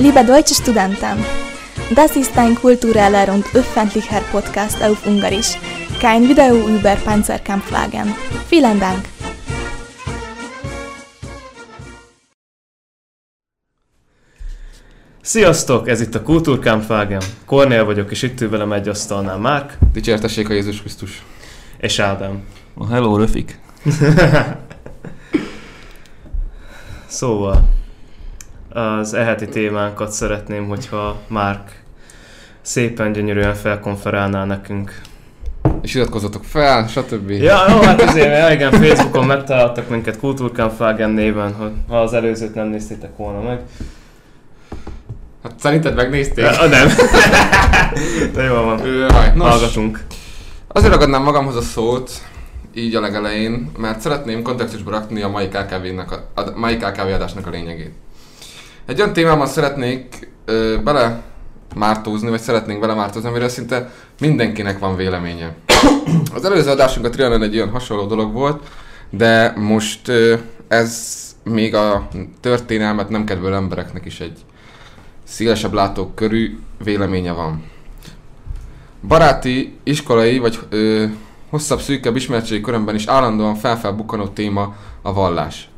Liebe deutsche Studenten, das ist ein kultureller und öffentlicher Podcast auf Ungarisch, kein Video über Panzerkampfwagen. Vielen Dank! Sziasztok! Ez itt a Kultúrkámpvágen. Kornél vagyok, és itt ül velem egy asztalnál Márk Dicsértessék a Jézus Krisztus. és Ádám. A hello, Röfik. Szóval, az eheti témánkat szeretném, hogyha Márk szépen gyönyörűen felkonferálná nekünk. És iratkozzatok fel, stb. Ja, jó, hát azért, igen, Facebookon megtaláltak minket Kultúrkampfwagen néven, hogy ha az előzőt nem néztétek volna meg. Hát szerinted megnézték? Ja, nem. De jó van. Jaj, nos, Hallgatunk. azért ragadnám magamhoz a szót, így a legelején, mert szeretném kontextusba rakni a mai KKV-nak, a, a mai KKV adásnak a lényegét. Egy olyan témában szeretnék ö, bele mártózni, vagy szeretnénk bele mártózni, amiről szinte mindenkinek van véleménye. Az előző adásunk a Trianon egy olyan hasonló dolog volt, de most ö, ez még a történelmet nem kedvelő embereknek is egy szélesebb látók körű véleménye van. Baráti, iskolai vagy ö, hosszabb, szűkebb ismertségi körömben is állandóan felfelbukkanó téma a vallás.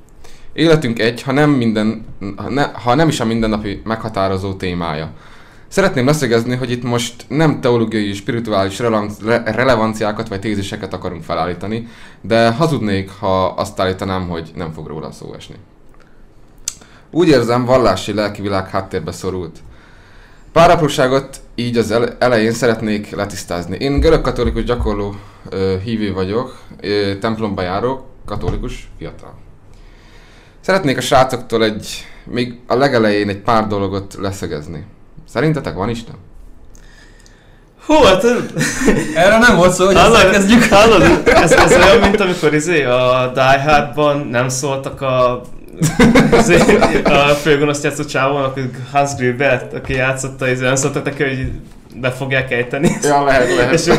Életünk egy, ha nem, minden, ha, ne, ha nem is a mindennapi meghatározó témája. Szeretném leszögezni, hogy itt most nem teológiai és spirituális relevan- re- relevanciákat vagy téziseket akarunk felállítani, de hazudnék, ha azt állítanám, hogy nem fog róla szó esni. Úgy érzem, vallási lelki világ háttérbe szorult. Pár apróságot így az ele- elején szeretnék letisztázni. Én görög-katolikus gyakorló ö, hívő vagyok, ö, templomba járok, katolikus, fiatal. Szeretnék a srácoktól egy, még a legelején egy pár dolgot leszögezni. Szerintetek van Isten? Hú, hát Erre nem volt szó, hogy Hallod, elkezdjük. hallod? Ez, ez olyan, mint amikor izé, a Die Hardban nem szóltak a izé, a főgonoszt játszó csávónak, Hans Gribert, aki játszotta, izé, nem szóltak neki, hogy be fogják ejteni. Ja, lehet, lehet. És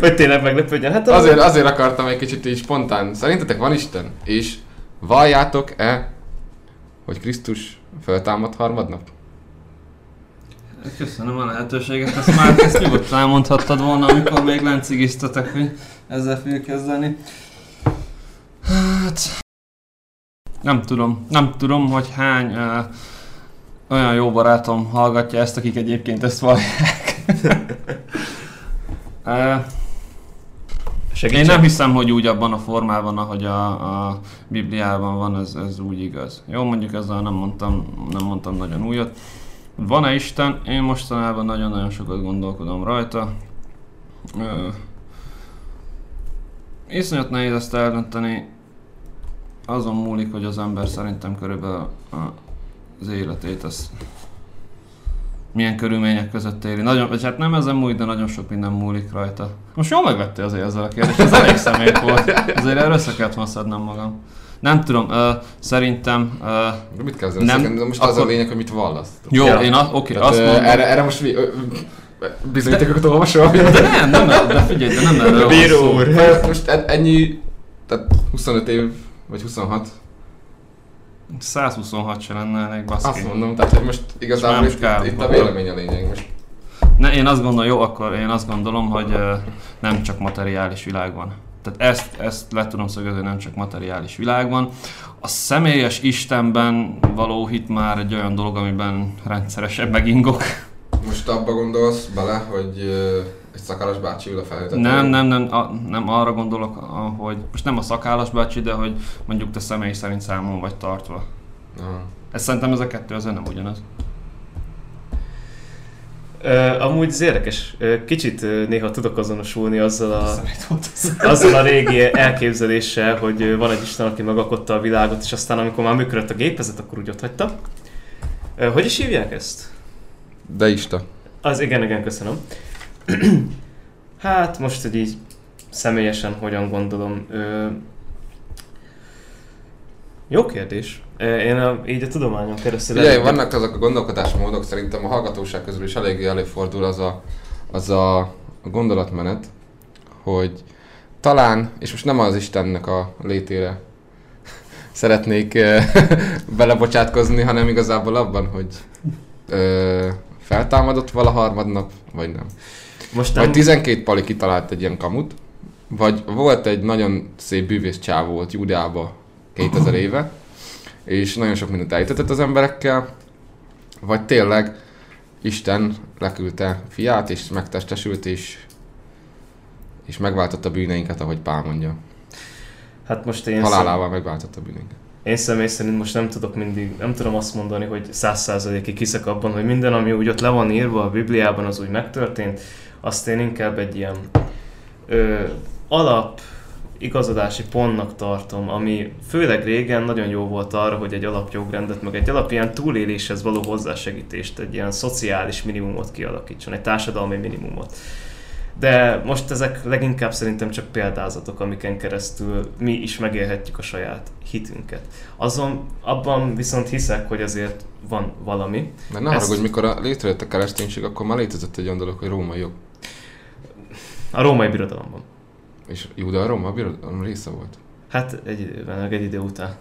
hogy tényleg meglepődjön. Hát Azért, azért akartam egy kicsit így spontán. Szerintetek van Isten? És valljátok-e, hogy Krisztus föltámad harmadnap? Köszönöm a lehetőséget, ezt már ezt nyugodtan elmondhattad volna, amikor még lencigiztetek, hogy ezzel fogjuk kezdeni. Hát... Nem tudom, nem tudom, hogy hány uh, olyan jó barátom hallgatja ezt, akik egyébként ezt vallják. uh, Én nem hiszem, hogy úgy abban a formában, ahogy a, a Bibliában van, ez, ez úgy igaz. Jó, mondjuk ezzel nem mondtam, nem mondtam nagyon újat. Van-e Isten? Én mostanában nagyon-nagyon sokat gondolkodom rajta. Ö, iszonyat nehéz ezt eldönteni. Azon múlik, hogy az ember szerintem körülbelül az életét az milyen körülmények között éli. Nagyon, vagy hát nem ezen múlik, de nagyon sok minden múlik rajta. Most jól megvettél azért ezzel a kérdést, ez elég szemét volt. Azért erre össze kellett volna szednem magam. Nem tudom, ö, szerintem... Ö, De mit kezdesz? Nem, Nem, most az a akkor- lényeg, hogy mit vallasz. jó, Ja. én a, oké, Tehát, azt ö, mondom... erre, erre most mi, bizonyítékokat olvasol? De nem, nem, de figyelj, de nem erről Bíró úr. Hát most e- ennyi, tehát 25 év, vagy 26, 126 se lenne elég baszki. azt mondom, tehát hogy most igazából itt, itt, a vélemény a lényeg most. Ne, én azt gondolom, jó, akkor én azt gondolom, hogy ö, nem csak materiális világ van. Tehát ezt, ezt le tudom szögezni, nem csak materiális világ van. A személyes Istenben való hit már egy olyan dolog, amiben rendszeresen megingok. Most abba gondolsz bele, hogy ö, egy szakalas bácsi ül a felhőtetőn? Nem, nem, nem, a, nem arra gondolok, hogy most nem a szakállas bácsi, de hogy mondjuk te személy szerint számon vagy tartva. Aha. Ez szerintem ez a kettő azért nem ugyanaz. Ö, amúgy ez érdekes, Ö, kicsit ö, néha tudok azonosulni azzal a, azzal a régi elképzeléssel, hogy ö, van egy Isten, aki megalkotta a világot, és aztán amikor már működött a gépezet, akkor úgy ott hagyta. Ö, Hogy is hívják ezt? De Ista. Az igen, igen, köszönöm. hát most, hogy így személyesen hogyan gondolom. Ö... Jó kérdés. Én a, így a tudományon keresztül... Ugye, elég- vannak azok a gondolkodásmódok, szerintem a hallgatóság közül is eléggé előfordul az a, az a gondolatmenet, hogy talán, és most nem az Istennek a létére szeretnék belebocsátkozni, hanem igazából abban, hogy ö, feltámadott vala harmadnap, vagy nem. Most Vagy nem, 12 pali kitalált egy ilyen kamut, vagy volt egy nagyon szép bűvész csávó volt Júdeába 2000 éve, és nagyon sok mindent eljutott az emberekkel, vagy tényleg Isten leküldte fiát, és megtestesült, és, és megváltotta bűneinket, ahogy Pál mondja. hát most én, szem, Halálával megváltotta bűneinket. én személy szerint most nem tudok mindig, nem tudom azt mondani, hogy száz százalékig hiszek abban, hogy minden, ami úgy ott le van írva a Bibliában, az úgy megtörtént, azt én inkább egy ilyen ö, alap igazodási pontnak tartom, ami főleg régen nagyon jó volt arra, hogy egy alapjogrendet, meg egy alap ilyen túléléshez való hozzásegítést, egy ilyen szociális minimumot kialakítson, egy társadalmi minimumot. De most ezek leginkább szerintem csak példázatok, amiken keresztül mi is megélhetjük a saját hitünket. Azon, abban viszont hiszek, hogy azért van valami. Mert ne haragudj, mikor a létrejött a kereszténység, akkor már létezett egy olyan dolog, hogy római jog. A római birodalomban. És Júda a Róma birodalom része volt. Hát egy időben, meg egy idő után.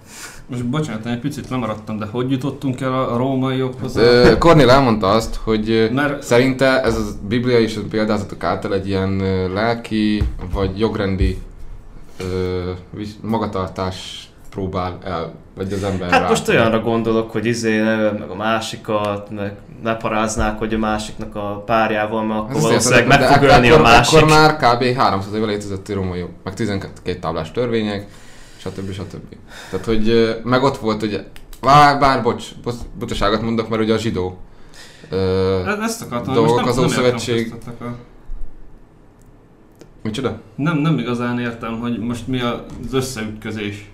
Most bocsánat, egy picit lemaradtam, de hogy jutottunk el a, a római joghoz? Ö, Kornél elmondta azt, hogy Mert- szerinte ez a Biblia és a példázatok által egy ilyen lelki vagy jogrendi magatartás próbál el, vagy az ember Hát rá. most olyanra gondolok, hogy izé ne öld meg a másikat, meg ne paráznák, hogy a másiknak a párjával, mert akkor Ez valószínűleg meg fog ölni a akkor, másik. Akkor már kb. 300 éve létezett jog, meg 12 táblás törvények, stb. stb. Tehát, hogy meg ott volt, hogy bár, bár bocs, butaságot mondok, mert ugye a zsidó ö, E- Ezt akartam, dolgok most nem, az nem Ószövetség- micsoda? Nem, nem igazán értem, hogy most mi az összeütközés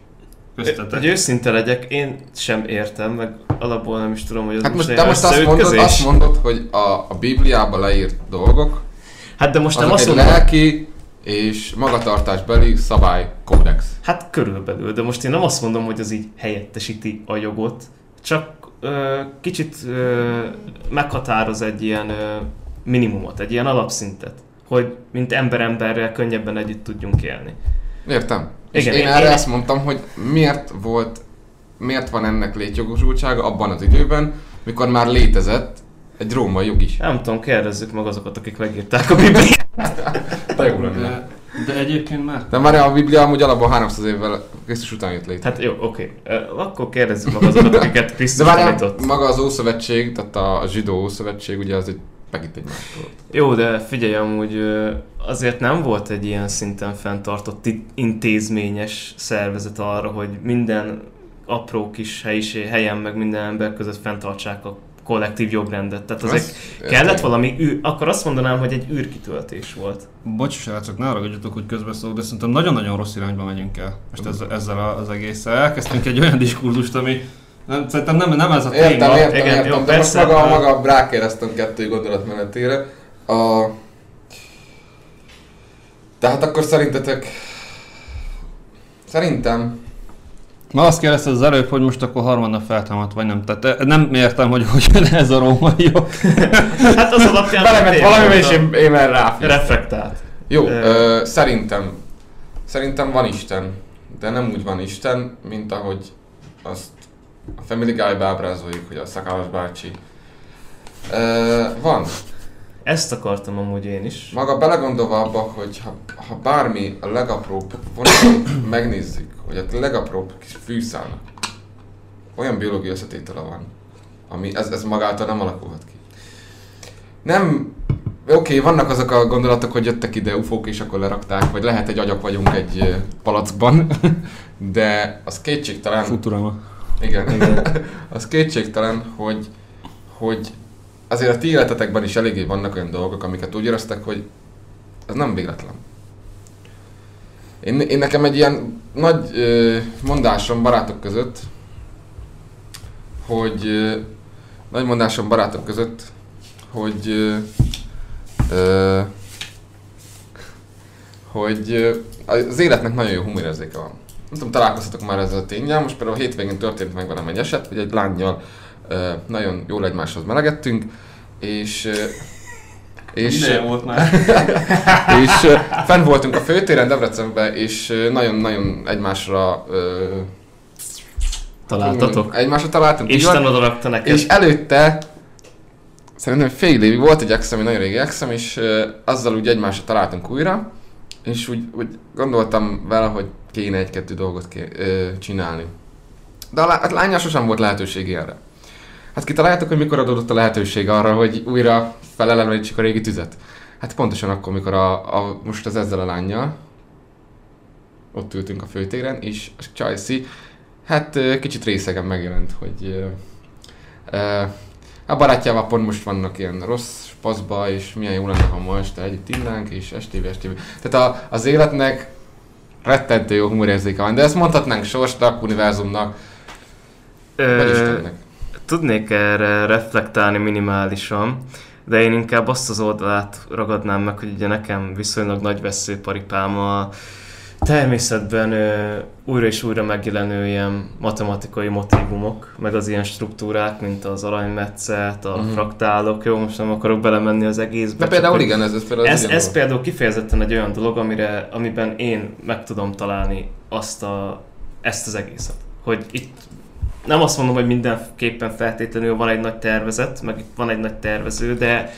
köztetek. Hogy őszinte legyek, én sem értem, meg alapból nem is tudom, hogy az Hát most, egy te most azt mondod, azt mondod, hogy a, a Bibliában leírt dolgok, Hát de most nem azt egy mondom, lelki és magatartásbeli szabály, kódex. hát körülbelül, de most én nem azt mondom, hogy az így helyettesíti a jogot, csak ö, kicsit ö, meghatároz egy ilyen ö, minimumot, egy ilyen alapszintet, hogy mint ember emberrel könnyebben együtt tudjunk élni. Értem. Igen, és én, én- erre én- ezt mondtam, hogy miért volt, miért van ennek létjogosultsága abban az időben, mikor már létezett egy római jog is. Nem tudom, kérdezzük meg azokat, akik megírták a Bibliát. De jó lenne. de, de egyébként már De már a Biblia amúgy alapban 300 évvel Krisztus után jött létre. Hát jó, oké. Ö, Akkor kérdezzük meg azokat, akiket De Krisztus várjál, tanított. maga az Ószövetség, tehát a, a zsidó Ószövetség, ugye az egy megint egy más dolog. Jó, de figyelj, amúgy azért nem volt egy ilyen szinten fenntartott intézményes szervezet arra, hogy minden apró kis helyiség, helyen, meg minden ember között fenntartsák a kollektív jogrendet. Tehát ezek Ez- kellett valami, ű, akkor azt mondanám, hogy egy űrkitöltés volt. Bocs, srácok, ne haragudjatok, hogy közbeszólok, de szerintem nagyon-nagyon rossz irányba megyünk el most ezzel, ezzel az egésszel. Elkezdtünk egy olyan diskurzust, ami nem, szerintem nem, nem ez a téma. Értem, értem, Igen, értem, jó, de most persze. maga, maga rákérdeztem kettő gondolatmenetére. A... Tehát akkor szerintetek... Szerintem... Ma azt kérdezted az előbb, hogy most akkor harmadnap feltámadt, vagy nem. Tehát eh, nem értem, hogy hogy ez a római jog. Hát az alapján Belement tényleg valami, és én, én már rá. reflektált. Jó, Ö. ö, szerintem. Szerintem van Isten. De nem úgy van Isten, mint ahogy azt a Family Guy-ba ábrázoljuk, hogy a szakállas bácsi. Ö, van. Ezt akartam amúgy én is. Maga belegondolva abba, hogy ha, ha bármi a legapróbb vonatot megnézzük, hogy a legapróbb kis fűszálnak, olyan biológiai összetétele van, ami ez, ez magától nem alakulhat ki. Nem, oké, okay, vannak azok a gondolatok, hogy jöttek ide ufók és akkor lerakták, vagy lehet egy agyak vagyunk egy palackban, de az kétségtelen, Futurama. Igen. az kétségtelen, hogy, hogy azért a ti életetekben is eléggé vannak olyan dolgok, amiket úgy éreztek, hogy ez nem véletlen. Én, én nekem egy ilyen nagy ö, mondásom barátok között, hogy ö, nagy mondásom barátok között, hogy ö, ö, hogy ö, az életnek nagyon jó humorérzéke van. Nem tudom, találkoztatok már ezzel a tényel, most például a hétvégén történt meg velem egy eset, hogy egy lányjal ö, nagyon jól egymáshoz melegettünk, és ö, és, Ideje volt már. és ö, fenn voltunk a főtéren Debrecenben, és nagyon-nagyon egymásra ö, Találtatok? egymásra találtunk. Isten oda rakta neked. És előtte szerintem fél évig volt egy exem, egy nagyon régi exem, és azzal úgy egymásra találtunk újra, és úgy, úgy gondoltam vele, hogy kéne egy-kettő dolgot ké, uh, csinálni. De a, lá- a lányos sosem volt lehetőség erre. Hát kitaláltuk, hogy mikor adódott a lehetőség arra, hogy újra felelevenítsük a régi tüzet. Hát pontosan akkor, mikor a, a most az ezzel a lányjal, ott ültünk a főtéren, és a Chelsea, hát ö, kicsit részegen megjelent, hogy ö, ö, a barátjával pont most vannak ilyen rossz paszba, és milyen jó lenne, ha ma este együtt innánk, és estévé, estévé. Tehát a, az életnek rettentő jó humorérzéke van, de ezt mondhatnánk sorsnak, univerzumnak, vagy Ö, Istennek. tudnék erre reflektálni minimálisan, de én inkább azt az oldalát ragadnám meg, hogy ugye nekem viszonylag nagy veszőparipám a természetben ö, újra és újra megjelenő ilyen matematikai motivumok, meg az ilyen struktúrák, mint az aranymetszet, a Mhm. fraktálok, jó, most nem akarok belemenni az egészbe. De például igen, ez, ez például ez, ez volt. például kifejezetten egy olyan dolog, amire, amiben én meg tudom találni azt a, ezt az egészet. Hogy itt nem azt mondom, hogy mindenképpen feltétlenül van egy nagy tervezet, meg itt van egy nagy tervező, de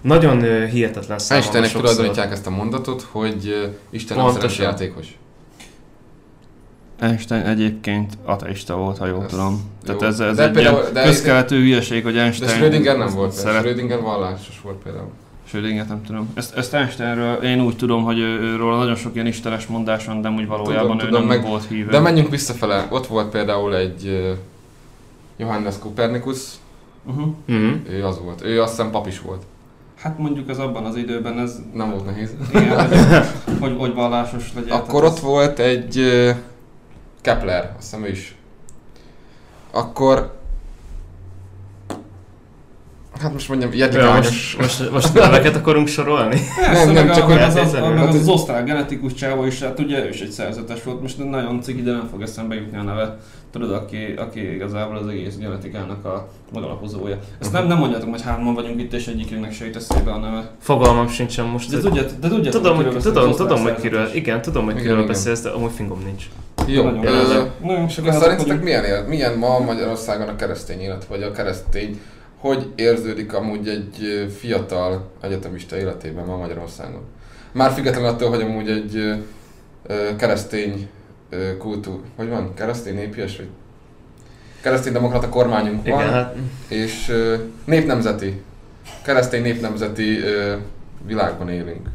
nagyon hihetetlen számomra Einsteinnek sokszor. tulajdonítják ezt a mondatot, hogy Isten nem Pontosan. szerencsés játékos. Einstein egyébként ateista volt, ha jól Ez tudom. Tehát jó. ez, ez De egy például- ilyen de- közkeletű hülyeség, hogy De Einstein... Schrödinger nem volt. Szeret... Schrödinger vallásos volt például. Schrödinger nem tudom. Ezt, ezt Einsteinről én úgy tudom, hogy ő- őről nagyon sok ilyen istenes mondás van, de úgy valójában Tudom, ő tudom, nem meg- volt hívő. De menjünk visszafele. Ott volt például egy Johannes Copernicus, Uh-huh. Mhm. ő az volt. Ő azt hiszem pap is volt. Hát mondjuk az abban az időben ez... Nem volt nehéz. Igen, hogy, hogy, hogy vallásos legyen. Akkor ott volt egy ö, Kepler, azt hiszem ő is. Akkor... Hát most mondjam, Ja, jetigányos. most, most, most neveket akarunk sorolni? Persze, Nem, nem, csak a, az, az, ez- meg az, hát az ez- osztrák genetikus csáva is, hát ugye ő is egy szerzetes volt, most nagyon ciki, de nem fog eszembe jutni a neve. Tudod, aki, aki igazából az egész genetikának a megalapozója. Ezt nem, nem mondjátok, hogy hárman vagyunk itt, és egyikünknek se jut eszébe a neve. Fogalmam sincsen most. De tudjátok, de tudjátok tudom, hogy kiről tudom, az tudom, hogy kiről, igen, tudom, hogy kiről beszélsz, de amúgy fingom nincs. Jó, Nagyon ö, És szerintetek milyen, él, milyen ma Magyarországon a keresztény élet, vagy a keresztény, hogy érződik amúgy egy fiatal egyetemista életében ma Magyarországon? Már függetlenül attól, hogy amúgy egy keresztény kultúr, hogy van, keresztény népies, vagy keresztény demokrata kormányunk van, Igen, hát és népnemzeti, keresztény népnemzeti világban élünk.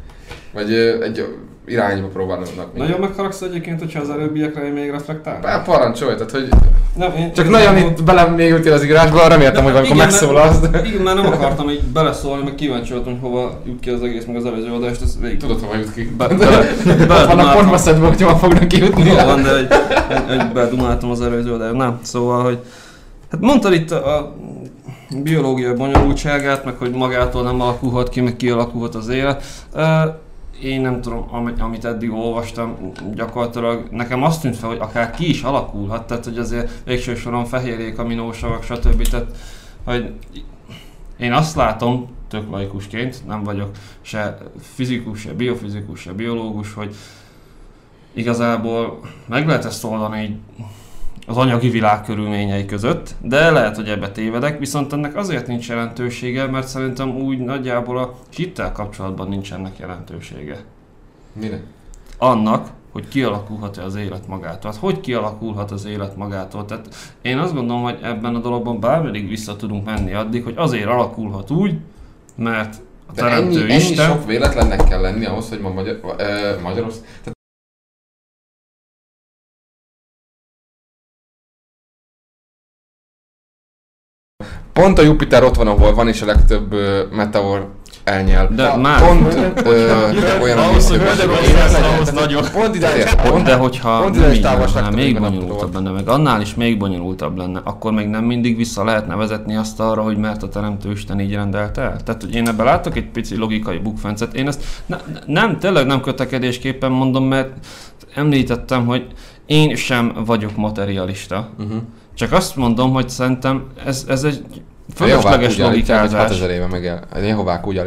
Vagy egy irányba próbálnak. Nagyon megharagsz egyébként, hogyha az előbbiekre én még reflektálnak? Pá- Parancsolj, tehát hogy Nem, én, csak én- nagyon itt belem mélyültél az írásba, reméltem, hogy amikor megszólalsz. mert- De... Igen, már nem akartam így beleszólni, meg kíváncsi voltam, hogy hova jut ki az egész, meg az előző adást, ezt végig Tudod, hova jut ki. Be- bele- van a beledumáltam. pormaszedbe, hogy hova fognak kijutni. Jó van, de egy, egy, egy bedumáltam az előző adást. Nem, szóval, hogy Hát mondtad itt a, a biológia bonyolultságát, meg hogy magától nem alakulhat ki, meg kialakulhat az élet. Én nem tudom, amit, amit eddig olvastam, gyakorlatilag nekem azt tűnt fel, hogy akár ki is alakulhat, tehát hogy azért végső soron fehérjék, aminósavak, stb. Tehát, hogy én azt látom, tök laikusként, nem vagyok se fizikus, se biofizikus, se biológus, hogy igazából meg lehet ezt oldani így az anyagi világ körülményei között, de lehet, hogy ebbe tévedek, viszont ennek azért nincs jelentősége, mert szerintem úgy nagyjából a hittel kapcsolatban nincs ennek jelentősége. Minek? Annak, hogy kialakulhat-e az élet magától. Hát hogy kialakulhat az élet magától? Tehát én azt gondolom, hogy ebben a dologban bármeddig vissza tudunk menni addig, hogy azért alakulhat úgy, mert a De teremtő ennyi, ennyi Isten... sok véletlennek kell lenni ahhoz, hogy ma Magyar, uh, Magyarország... Pont a Jupiter ott van, ahol van, és a legtöbb uh, meteor elnyel. De már- Pont olyan, Ahhoz, hogy ami- Magyarország ahhoz nagyon. Pont ide pont, De hogyha pont ide távolság még bonyolultabb lenne, meg annál is még bonyolultabb lenne, akkor még nem mindig vissza lehetne vezetni azt arra, hogy mert a Teremtő Isten így rendelte el. Tehát, hogy én ebben látok egy pici logikai bukfencet. Én ezt ne, nem, tényleg nem kötekedésképpen mondom, mert említettem, hogy én sem vagyok materialista. Uh-huh. Csak azt mondom, hogy szerintem ez, ez egy fölösleges hogy logikázás. 6000 éve meg Jehovák úgy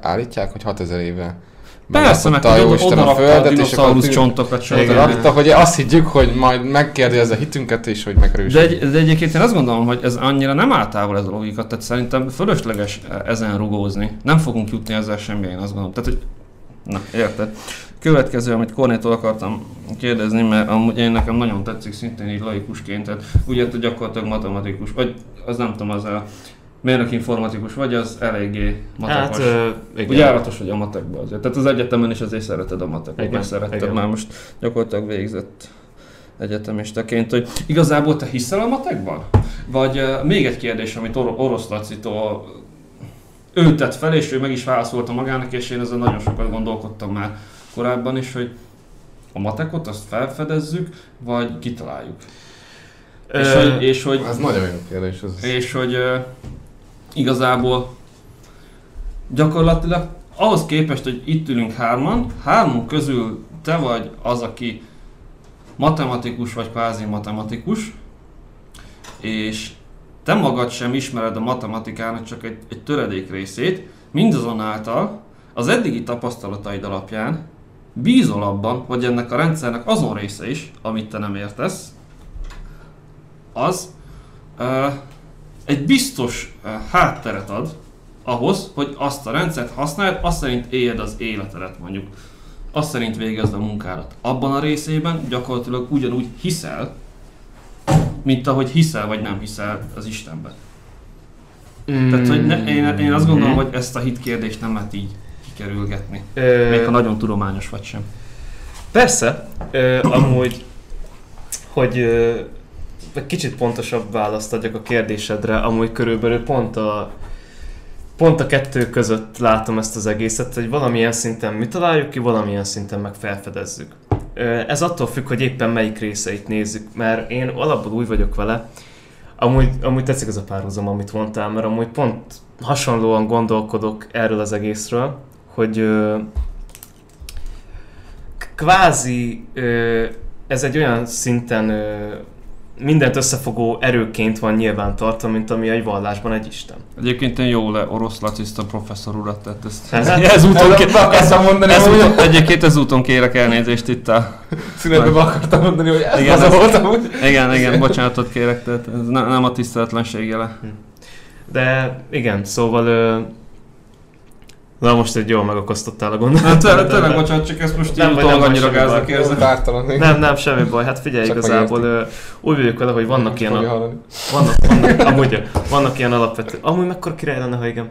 állítják, hogy 6000 éve Persze, meg hogy Isten a földet, és akkor csontokat, rakta, hogy azt higgyük, hogy majd megkérdezi a hitünket, és hogy De, megerősít. egy, de egyébként én azt gondolom, hogy ez annyira nem áll távol ez a logika, tehát szerintem fölösleges ezen rugózni. Nem fogunk jutni ezzel semmi, én azt gondolom. Tehát, hogy... Na, érted? Következő, amit Kornétól akartam kérdezni, mert amúgy én nekem nagyon tetszik szintén így laikusként, tehát ugye te gyakorlatilag matematikus, vagy az nem tudom, az a mérnök informatikus vagy, az eléggé matekos. Hát, igen. Ugye járatos vagy a matekba azért. Tehát az egyetemen is azért szereted a matekot, Igen, meg szeretted igen. már most gyakorlatilag végzett egyetemistaként, hogy igazából te hiszel a matekban? Vagy uh, még egy kérdés, amit Or- Orosz Lacitól ő tett fel, és ő meg is válaszolta magának, és én ezen nagyon sokat gondolkodtam már korábban is, hogy a matekot azt felfedezzük, vagy kitaláljuk. Ö, és, hogy, és hogy Ez nagyon jó kérdés. Ez. és hogy uh, igazából gyakorlatilag ahhoz képest, hogy itt ülünk hárman, hármunk közül te vagy az, aki matematikus vagy kvázi matematikus, és te magad sem ismered a matematikának csak egy, egy töredék részét, mindazonáltal az eddigi tapasztalataid alapján bízol abban, hogy ennek a rendszernek azon része is, amit te nem értesz, az ö, egy biztos ö, hátteret ad ahhoz, hogy azt a rendszert használd, azt szerint éljed az életedet mondjuk. Azt szerint végezd a munkádat. Abban a részében gyakorlatilag ugyanúgy hiszel, mint ahogy hiszel vagy nem hiszel az Istenben. mm, Tehát, hogy ne, én, én azt gondolom, hogy ezt a hit kérdést nem lehet így kikerülgetni. Ö, Még ha nagyon tudományos vagy sem. Persze, ö, amúgy, hogy ö, kicsit pontosabb választ adjak a kérdésedre, amúgy körülbelül pont a pont a kettő között látom ezt az egészet, hogy valamilyen szinten mi találjuk ki, valamilyen szinten meg felfedezzük. Ez attól függ, hogy éppen melyik részeit nézzük, mert én alapból úgy vagyok vele, amúgy, amúgy tetszik ez a párhuzam, amit mondtál, mert amúgy pont hasonlóan gondolkodok erről az egészről, hogy ö, kvázi ö, ez egy olyan szinten ö, mindent összefogó erőként van nyilván tartva, mint ami egy vallásban egy Isten. Egyébként én jó le orosz laciszta professzor urat, tehát ezt Hát, ezúton, ké- Be akartam mondani, ez hogy egyébként ezúton kérek elnézést itt a... szünetben be akartam mondani, hogy ez Igen, az ez- volt amúgy. Igen, igen, bocsánatot kérek, tehát ez ne, nem a tiszteletlenség jele. De igen, szóval... Na most egy jól megakasztottál a gondolatot. Hát tényleg, tényleg bocsánat, csak ezt most így Nem baj, utólag annyira semmi gáznak. Vártalan. Nem, nem, semmi baj. Hát figyelj, Csak igazából ö, úgy vagyok vele, hogy vannak ilyen, a, vannak, vannak, amúgy, vannak ilyen alapvető, amúgy mekkora király lenne, ha igen.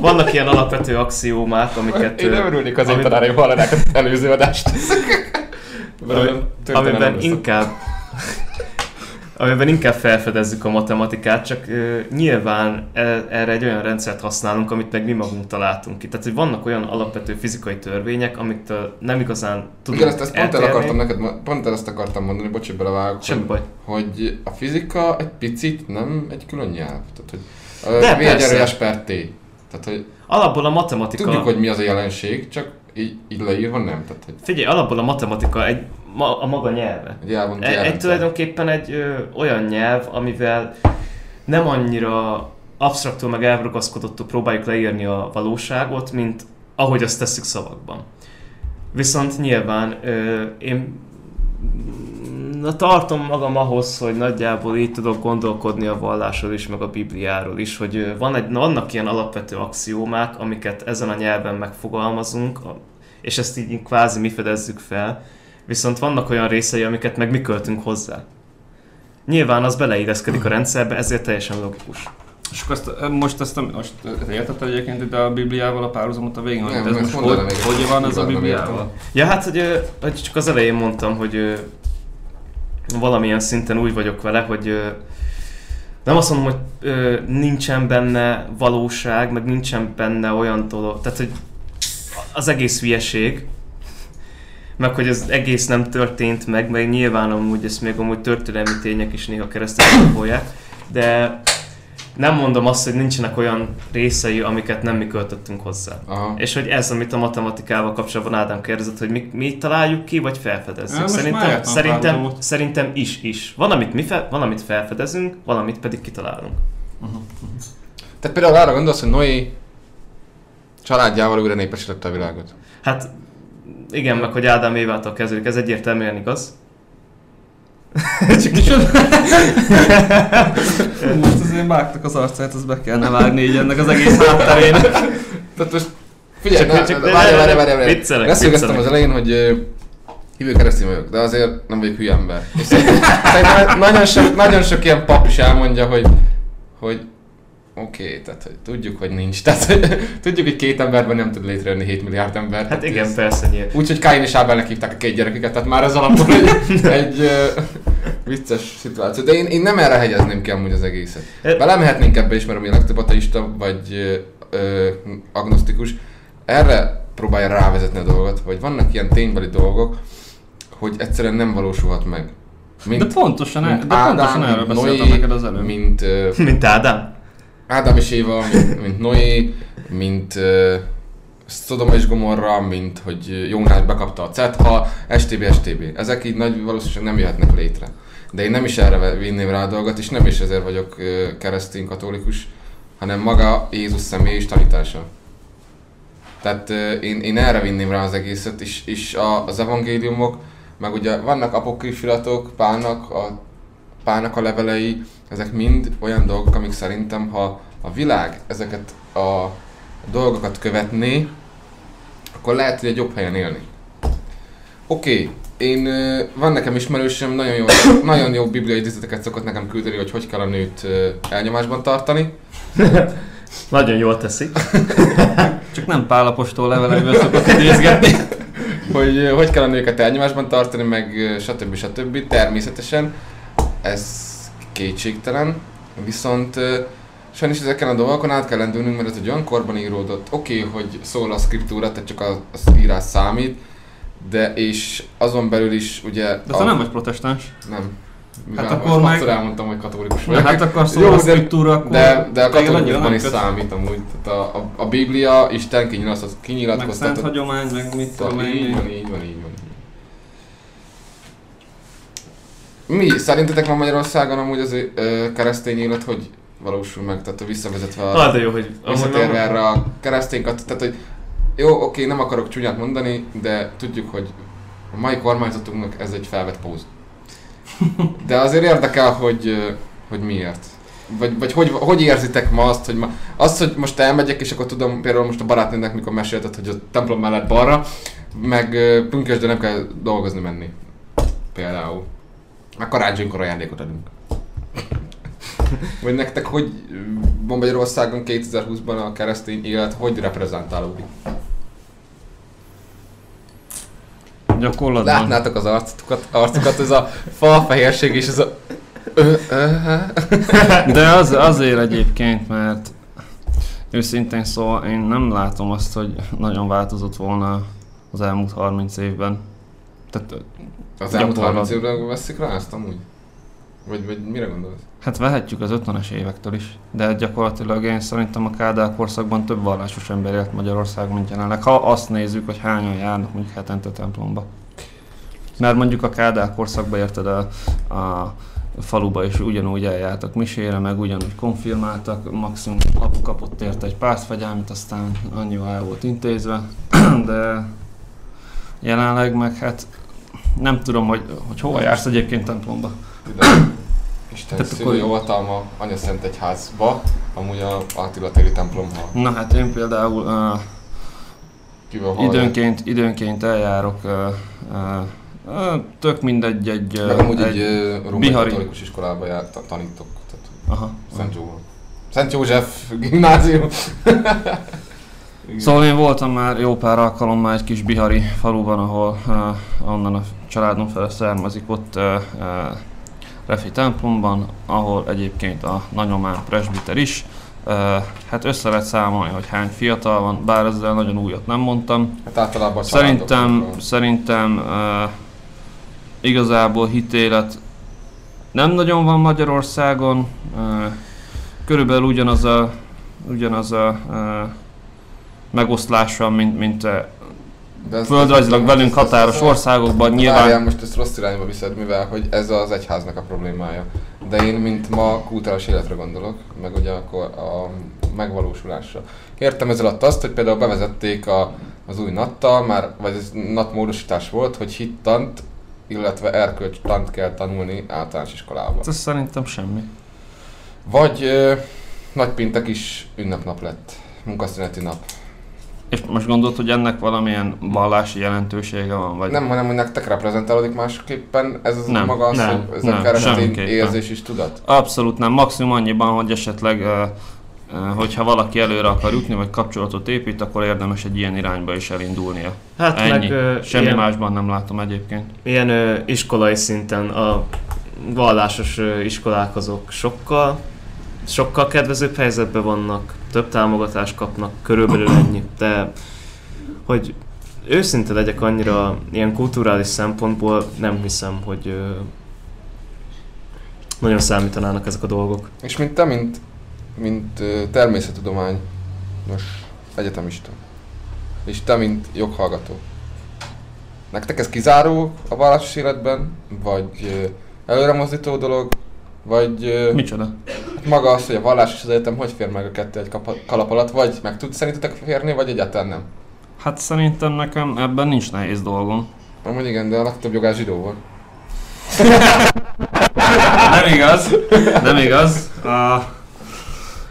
Vannak ilyen alapvető axiómák, amiket, Én nem örülnék az ami- én tanáraim hallanák az előző adást. Ami- amiben inkább amiben inkább felfedezzük a matematikát, csak ö, nyilván e, erre egy olyan rendszert használunk, amit meg mi magunk találtunk ki. Tehát, hogy vannak olyan alapvető fizikai törvények, amit ö, nem igazán tudunk Igen, ezt, ezt pont el akartam neked, pont el ezt akartam mondani, bocsi, belevágok, hogy, baj. hogy a fizika egy picit nem egy külön nyelv. Tehát, hogy De, uh, V. S per T. Tehát, hogy Alapból a matematika... tudjuk, hogy mi az a jelenség, csak így, így leírva nem. Tehát, hogy Figyelj, alapból a matematika egy, ma, a maga nyelve. egy elvont Egy, egy jelrendszer. tulajdonképpen egy ö, olyan nyelv, amivel nem annyira absztraktul meg elragaszkodottul próbáljuk leírni a valóságot, mint ahogy azt tesszük szavakban. Viszont nyilván ö, én na, tartom magam ahhoz, hogy nagyjából így tudok gondolkodni a vallásról is, meg a Bibliáról is, hogy van egy, vannak ilyen alapvető axiómák, amiket ezen a nyelven megfogalmazunk, és ezt így kvázi mi fedezzük fel, viszont vannak olyan részei, amiket meg mi költünk hozzá. Nyilván az beleilleszkedik a rendszerbe, ezért teljesen logikus. És akkor ezt, most ezt nem, most értetted egyébként ide a Bibliával a párhuzamot a végén? hogy Nem, ez ezt most hogy, még. hogy van ez a Bibliával? Ja, hát, hogy, hogy csak az elején mondtam, hogy valamilyen szinten úgy vagyok vele, hogy nem azt mondom, hogy nincsen benne valóság, meg nincsen benne olyan dolog, tehát, hogy az egész hülyeség, meg hogy az egész nem történt meg, meg nyilván amúgy ezt még amúgy történelmi tények is néha keresztül kapolják, de nem mondom azt, hogy nincsenek olyan részei, amiket nem mi költöttünk hozzá. Aha. És hogy ez, amit a matematikával kapcsolatban Ádám kérdezett, hogy mi, mi találjuk ki, vagy felfedezzük. Szerintem, szerintem, szerintem is, is. Van, amit mi fel, van, amit felfedezünk, valamit pedig kitalálunk. Tehát például arra gondolsz, hogy Noé családjával újra népesítette a világot. Hát igen, meg hogy Ádám Évától kezdődik, ez egyértelműen igaz. Csak is Most azért vágtak az arcát, az be kellene vágni így ennek az egész hátterének. Tehát most figyelj, Csak- ne, csak- várj, várj, várj, várj. viccelek, viccelek. az elején, hogy hívő keresztény vagyok, de azért nem vagyok hülye ember. És szerintem, szerintem nagyon, sok, nagyon sok ilyen pap is elmondja, hogy, hogy oké, okay, tehát hogy tudjuk, hogy nincs. Tehát hogy, tudjuk, hogy két emberben nem tud létrejönni 7 milliárd ember. Hát igen, ez- persze. Úgyhogy Káin és Ábelnek hívták a két gyereküket, tehát már ez alapból egy, egy ö, vicces szituáció. De én, én nem erre hegyezném ki amúgy az egészet. Belemehetnénk ebbe is, mert ami a legtöbb ateista vagy ö, agnosztikus, erre próbálja rávezetni a dolgot, hogy vannak ilyen ténybeli dolgok, hogy egyszerűen nem valósulhat meg. De pontosan, el, mint de pontosan Ádám, erről mint beszéltem Noé, neked az előbb. mint ö, Mint Ádám. Ádám és Éva, mint, mint Noé, mint uh, Szodoma és Gomorra, mint hogy Jónás bekapta a Cetha, STB, STB. Ezek így nagy valószínűség nem jöhetnek létre. De én nem is erre vinném rá a dolgot, és nem is ezért vagyok uh, keresztény katolikus, hanem maga Jézus személy és tanítása. Tehát uh, én, én erre vinném rá az egészet, és, és a, az evangéliumok, meg ugye vannak apokrifiratok, Pálnak a, Pálnak a levelei, ezek mind olyan dolgok, amik szerintem, ha a világ ezeket a dolgokat követné, akkor lehet, hogy egy jobb helyen élni. Oké, okay. én, van nekem ismerősöm, nagyon jó, nagyon jó bibliai idézeteket szokott nekem küldeni, hogy hogy kell a nőt elnyomásban tartani. Nagyon jól teszi. Csak nem pálapostól levelekből szokott idézgetni. hogy hogy kell a nőket elnyomásban tartani, meg stb. stb. Természetesen ez kétségtelen, viszont sajnos ezeken a dolgokon át kell lendülnünk, mert ez egy olyan korban íródott. Oké, okay, hogy szól a skriptúra, tehát csak a, az írás számít, de és azon belül is ugye... De te nem vagy protestáns. Nem. Hát Mivel akkor most meg- elmondtam, hogy katolikus vagyok. hát akkor Jó, szól a szkriptúra, akkor De, de a katolikusban is köt. számít amúgy. Tehát a, a, a Biblia, Isten kinyilatkozott- Meg szent kinyilatkoztatott. hagyomány, meg mit tudom Szóval én. így van, így van, így van. Mi? Szerintetek van Magyarországon amúgy az ö, keresztény élet, hogy valósul meg? Tehát visszavezetve a, Ah, de jó, hogy visszatérve erre a kereszténykat, tehát hogy jó, oké, nem akarok csúnyát mondani, de tudjuk, hogy a mai kormányzatunknak ez egy felvett póz. De azért érdekel, hogy, hogy miért. Vagy, vagy hogy, hogy érzitek ma azt, hogy ma, azt, hogy most elmegyek, és akkor tudom, például most a barátnőnek mikor mesélted, hogy a templom mellett balra, meg ö, pünkösdön nem kell dolgozni menni. Például. Meg karácsonykor ajándékot adunk. Vagy nektek hogy van Magyarországon 2020-ban a keresztény élet, hogy reprezentálódik? Gyakorlatban. Látnátok az arcokat, arcokat ez a falfehérség és ez a... De az, azért egyébként, mert őszintén szóval én nem látom azt, hogy nagyon változott volna az elmúlt 30 évben. Tehát, Az elmúlt Gyakorlat. 30 évre veszik rá ezt amúgy? Vagy, vagy mire gondolsz? hát vehetjük az 50-es évektől is, de gyakorlatilag én szerintem a Kádár korszakban több vallásos ember élt Magyarországon, mint jelenleg. Ha azt nézzük, hogy hányan járnak mondjuk hetente templomba. Mert mondjuk a Kádár korszakban érted a, a faluba is ugyanúgy eljártak misére, meg ugyanúgy konfirmáltak, maximum apu kapott érte egy pártfegyelmet, aztán annyival el volt intézve, de jelenleg meg hát nem tudom, hogy, hogy hova jársz egyébként templomba. Ide. Isten Tehát szülő akkor- jó hatalma Anya Szent Egyházba, amúgy a Attila téri templomba. Na hát én például uh, Kivel időnként, időnként eljárok, uh, uh, uh, tök mindegy egy... Meg Uh, amúgy egy, egy római bihari- katolikus iskolába jár, ta- tanítok. Tehát aha. Szent József. Szent József gimnázium. Igen. Szóval én voltam már jó pár alkalommal egy kis bihari faluban, ahol uh, onnan a családom fele származik, ott uh, uh, Refi templomban, ahol egyébként a nagyomám presbiter is. Uh, hát össze lehet számolni, hogy hány fiatal van, bár ezzel nagyon újat nem mondtam. Hát általában Szerintem, szerintem uh, igazából hitélet nem nagyon van Magyarországon. Uh, körülbelül ugyanaz a, ugyanaz a uh, megoszlása, mint, mint uh, De földrajzilag velünk határos ez- országokban Várjál, nyilván. most ezt rossz irányba viszed, mivel hogy ez az egyháznak a problémája. de én mint ma kultúrás életre gondolok, meg ugye akkor a megvalósulásra. Értem ez alatt azt, hogy például bevezették a, az új nattal, már, vagy ez nat módosítás volt, hogy hittant, illetve erkölcstant kell tanulni általános iskolában. Ez szerintem semmi. Vagy ö, nagypéntek is ünnepnap lett, munkaszüneti nap. És most gondolod, hogy ennek valamilyen vallási jelentősége van? Vagy... Nem, hanem hogy nektek reprezentálódik másképpen ez az Nem, maga az, nem, hogy ez a nem, keresztény semmiképpen. érzés is tudat? Abszolút nem. Maximum annyiban, hogy esetleg hogyha valaki előre akar jutni, vagy kapcsolatot épít, akkor érdemes egy ilyen irányba is elindulnia. Hát Ennyi. meg Semmi ilyen, másban nem látom egyébként. ilyen ö, iskolai szinten a vallásos ö, iskolák azok sokkal, sokkal kedvezőbb helyzetben vannak, több támogatást kapnak, körülbelül ennyi, de hogy őszinte legyek annyira ilyen kulturális szempontból nem hiszem, hogy ö, nagyon számítanának ezek a dolgok. És mint te, mint, mint ö, természettudomány, most egyetemista, és te, mint joghallgató, nektek ez kizáró a vallásos életben, vagy előremozdító dolog, vagy Micsoda? maga az, hogy a vallás és az egyetem hogy fér meg a kettő egy kalap alatt, vagy meg tud szerintetek férni, vagy egyáltalán nem? Hát szerintem nekem ebben nincs nehéz dolgom. Amúgy igen, de a legtöbb jogás zsidó volt. Nem igaz, nem igaz. A,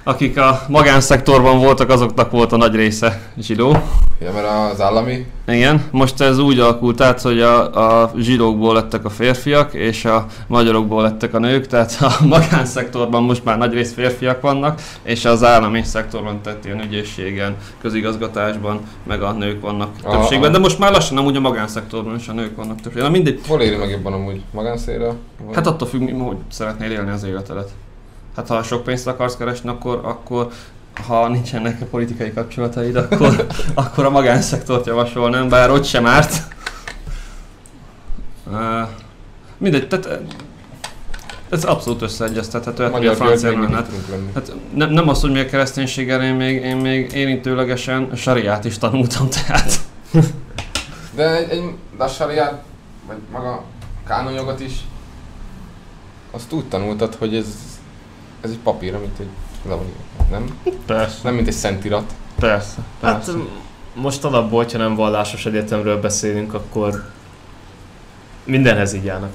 akik a magánszektorban voltak, azoknak volt a nagy része zsidó. Ja, mert az állami, Igen, most ez úgy alakult át, hogy a, a zsidókból lettek a férfiak, és a magyarokból lettek a nők, tehát a magánszektorban most már nagy rész férfiak vannak, és az állami szektorban, tehát ilyen ügyészségen, közigazgatásban, meg a nők vannak Aha, többségben, de most már lassan nem úgy a magánszektorban is a nők vannak többségben. Na mindegy, hol éri meg jobban amúgy? Magánszélre? Hát attól függ, hogy szeretnél élni az életedet. Hát ha sok pénzt akarsz keresni, akkor, akkor ha nincsenek politikai kapcsolataid, akkor, akkor a magánszektort javasolnám, bár ott sem árt. Uh, mindegy, tehát eh, ez abszolút összeegyeztethető, hát ugye a francia még lenni. Hát nem, nem az, hogy mi a kereszténységgel, én még, én még érintőlegesen sariát is tanultam, tehát. De egy, egy de a sariát, vagy maga a kánonjogot is, azt úgy tanultad, hogy ez, ez egy papír, amit egy le van nem? Persze, Nem mint egy szentirat. persze, Hát persze. m- most alapból, hogyha nem vallásos egyetemről beszélünk, akkor mindenhez így állnak.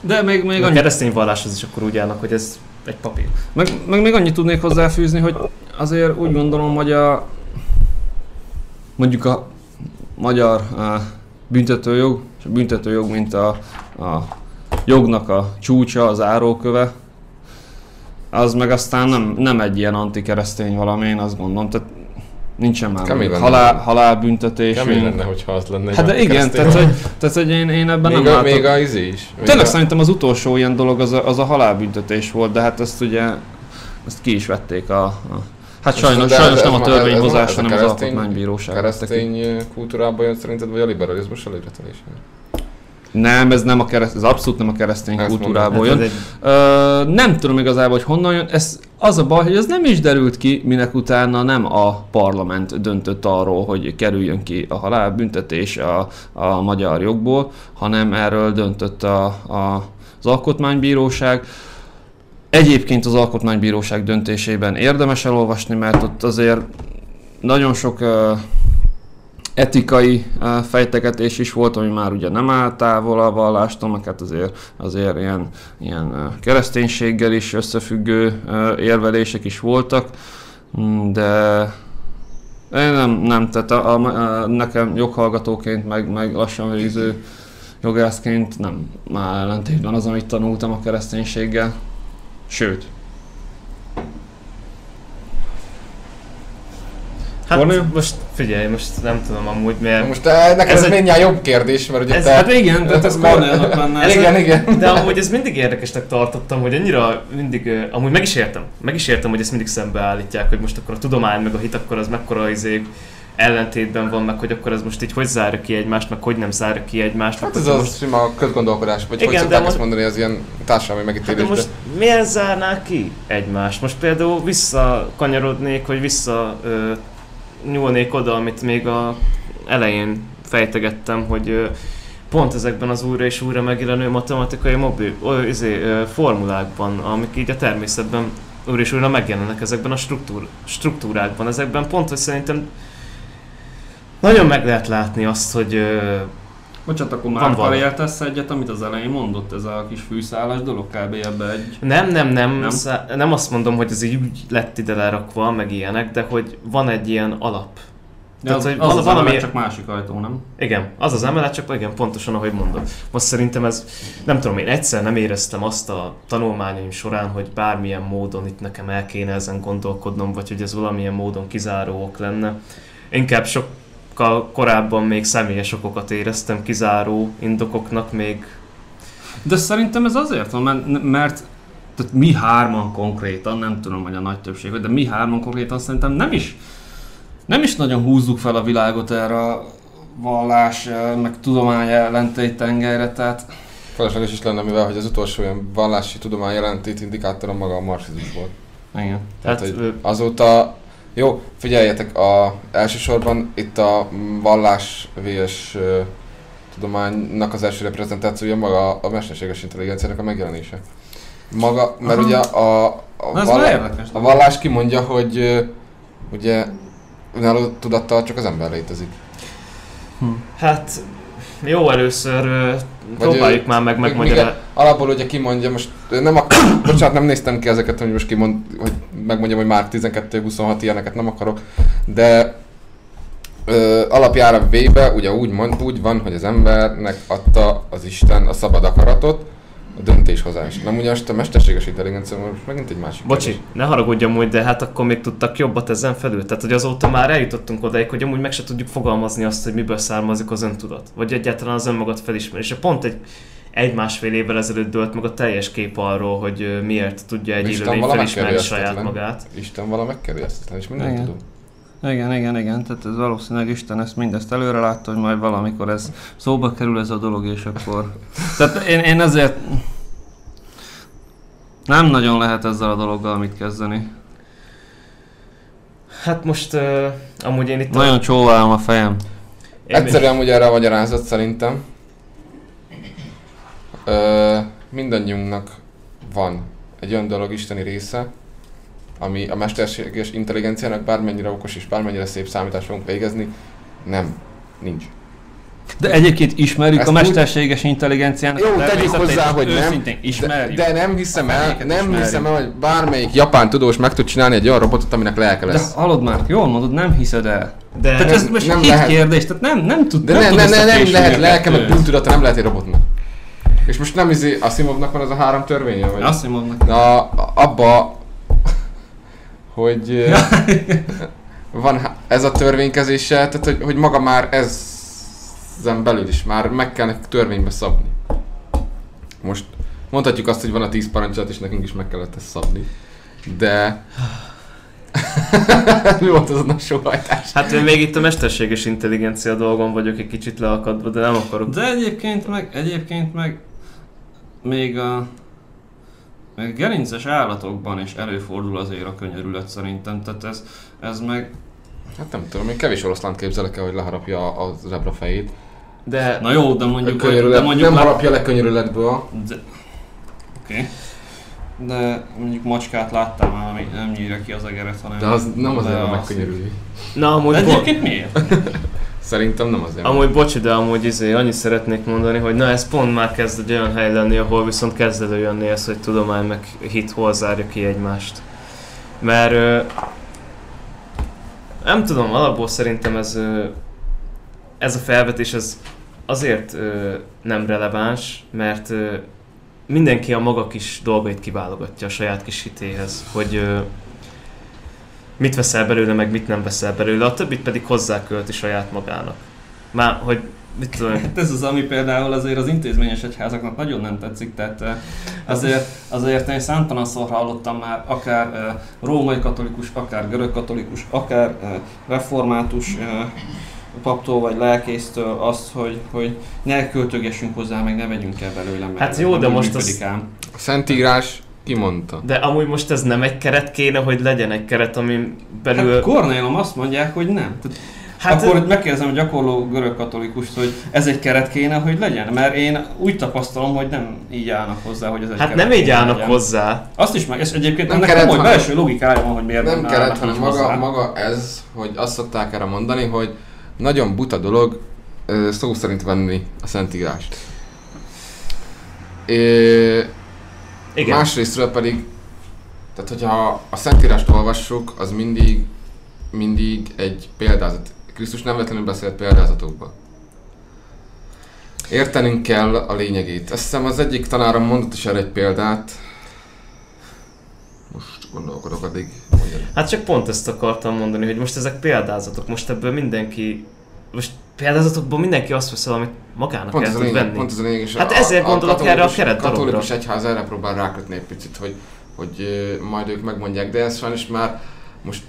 De még, még Még a annyi keresztény valláshoz is akkor úgy állnak, hogy ez egy papír. Meg, meg még annyit tudnék hozzáfűzni, hogy azért úgy gondolom, hogy a mondjuk a magyar a büntetőjog, és a büntetőjog, mint a, a jognak a csúcsa, az áróköve, az meg aztán nem, nem egy ilyen antikeresztény valami, én azt gondolom, tehát nincsen már Kemény lenne. halál, halálbüntetés. Kemény lenne, hogyha az lenne. Hát de igen, tehát hogy, tehát, hogy én, én ebben még nem a, látok. még a izé is. Még Tényleg a, szerintem az utolsó ilyen dolog az a, az a halálbüntetés volt, de hát ezt ugye ezt ki is vették a... a hát És sajnos, de sajnos nem a törvényhozás, hanem az alkotmánybíróság. keresztény ö, kultúrában jön szerinted, vagy a liberalizmus előretelés? Nem, ez nem a kereszt, ez abszolút nem a keresztény Ezt kultúrából jön. egy, Ö, nem tudom igazából, hogy honnan jön. Ez az a baj, hogy ez nem is derült ki, minek utána nem a parlament döntött arról, hogy kerüljön ki a halálbüntetés a, a magyar jogból, hanem erről döntött a, a, az alkotmánybíróság. Egyébként az alkotmánybíróság döntésében érdemes elolvasni, mert ott azért nagyon sok ö, etikai uh, fejtegetés is volt, ami már ugye nem áll távol a vallástól, meg hát azért, azért ilyen, ilyen uh, kereszténységgel is összefüggő uh, érvelések is voltak, Mm, de én nem, nem tehát a, a, a, nekem joghallgatóként, meg, meg lassan végző jogászként nem már ellentétben az, amit tanultam a kereszténységgel. Sőt, hát Kornél? most figyelj, most nem tudom amúgy miért. Most eh, neked Ez ez, egy- mindjárt jobb kérdés, mert ugye Ez- te... hát igen, tehát ez Cornellnak lenne. ez- igen, igen. De amúgy ez mindig érdekesnek tartottam, hogy annyira mindig, ö, amúgy meg is értem, meg is értem, hogy ezt mindig szembeállítják, hogy most akkor a tudomány meg a hit akkor az mekkora izé ellentétben van, meg hogy akkor ez most így hogy zárja ki egymást, meg hogy nem zárja ki egymást. Hát ez hogy az most, sima közgondolkodás, vagy Igen, hogy de szokták ezt mondani, az ilyen társadalmi hát de megítélés. most miért zárná ki egymást? Most például visszakanyarodnék, vagy vissza ö, nyúlnék oda, amit még a elején fejtegettem, hogy pont ezekben az újra és újra megjelenő matematikai mobil, ö, izé, ö, formulákban, amik így a természetben újra és újra megjelennek ezekben a struktúr, struktúrákban. Ezekben pont, hogy szerintem nagyon meg lehet látni azt, hogy ö, Bocsánat, akkor Van már valami. értesz egyet, amit az elején mondott, ez a kis fűszálas dolog, kb. ebbe egy... Nem, nem, nem, Nem? nem. Szá- nem azt mondom, hogy ez így úgy lett ide lerakva, meg ilyenek, de hogy van egy ilyen alap. De az, hogy az, az valami- emelet csak másik ajtó, nem? Igen, az az emelet, csak igen, pontosan ahogy mondod. Most szerintem ez, nem tudom, én egyszer nem éreztem azt a tanulmányaim során, hogy bármilyen módon itt nekem el kéne ezen gondolkodnom, vagy hogy ez valamilyen módon kizáró ok lenne. Inkább sokkal korábban még személyes okokat éreztem kizáró indokoknak még De szerintem ez azért van, mert, mert tehát mi hárman konkrétan, nem tudom, hogy a nagy többség, de mi hárman konkrétan szerintem nem is, nem is nagyon húzzuk fel a világot erre a vallás, eh, meg tudomány ellentét tengerre, tehát Felesleges is lenne, mivel hogy az utolsó ilyen vallási tudomány jelentét indikátorom maga a marxizmus volt. igen. Tehát, Hát, hogy azóta, jó, figyeljetek, a, elsősorban itt a vallás vs tudománynak az első reprezentációja maga a mesterséges intelligenciának a megjelenése. Maga, mert Aha. ugye a, a, Na, vallá- a vallás kimondja, hogy ugye önálló tudattal csak az ember létezik. Hát jó, először Vagy, próbáljuk ö, már meg megmagyarázni. Alapból ugye kimondja, most nem ak- bocsánat, nem néztem ki ezeket, hogy most kimond, hogy megmondjam, hogy már 12-26 ilyeneket nem akarok, de ö, alapjára véve ugye úgy, mond, úgy van, hogy az embernek adta az Isten a szabad akaratot, a döntéshozást. Nem ugye most a mesterséges intelligencia most megint egy másik Bocsi, kérdés. ne haragudj amúgy, de hát akkor még tudtak jobbat ezen felül. Tehát, hogy azóta már eljutottunk odáig, hogy amúgy meg se tudjuk fogalmazni azt, hogy miből származik az öntudat. Vagy egyáltalán az önmagad felismerése. Pont egy egy-másfél évvel ezelőtt dőlt meg a teljes kép arról, hogy miért tudja egy Isten élőlény felismerni saját magát. Isten vala megkerülhetetlen, és mindent tudunk. Igen, igen, igen, tehát ez valószínűleg Isten ezt mindezt előre látta, hogy majd valamikor ez szóba kerül ez a dolog, és akkor... Tehát én, én ezért... Nem nagyon lehet ezzel a dologgal mit kezdeni. Hát most uh, amúgy én itt... a- Nagyon csóválom a fejem. én- Egyszerűen ugye erre a magyarázat szerintem. Ö, mindannyiunknak van egy olyan dolog isteni része, ami a mesterséges intelligenciának bármennyire okos és bármennyire szép számítást fogunk végezni, nem, nincs. De egyébként ismerjük Ezt a úgy- mesterséges intelligenciának Jó, tegyük hozzá, hogy nem. őszintén De, ismerjük. de nem hiszem el, nem ismerjük. hiszem el, hogy bármelyik japán tudós meg tud csinálni egy olyan robotot, aminek lelke De lesz. hallod már, jól mondod, nem hiszed el. De Tehát nem- ez most nem egy lehet. kérdés, tehát nem, nem tud, De nem ne, tud ne, ne, nem lehet a lelke, meg bűntudata nem lehet egy robotnak. És most nem izé, Asimovnak van az a három törvénye? Vagy? Mondom Na, abba, hogy van ez a törvénykezése, tehát hogy, hogy maga már ezen belül is már meg kell nekik törvénybe szabni. Most mondhatjuk azt, hogy van a tíz parancsolat, és nekünk is meg kellett ezt szabni. De... Mi volt az a sóhajtás? Hát én még itt a mesterséges intelligencia dolgon vagyok egy kicsit leakadva, de nem akarok. De egyébként meg, egyébként meg még a meg gerinces állatokban is előfordul azért a könyörület szerintem, tehát ez, ez meg, Hát nem tudom, én kevés oroszlánt képzelek el, hogy leharapja a zebra fejét. De na jó, de mondjuk, de Könyörület, mondjuk nem már- harapja le könyörületből. De... Oké. De mondjuk macskát láttam már, ami nem nyírja ki az egeret, hanem... De az nem azért de van az- megkönyörülni. na amúgy, De bo- egyébként miért? Szerintem nem azért. amúgy bocsi, de amúgy izé, annyit szeretnék mondani, hogy na ez pont már kezd egy olyan hely lenni, ahol viszont kezd előjönni ez, hogy tudomány meg hit hol zárja ki egymást. Mert ö, nem tudom, alapból szerintem ez ö, ez a felvetés ez azért ö, nem releváns, mert ö, mindenki a maga kis dolgait kiválogatja a saját kis hitéhez, hogy ö, mit veszel belőle, meg mit nem veszel belőle, a többit pedig hozzákölti saját magának. Már, hogy mit tudom, Hát ez az, ami például azért az intézményes egyházaknak nagyon nem tetszik, tehát eh, azért, azért én számtalanszor hallottam már akár római katolikus, akár görög katolikus, akár református paptól vagy lelkésztől azt, hogy, hogy ne költögessünk hozzá, meg ne vegyünk el belőle. mert Hát jó, de most az- ám. A Szentírás kimondta. de amúgy most ez nem egy keret kéne, hogy legyen egy keret, amin belül... Hát Kornélom azt mondják, hogy nem. Tehát Hát akkor megkérdezem a gyakorló görög katolikus, hogy ez egy keret kéne, hogy legyen? Mert én úgy tapasztalom, hogy nem így állnak hozzá, hogy ez egy Hát keret nem így állnak legyen. hozzá. Azt is meg, és egyébként Nem ennek keret, komoly hanem- belső logikája van, hogy miért Nem kellett, így hanem hozzá. maga, maga ez, hogy azt szokták erre mondani, hogy nagyon buta dolog szó szerint venni a Szentírást. É, Igen. Másrésztről pedig, tehát hogyha a Szentírást olvassuk, az mindig, mindig egy példázat. Krisztus nem véletlenül beszélt példázatokba. Értenünk kell a lényegét. Azt hiszem az egyik tanárom mondott is erre egy példát. Most gondolkodok addig. Mondjad. Hát csak pont ezt akartam mondani, hogy most ezek példázatok, most ebből mindenki, most példázatokból mindenki azt veszel, amit magának Pont el a tud venni. pont ez a lényeg. És Hát ezért gondolok erre a keret dologra. katolikus egyház erre próbál rákötni egy picit, hogy, hogy majd ők megmondják, de ez sajnos már most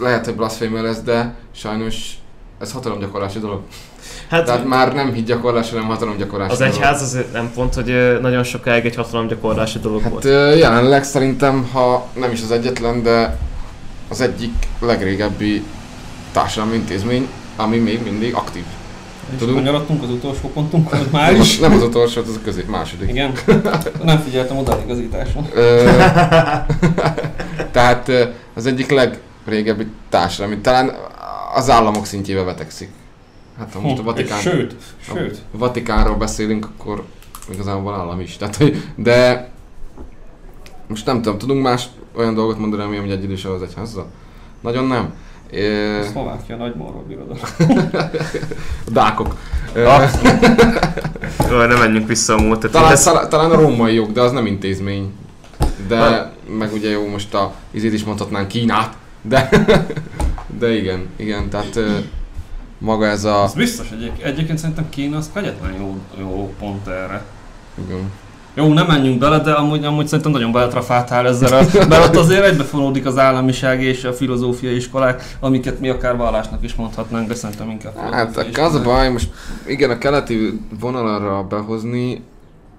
lehet, hogy blasfémia lesz, de sajnos ez hatalomgyakorlási dolog. Hát Tehát már nem hitgyakorlás, hanem hatalomgyakorlási az dolog. egyház az nem pont, hogy nagyon sokáig egy hatalomgyakorlási dolog Hát volt. ö, jelenleg szerintem, ha nem is az egyetlen, de az egyik legrégebbi társadalmi intézmény, ami még mindig aktív. És Tudunk. kanyarodtunk az utolsó pontunkhoz már Nem, is. az- nem az utolsó, az a közép, második. Igen. Nem figyeltem oda igazításon. Ö, tehát az egyik legrégebbi társadalmi, talán az államok szintjébe vetekszik. Hát ha most a Vatikán, És Sőt, sőt. a Vatikánról beszélünk, akkor igazából állam is. Tehát, hogy, de most nem tudom, tudunk más olyan dolgot mondani, ami ami egy idős az egyházzal? Nagyon nem. Ö, Szlovákia nagymorva birodalom. a dákok. Ah. Jó, ne menjünk vissza a múltra. Talán, Ez- talán, a római jog, de az nem intézmény. De, meg ugye jó, most a izét is mondhatnánk Kínát, de, de igen, igen, tehát maga ez a... Az biztos egyébként. Egyébként szerintem Kína az kegyetlen jó, jó pont erre. Igen. Jó, nem menjünk bele, de amúgy, amúgy szerintem nagyon beletrafáltál ezzel, a, mert ott azért egybefonódik az államiság és a filozófiai iskolák, amiket mi akár vallásnak is mondhatnánk, de szerintem inkább Hát az a baj, most igen, a keleti vonalarra behozni,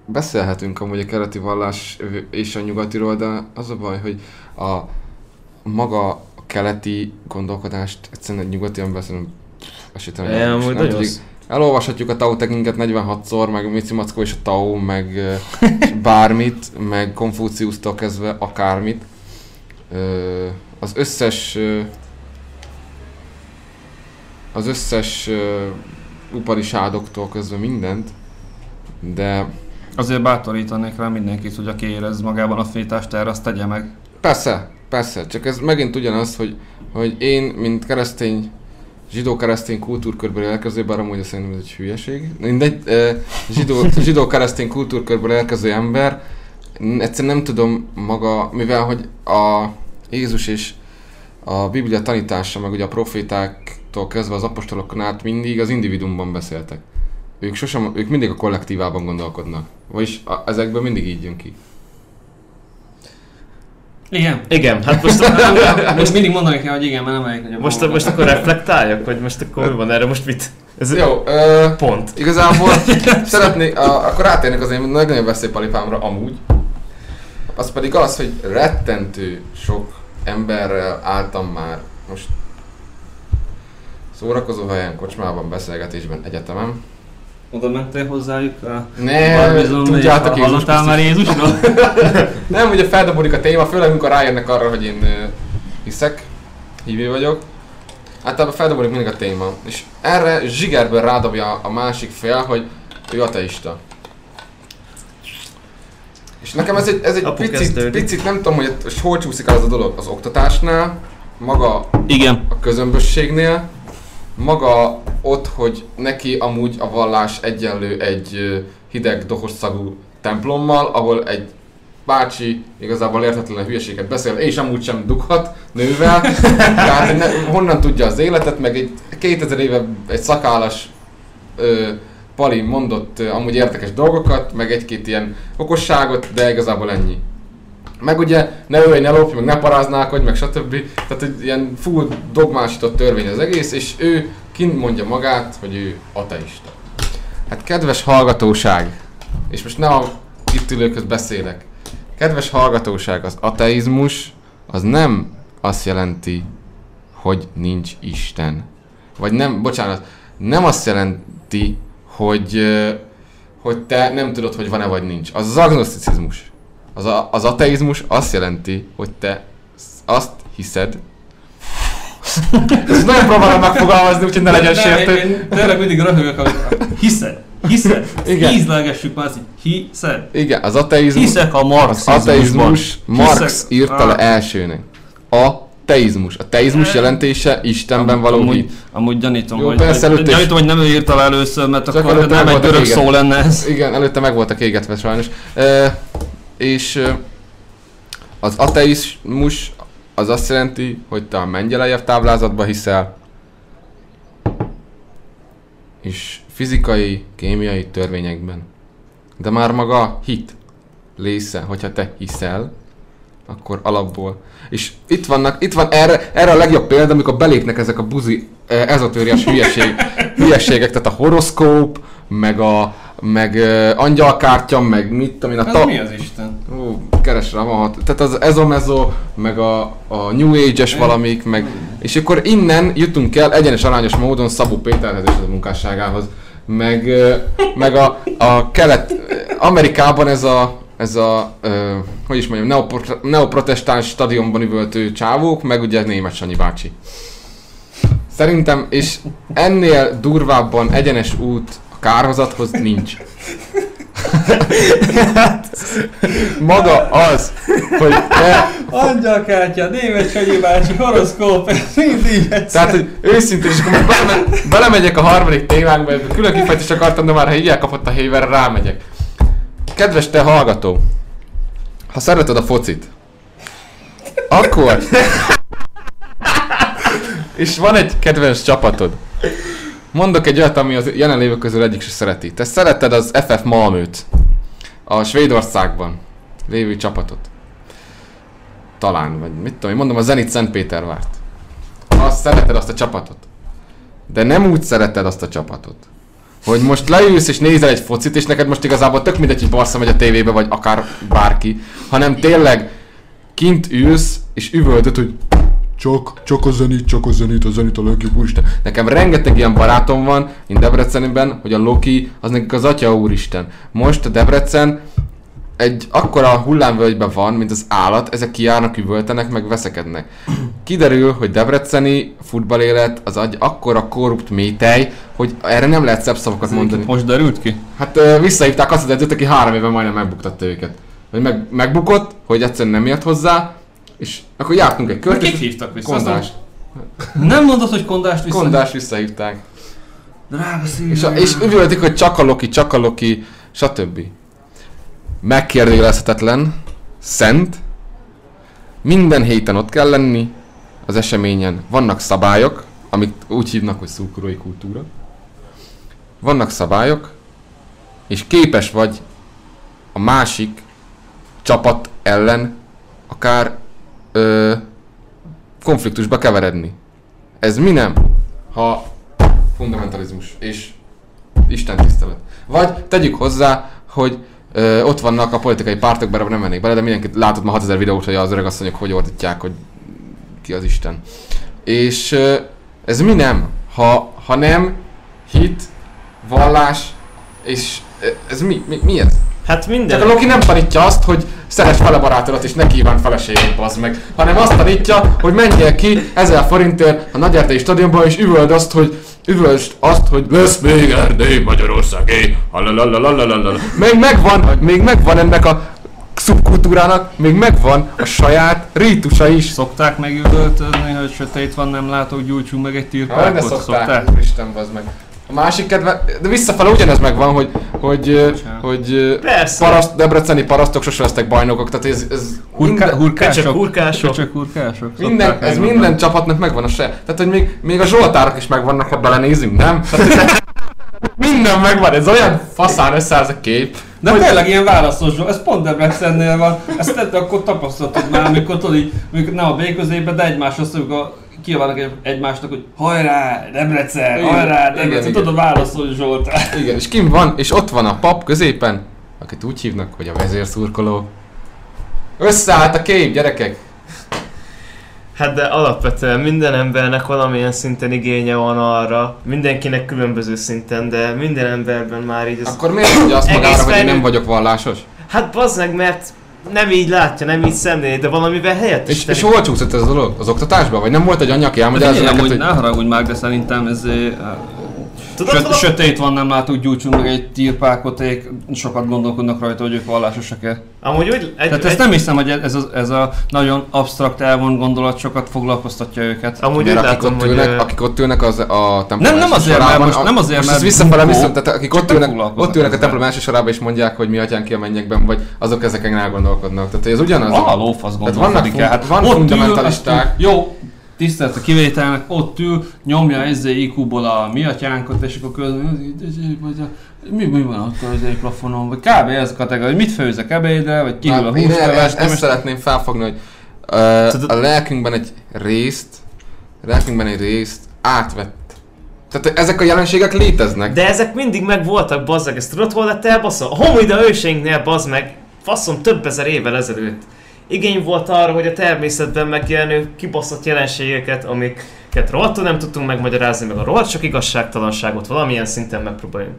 beszélhetünk amúgy a keleti vallás és a nyugatiról, de az a baj, hogy a maga a keleti gondolkodást egyszerűen egy nyugati ember szerintem esélytelen. Ja, nem- amúgy nem nagyon Elolvashatjuk a Tao Te Chinget 46-szor, meg Mici Mackó és a Tao, meg bármit, meg Konfúciusztól kezdve akármit. Az összes az összes uparisádoktól kezdve mindent, de Azért bátorítanék rá mindenkit, hogy aki érez magában a fétást erre, azt tegye meg. persze, persze, csak ez megint ugyanaz, hogy, hogy én, mint keresztény zsidó-keresztény kultúrkörből érkező, bár amúgy szerintem ez egy hülyeség. Mindegy, zsidó, zsidó-keresztény kultúrkörből érkező ember, egyszerűen nem tudom maga, mivel hogy a Jézus és a Biblia tanítása, meg ugye a profétáktól kezdve az apostolokon át mindig az individumban beszéltek. Ők sosem, ők mindig a kollektívában gondolkodnak. Vagyis a, ezekből mindig így jön ki. Igen. Igen, hát most, Most mindig mondani kell, hogy igen, mert nem elég nagyobb. most, most akkor reflektáljak, hogy most akkor mi van erre, most mit? Ez Jó, ö, pont. Igazából szeretnék, a, akkor rátérnék az én legnagyobb veszélypalipámra amúgy. Az pedig az, hogy rettentő sok emberrel álltam már most szórakozó helyen, kocsmában, beszélgetésben, egyetemen. Oda mentél hozzájuk a Ne, tudjátok, Jézus hallottál már. Jézusról? Nem, ugye feldobódik a téma, főleg amikor rájönnek arra, hogy én hiszek, hívő vagyok. Általában feldobódik mindig a téma. És erre zsigerből rádobja a másik fél, hogy ő ateista. És nekem ez egy, ez egy Apu picit, kezdődik. picit, nem tudom, hogy hogy hol csúszik el az a dolog az oktatásnál, maga Igen. a közömbösségnél, maga ott, hogy neki amúgy a vallás egyenlő egy hideg, dohos szagú templommal, ahol egy bácsi igazából értetlen hülyeséget beszél, és amúgy sem dughat nővel. Tehát ne, honnan tudja az életet, meg egy 2000 éve egy szakállas ö, Pali mondott ö, amúgy érdekes dolgokat, meg egy-két ilyen okosságot, de igazából ennyi. Meg ugye ne ölj, ne lopj, meg ne paráználkodj, meg stb. Tehát egy ilyen full dogmásított törvény az egész, és ő kint mondja magát, hogy ő ateista. Hát kedves hallgatóság, és most ne a itt ülőkhöz beszélek. Kedves hallgatóság, az ateizmus az nem azt jelenti, hogy nincs Isten. vagy nem, bocsánat, nem azt jelenti, hogy, hogy te nem tudod, hogy van-e vagy nincs. Az az agnoszticizmus. Az, a, az ateizmus azt jelenti, hogy te azt hiszed, ezt nagyon próbálom megfogalmazni, úgyhogy ne legyen sértő. Én, én tényleg mindig röhögök, amikor hiszed, hiszed, Igen. ízlelgessük már hiszed. Igen, az ateizmus, Hiszek a az marxizmusban. ateizmus Marx írta le Ah. elsőnek. A teizmus. A teizmus jelentése Istenben való amúgy, hit. amúgy gyanítom, Jó, hogy, persze, hogy, előtte gyanítom, hogy nem ő írta le először, mert Csak akkor nem egy görög szó lenne ez. Igen, előtte meg voltak égetve sajnos. E, és az ateizmus az azt jelenti, hogy te a Mendelejev táblázatba hiszel, és fizikai, kémiai törvényekben. De már maga a hit része, hogyha te hiszel, akkor alapból. És itt vannak, itt van erre, erre a legjobb példa, amikor belépnek ezek a buzi ezotériás hülyeség, hülyeségek, tehát a horoszkóp, meg a meg uh, angyalkártya, meg mit tudom én, a Ez mi az Isten? Ó, keresre van hat. Tehát az ezomezo, meg a, a New Age-es valamik, meg... És akkor innen jutunk el egyenes arányos módon Szabó Péterhez és a munkásságához. Meg, ö, meg a, a kelet... Amerikában ez a, ez a, ö, hogy is mondjam, neopro- neoprotestáns stadionban üvöltő csávók, meg ugye német Sanyi bácsi. Szerintem, és ennél durvábban egyenes út kárhozathoz nincs. Maga az, hogy te, Angyalkártya, német Sanyi bácsi, horoszkóp, ez mindig tehát, hogy őszintén, és akkor most beleme, belemegyek a harmadik témánkba, külön kifejtést akartam, de már ha így elkapott a héverre, rámegyek. Kedves te hallgató, ha szereted a focit, akkor... és van egy kedvenc csapatod. Mondok egy olyat, ami az jelenlévők közül egyik se szereti. Te szereted az FF Malmöt. A Svédországban lévő csapatot. Talán, vagy mit tudom én, mondom a Zenit Szentpétervárt. Azt szereted azt a csapatot. De nem úgy szereted azt a csapatot. Hogy most leülsz és nézel egy focit, és neked most igazából tök mindegy, hogy Barca megy a tévébe, vagy akár bárki, hanem tényleg kint ülsz, és üvöltöd, hogy csak, csak a zenit, csak a zenit, a zenit a legjobb úristen. Nekem rengeteg ilyen barátom van, én Debrecenben, hogy a Loki, az nekik az atya úristen. Most a Debrecen egy akkora hullámvölgyben van, mint az állat, ezek kijárnak, üvöltenek, meg veszekednek. Kiderül, hogy debreceni futballélet az egy akkora korrupt métej, hogy erre nem lehet szebb szavakat mondani. Most derült ki? Hát ö, visszahívták azt az edzőt, aki három éve majdnem megbuktatta őket. Hogy meg, megbukott, hogy egyszerűen nem ért hozzá, és akkor jártunk egy kört, Kik és hívtak vissza? Kondás. Nem mondod, hogy kondást vissza? Kondás visszahívták. Drága szívem. És, a, és üvöltik, hogy csak a Loki, csak a Loki, stb. Megkérdőjelezhetetlen, szent, minden héten ott kell lenni az eseményen. Vannak szabályok, amik úgy hívnak, hogy szurkolói kultúra. Vannak szabályok, és képes vagy a másik csapat ellen akár ö, konfliktusba keveredni. Ez mi nem? Ha fundamentalizmus és Isten tisztelet. Vagy tegyük hozzá, hogy ö, ott vannak a politikai pártok, bár nem mennék bele, de mindenkit látott már 6000 videót, hogy az öreg asszonyok hogy ordítják, hogy ki az Isten. És ö, ez mi nem? Ha, ha nem hit, vallás, és ez mi? Mi, mi ez? Hát minden. Csak a Loki nem tanítja azt, hogy szeres fele barátodat és ne kíván feleségét, bazd meg. Hanem azt tanítja, hogy menjél ki 1000 forintért a Nagy Erdély stadionba és üvöld azt, hogy üvölst azt, hogy lesz még Erdély Magyarországé. Még megvan, még megvan ennek a szubkultúrának még megvan a saját rítusa is. Szokták megüvöltözni, hogy sötét van, nem látok, gyújtsunk meg egy tirpákot? Ha, ne szokták, szokták. Úristen, meg. A másik kedve, de visszafele ugyanez megvan, hogy, hogy, hogy Persze. paraszt, debreceni parasztok sose lesznek bajnokok, tehát ez, ez Hurká, minden- hurkások? Hurkások. Köcsök, hurkások? Minden, ez minden csapatnak megvan a se. Tehát, hogy még, még a Zsoltárok is megvannak, ha belenézünk, nem? Tehát, minden megvan, ez olyan faszán összeáll ez a kép. De hogy... tényleg ilyen válaszos ez pont Debrecennél van, ezt te akkor tapasztaltad már, amikor tudod így, amikor nem a B közébe, de egymáshoz, amikor kiabálnak egy- egymásnak, hogy hajrá, Debrecen, Igen, hajrá, igen, Debrecen, igen. tudod a válaszos Zsolt. Igen, és kim van, és ott van a pap középen, akit úgy hívnak, hogy a vezérszurkoló. Összeállt a kép, gyerekek! Hát de alapvetően minden embernek valamilyen szinten igénye van arra, mindenkinek különböző szinten, de minden emberben már így az... Akkor miért mondja azt magára, hogy én nem vagyok vallásos? Hát bazd meg, mert nem így látja, nem így szemléli, de valamivel helyett És, és hol csúszott ez a dolog? Az oktatásban? Vagy nem volt egy anyja, aki elmagyarázza neked, hogy... ne haragudj már, de szerintem ez eh, Tudod, söt, sötét van, nem látunk, gyújtsunk meg egy tírpákoték, sokat gondolkodnak rajta, hogy ők vallásosak-e. Amúgy úgy, egy, Tehát egy, ezt nem hiszem, hogy ez a, ez a nagyon absztrakt elvont gondolat sokat foglalkoztatja őket. amúgy úgy Mert akik látom, ott, hogy... ülnek, ö, akik ott ülnek az a templom Nem, nem azért, mert sorában, most- a- nem azért, most mert visszafele viszont, tehát akik ott ülnek, ott ülnek a templom első sorában és mondják, hogy mi atyánk ki a mennyekben, vagy azok ezeken elgondolkodnak. Tehát hogy ez ugyanaz. Ah, a lófasz vannak gondolkodik el. Hát van fundamentalisták. Jó, tisztelt a kivételnek, ott ül, nyomja ezzel IQ-ból a mi atyánkot, és akkor közben, vagy a, mi, mi van ott az egy plafonon, vagy kb. ez a kategória, hogy mit főzök ebédre, vagy kívül a húsleves, ezt, szeretném felfogni, hogy Tudod- a lelkünkben egy részt, a lelkünkben egy részt átvett. Tehát ezek a jelenségek léteznek. De ezek mindig meg voltak, bazzeg, ezt tudod hol lett el, bassza? A homoida őseinknél, bazd meg, faszom, több ezer évvel ezelőtt. Igény volt arra, hogy a természetben megjelenő kibaszott jelenségeket, amiket rohadtul nem tudtunk megmagyarázni, meg a rohadt sok igazságtalanságot valamilyen szinten megpróbáljunk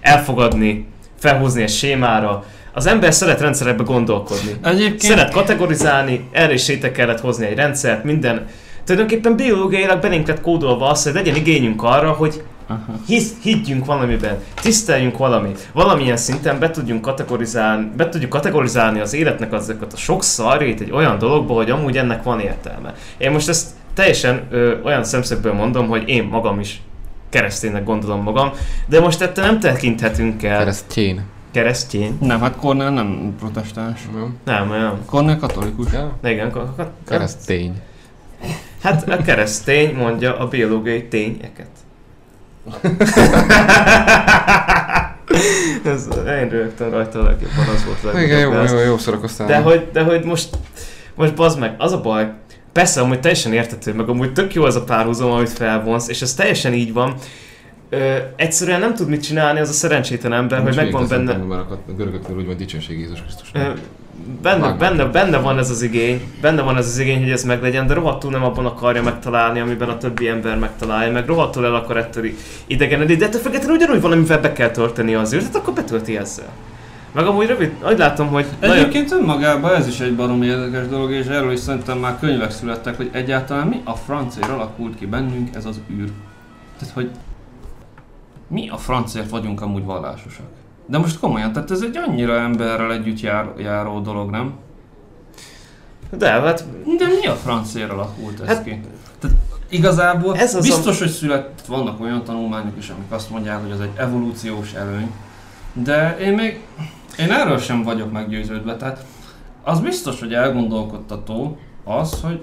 elfogadni, felhúzni egy sémára. Az ember szeret rendszerekbe gondolkodni. Egyébként Szeret kategorizálni, erre is létre kellett hozni egy rendszert, minden. Tulajdonképpen biológiailag belénk lett kódolva az, hogy legyen igényünk arra, hogy Aha. hisz, higgyünk valamiben, tiszteljünk valamit, valamilyen szinten be tudjunk kategorizálni, be tudjuk kategorizálni az életnek azokat a sok szarjait egy olyan dologba, hogy amúgy ennek van értelme. Én most ezt teljesen ö, olyan szemszögből mondom, hogy én magam is kereszténynek gondolom magam, de most ettől nem tekinthetünk el Keresztjén. keresztény. nem, hát Cornell nem protestáns. Jó? Nem, olyan. Cornell katolikus. Ja? Igen, ka- ka- Keresztény. Hát a keresztény mondja a biológiai tényeket. Ez, én rögtön rajta a legjobban az volt a legnagyobb Igen, jó, jó, jó szórakoztál. De hogy, de hogy most, most bazd meg, az a baj, persze amúgy teljesen értető, meg amúgy tök jó az a párhuzam, amit felvonsz, és ez teljesen így van. Ö, egyszerűen nem tud mit csinálni az a szerencsétlen ember, hogy megvan benne, A görögöknél úgy van dicsőség Jézus Krisztus. Benne, benne, benne van ez az igény, benne van ez az igény, hogy ez meglegyen, de rohadtul nem abban akarja megtalálni, amiben a többi ember megtalálja, meg rohadtul el akar ettől idegenedni, de ettől függetlenül ugyanúgy van, amivel be kell tölteni az űrt, akkor betölti ezzel. Meg amúgy rövid, úgy látom, hogy nagyon, Egyébként önmagában ez is egy baromi érdekes dolog, és erről is szerintem már könyvek születtek, hogy egyáltalán mi a francért alakult ki bennünk ez az űr. Tehát, hogy mi a francért vagyunk amúgy vallásosak. De most komolyan, tehát ez egy annyira emberrel együtt jár, járó dolog, nem? de hát De mi a francért alakult ez Hát- ki? Tehát igazából Ez az a- biztos, hogy született, vannak olyan tanulmányok is, amik azt mondják, hogy ez egy evolúciós előny. De én még, én erről sem vagyok meggyőződve, tehát az biztos, hogy elgondolkodtató az, hogy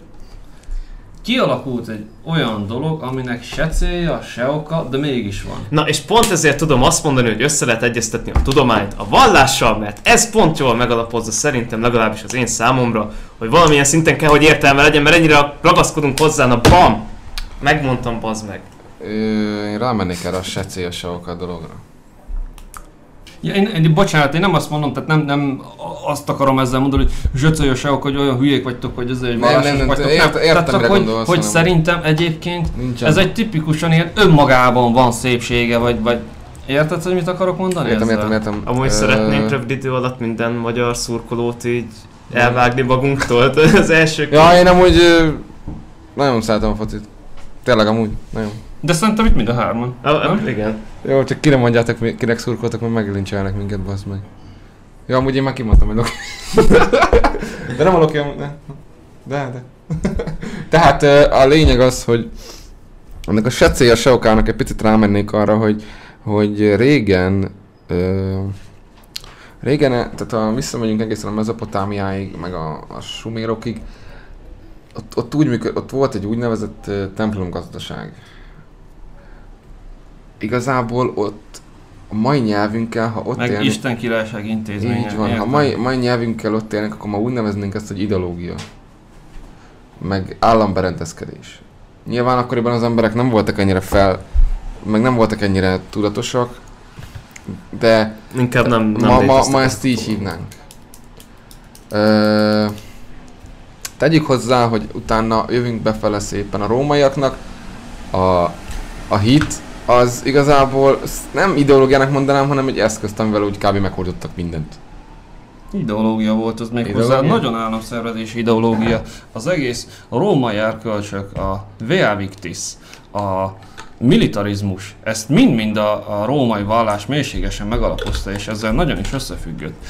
kialakult egy olyan dolog, aminek se célja, se oka, de mégis van. Na és pont ezért tudom azt mondani, hogy össze lehet egyeztetni a tudományt a vallással, mert ez pont jól megalapozza szerintem legalábbis az én számomra, hogy valamilyen szinten kell, hogy értelme legyen, mert ennyire ragaszkodunk hozzá, na bam! Megmondtam, bazd meg. Ö, én rámennék erre a se cél, se oka dologra. Ja, én, én, bocsánat, én nem azt mondom, tehát nem, nem azt akarom ezzel mondani, hogy zsöcölyösek, hogy olyan hülyék vagytok, hogy ezért Nem, vallásos nem, nem, vagytok. ért- értem, tehát hogy, gondolsz, hogy szerintem egyébként Nincsen. ez egy tipikusan ilyen önmagában van szépsége, vagy, vagy Érted, hogy mit akarok mondani Értem, ezzel? értem, értem. Amúgy Ö, szeretnénk rövid idő alatt minden magyar szurkolót így elvágni magunktól az első Ja, én amúgy nagyon szeretem a focit. Tényleg amúgy, nagyon. De szerintem itt mind a hárman. Ah, nem? igen. Jó, csak ki nem mondjátok, kinek szurkoltak, mert meglincselnek minket, bassz meg. Ja, amúgy én már kimondtam, hogy Loki. de nem a Loki, amúgy, de. De, de. Tehát a lényeg az, hogy ennek a se célja, se okának egy picit rámennék arra, hogy, hogy régen ö, régen, tehát ha visszamegyünk egészen a Mezopotámiáig, meg a, a Sumérokig, ott, ott, úgy működ, ott volt egy úgynevezett templomgazdaság. Igazából ott a mai nyelvünkkel, ha ott Meg élnénk, Isten királyság intézménye. így van, ha érted? mai, mai nyelvünkkel ott élnek, akkor ma úgy neveznénk ezt, hogy ideológia. Meg államberendezkedés. Nyilván akkoriban az emberek nem voltak ennyire fel, meg nem voltak ennyire tudatosak, de Inkább nem, nem ma, ma, ma ezt így hívnánk. Ö, Tegyük hozzá, hogy utána jövünk befele szépen a rómaiaknak, a, a hit az igazából nem ideológiának mondanám, hanem egy eszközt, amivel úgy kb. megoldottak mindent. Ideológia volt az még hozzá, nagyon államszervezési ideológia. Az egész a római erkölcsök, a Via Victis, a militarizmus, ezt mind-mind a, a római vallás mélységesen megalapozta, és ezzel nagyon is összefüggött.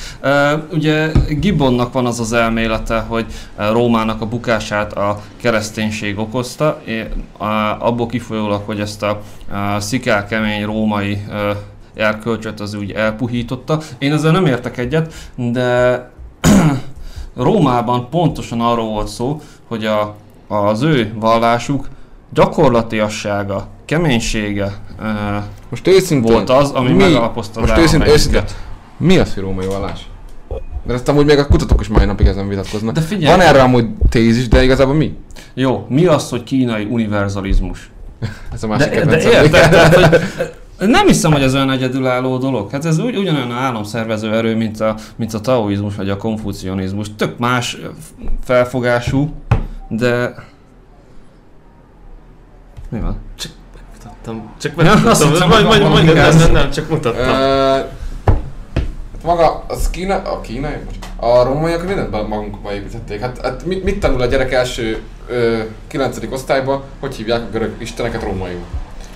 Ugye Gibbonnak van az az elmélete, hogy Rómának a bukását a kereszténység okozta, abból kifolyólag, hogy ezt a, a szikál kemény római erkölcsöt az úgy elpuhította. Én ezzel nem értek egyet, de Rómában pontosan arról volt szó, hogy a, az ő vallásuk gyakorlatiassága, keménysége uh, Most őszintén, volt az, ami mi, megalapozta most őszintén, őszintén, mi az, hogy római vallás? Mert ezt amúgy még a kutatók is mai napig ezen vitatkoznak. De figyelj! Van erre amúgy tézis, de igazából mi? Jó, mi az, hogy kínai univerzalizmus? Ez a másik De, de érted, tehát, hogy nem hiszem, hogy ez olyan egyedülálló dolog. Hát ez ugy, ugyanolyan államszervező erő, mint a, mint a taoizmus vagy a konfucionizmus. Tök más felfogású, de... Mi van? Mutattam. Csak megmutattam. hittem, Majd, majd, van majd, nem, nem, nem, csak mutattam. Ö, maga, az Kína, a kínai, a rómaiak mindent magukba építették. Hát, hát mit, mit tanul a gyerek első ö, 9. osztályban, hogy hívják a görög isteneket rómaiul?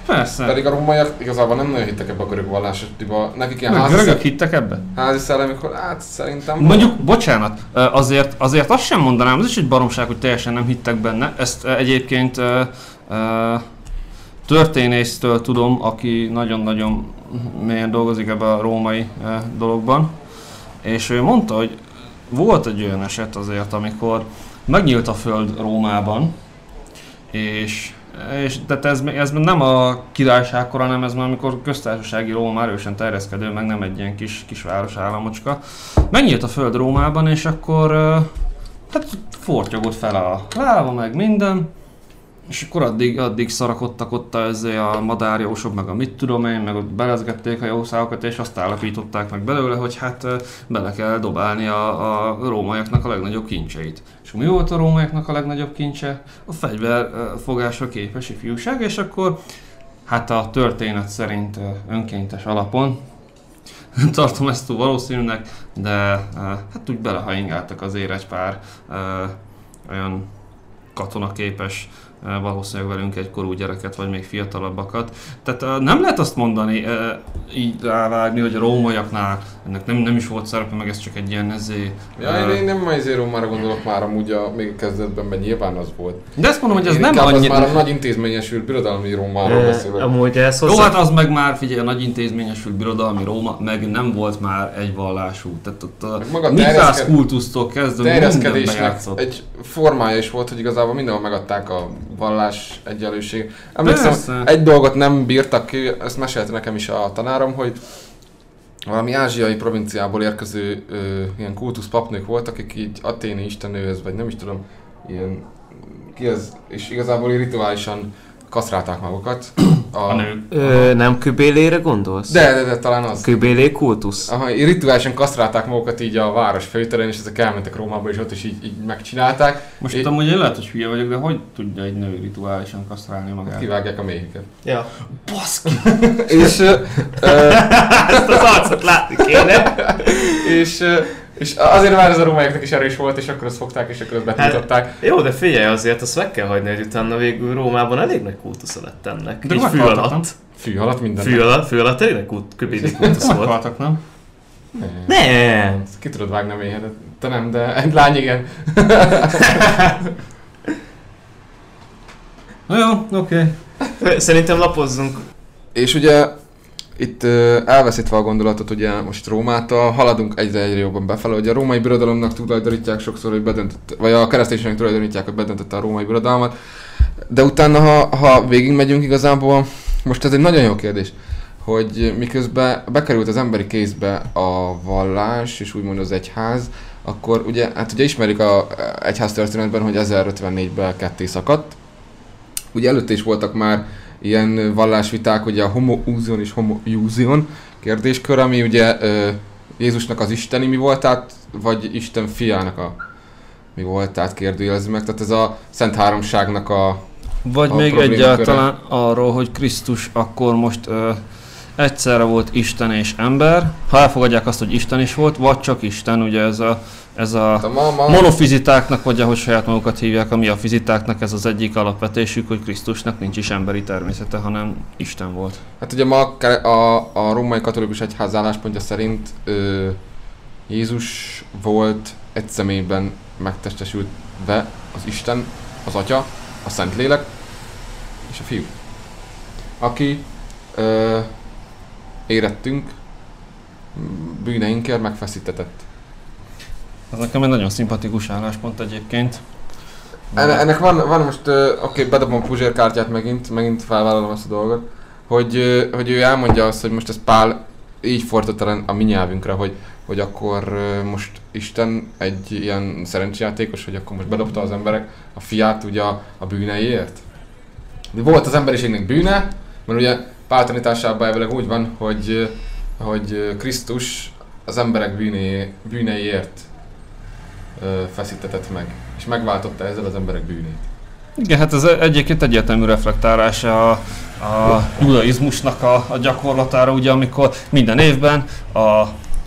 Persze. Pedig a rómaiak igazából nem nagyon hittek ebbe a görög vallásba. Nekik ilyen házi, görögök hittek ebbe? házi szellemi, hát szerintem... Mondjuk, bocsánat, ö, azért, azért azt sem mondanám, ez is egy baromság, hogy teljesen nem hittek benne. Ezt egyébként történésztől tudom, aki nagyon-nagyon mélyen dolgozik ebbe a római ö, dologban. És ő mondta, hogy volt egy olyan eset azért, amikor megnyílt a föld Rómában, és és tehát ez, ez nem a királyságkor, hanem ez már amikor köztársasági Róma erősen terjeszkedő, meg nem egy ilyen kis, kis város államocska. Megnyílt a föld Rómában, és akkor ö, hát fortyogott fel a láva, meg minden, és akkor addig, addig szarakodtak ott ezzel a madárjósok, meg a mit tudom én, meg ott belezgették a jószágokat, és azt állapították meg belőle, hogy hát bele kell dobálni a, a rómaiaknak a legnagyobb kincseit. És mi volt a rómaiaknak a legnagyobb kincse? A fegyverfogásra képes ifjúság, és akkor hát a történet szerint önkéntes alapon tartom ezt túl valószínűnek, de hát úgy belehaingáltak azért egy pár olyan katonaképes valószínűleg velünk egykorú gyereket, vagy még fiatalabbakat. Tehát nem lehet azt mondani, így rávágni, hogy a rómaiaknál ennek nem, nem is volt szerepe, meg ez csak egy ilyen ezé... Ja, ö, én, én nem azért Rómára gondolok már amúgy a, még a kezdetben, mert nyilván az volt. De ezt mondom, hogy ez én nem annyira... már a nagy intézményesült birodalmi Rómáról Ö, beszélek. Amúgy ez Jó, hozzá... hát az meg már, figyelj, a nagy intézményesült birodalmi Róma, meg nem volt már egy vallású. Tehát ott a maga terjeszked- kultusztól kezdve terjeszkedésnek egy formája is volt, hogy igazából mindenhol megadták a vallás egyenlőség. Emlékszem, Persze. egy dolgot nem bírtak ki, ezt mesélte nekem is a tanárom, hogy valami ázsiai provinciából érkező ö, ilyen kultusz papnők voltak, akik így aténi istennőhöz, vagy nem is tudom, ilyen, ki ez, és igazából így rituálisan kasztrálták magukat. A nők. Ö, nem kübélére gondolsz? De, de, de talán az. Kübélé kultusz? Aha, rituálisan kasztrálták magukat így a város főterén, és ezek elmentek Rómába, és ott is így, így megcsinálták. Most É- amúgy én lehet, hogy hülye vagyok, de hogy tudja egy nő rituálisan kasztrálni magát? Kivágják a méhüket. Ja. Baszki! és, ö, ö, Ezt az arcot látni kéne. és, ö, és azért már ez a rómaiaknak is erős volt, és akkor azt fogták, és akkor azt betiltották. Jó, de figyelj azért, azt meg kell hagyni, hogy utána végül Rómában elég nagy kultusza lett ennek. De Így fű alatt. Fű alatt minden. Fű alatt, fű alatt elég nagy kult, kultusz volt. Meghaltak, nem? Nem. Nem. Ki tudod vágni a méhedet? Te nem, de egy lány igen. Na jó, oké. Szerintem lapozzunk. És ugye itt elveszítve a gondolatot, ugye most Rómától haladunk egyre egyre jobban befelé, hogy a római birodalomnak tulajdonítják sokszor, hogy bedöntött, vagy a kereszténységnek tulajdonítják, hogy bedöntötte a római birodalmat, de utána, ha, ha végigmegyünk igazából, most ez egy nagyon jó kérdés, hogy miközben bekerült az emberi kézbe a vallás, és úgymond az egyház, akkor ugye, hát ugye ismerik a egyház történetben, hogy 1054-ben ketté szakadt. Ugye előtte is voltak már ilyen vallásviták, ugye a homoúzion és homoiúzion kérdéskör, ami ugye ö, Jézusnak az isteni mi voltát, vagy Isten fiának a mi volt, tehát kérdőjelezi meg. Tehát ez a Szent Háromságnak a Vagy A még egyáltalán arról, hogy Krisztus akkor most ö, egyszerre volt Isten és ember, ha elfogadják azt, hogy Isten is volt, vagy csak Isten, ugye ez a, ez a Hát a ma, ma, monofizitáknak, vagy ahogy saját magukat hívják, ami a fizitáknak, ez az egyik alapvetésük, hogy Krisztusnak nincs is emberi természete, hanem Isten volt. Hát ugye ma a, a római katolikus egyház álláspontja szerint ö, Jézus volt egy személyben megtestesülve az Isten, az Atya, a Szentlélek és a Fiú. Aki ö, érettünk bűneinkért megfeszítetett. Ez nekem egy nagyon szimpatikus álláspont egyébként. Enne, ennek van, van most, oké, okay, bedobom a Puzsér kártyát megint, megint felvállalom azt a dolgot, hogy, hogy ő elmondja azt, hogy most ez Pál így fordította a mi nyelvünkre, hogy, hogy akkor most Isten egy ilyen szerencsejátékos, hogy akkor most bedobta az emberek a fiát ugye a, a bűneiért. De volt az emberiségnek bűne, mert ugye Pál tanításában elvileg úgy van, hogy, hogy Krisztus az emberek bűneiért feszítetett meg, és megváltotta ezzel az emberek bűnét. Igen, hát ez egyébként egyértelmű reflektálása a, a judaizmusnak a, a gyakorlatára, ugye amikor minden évben a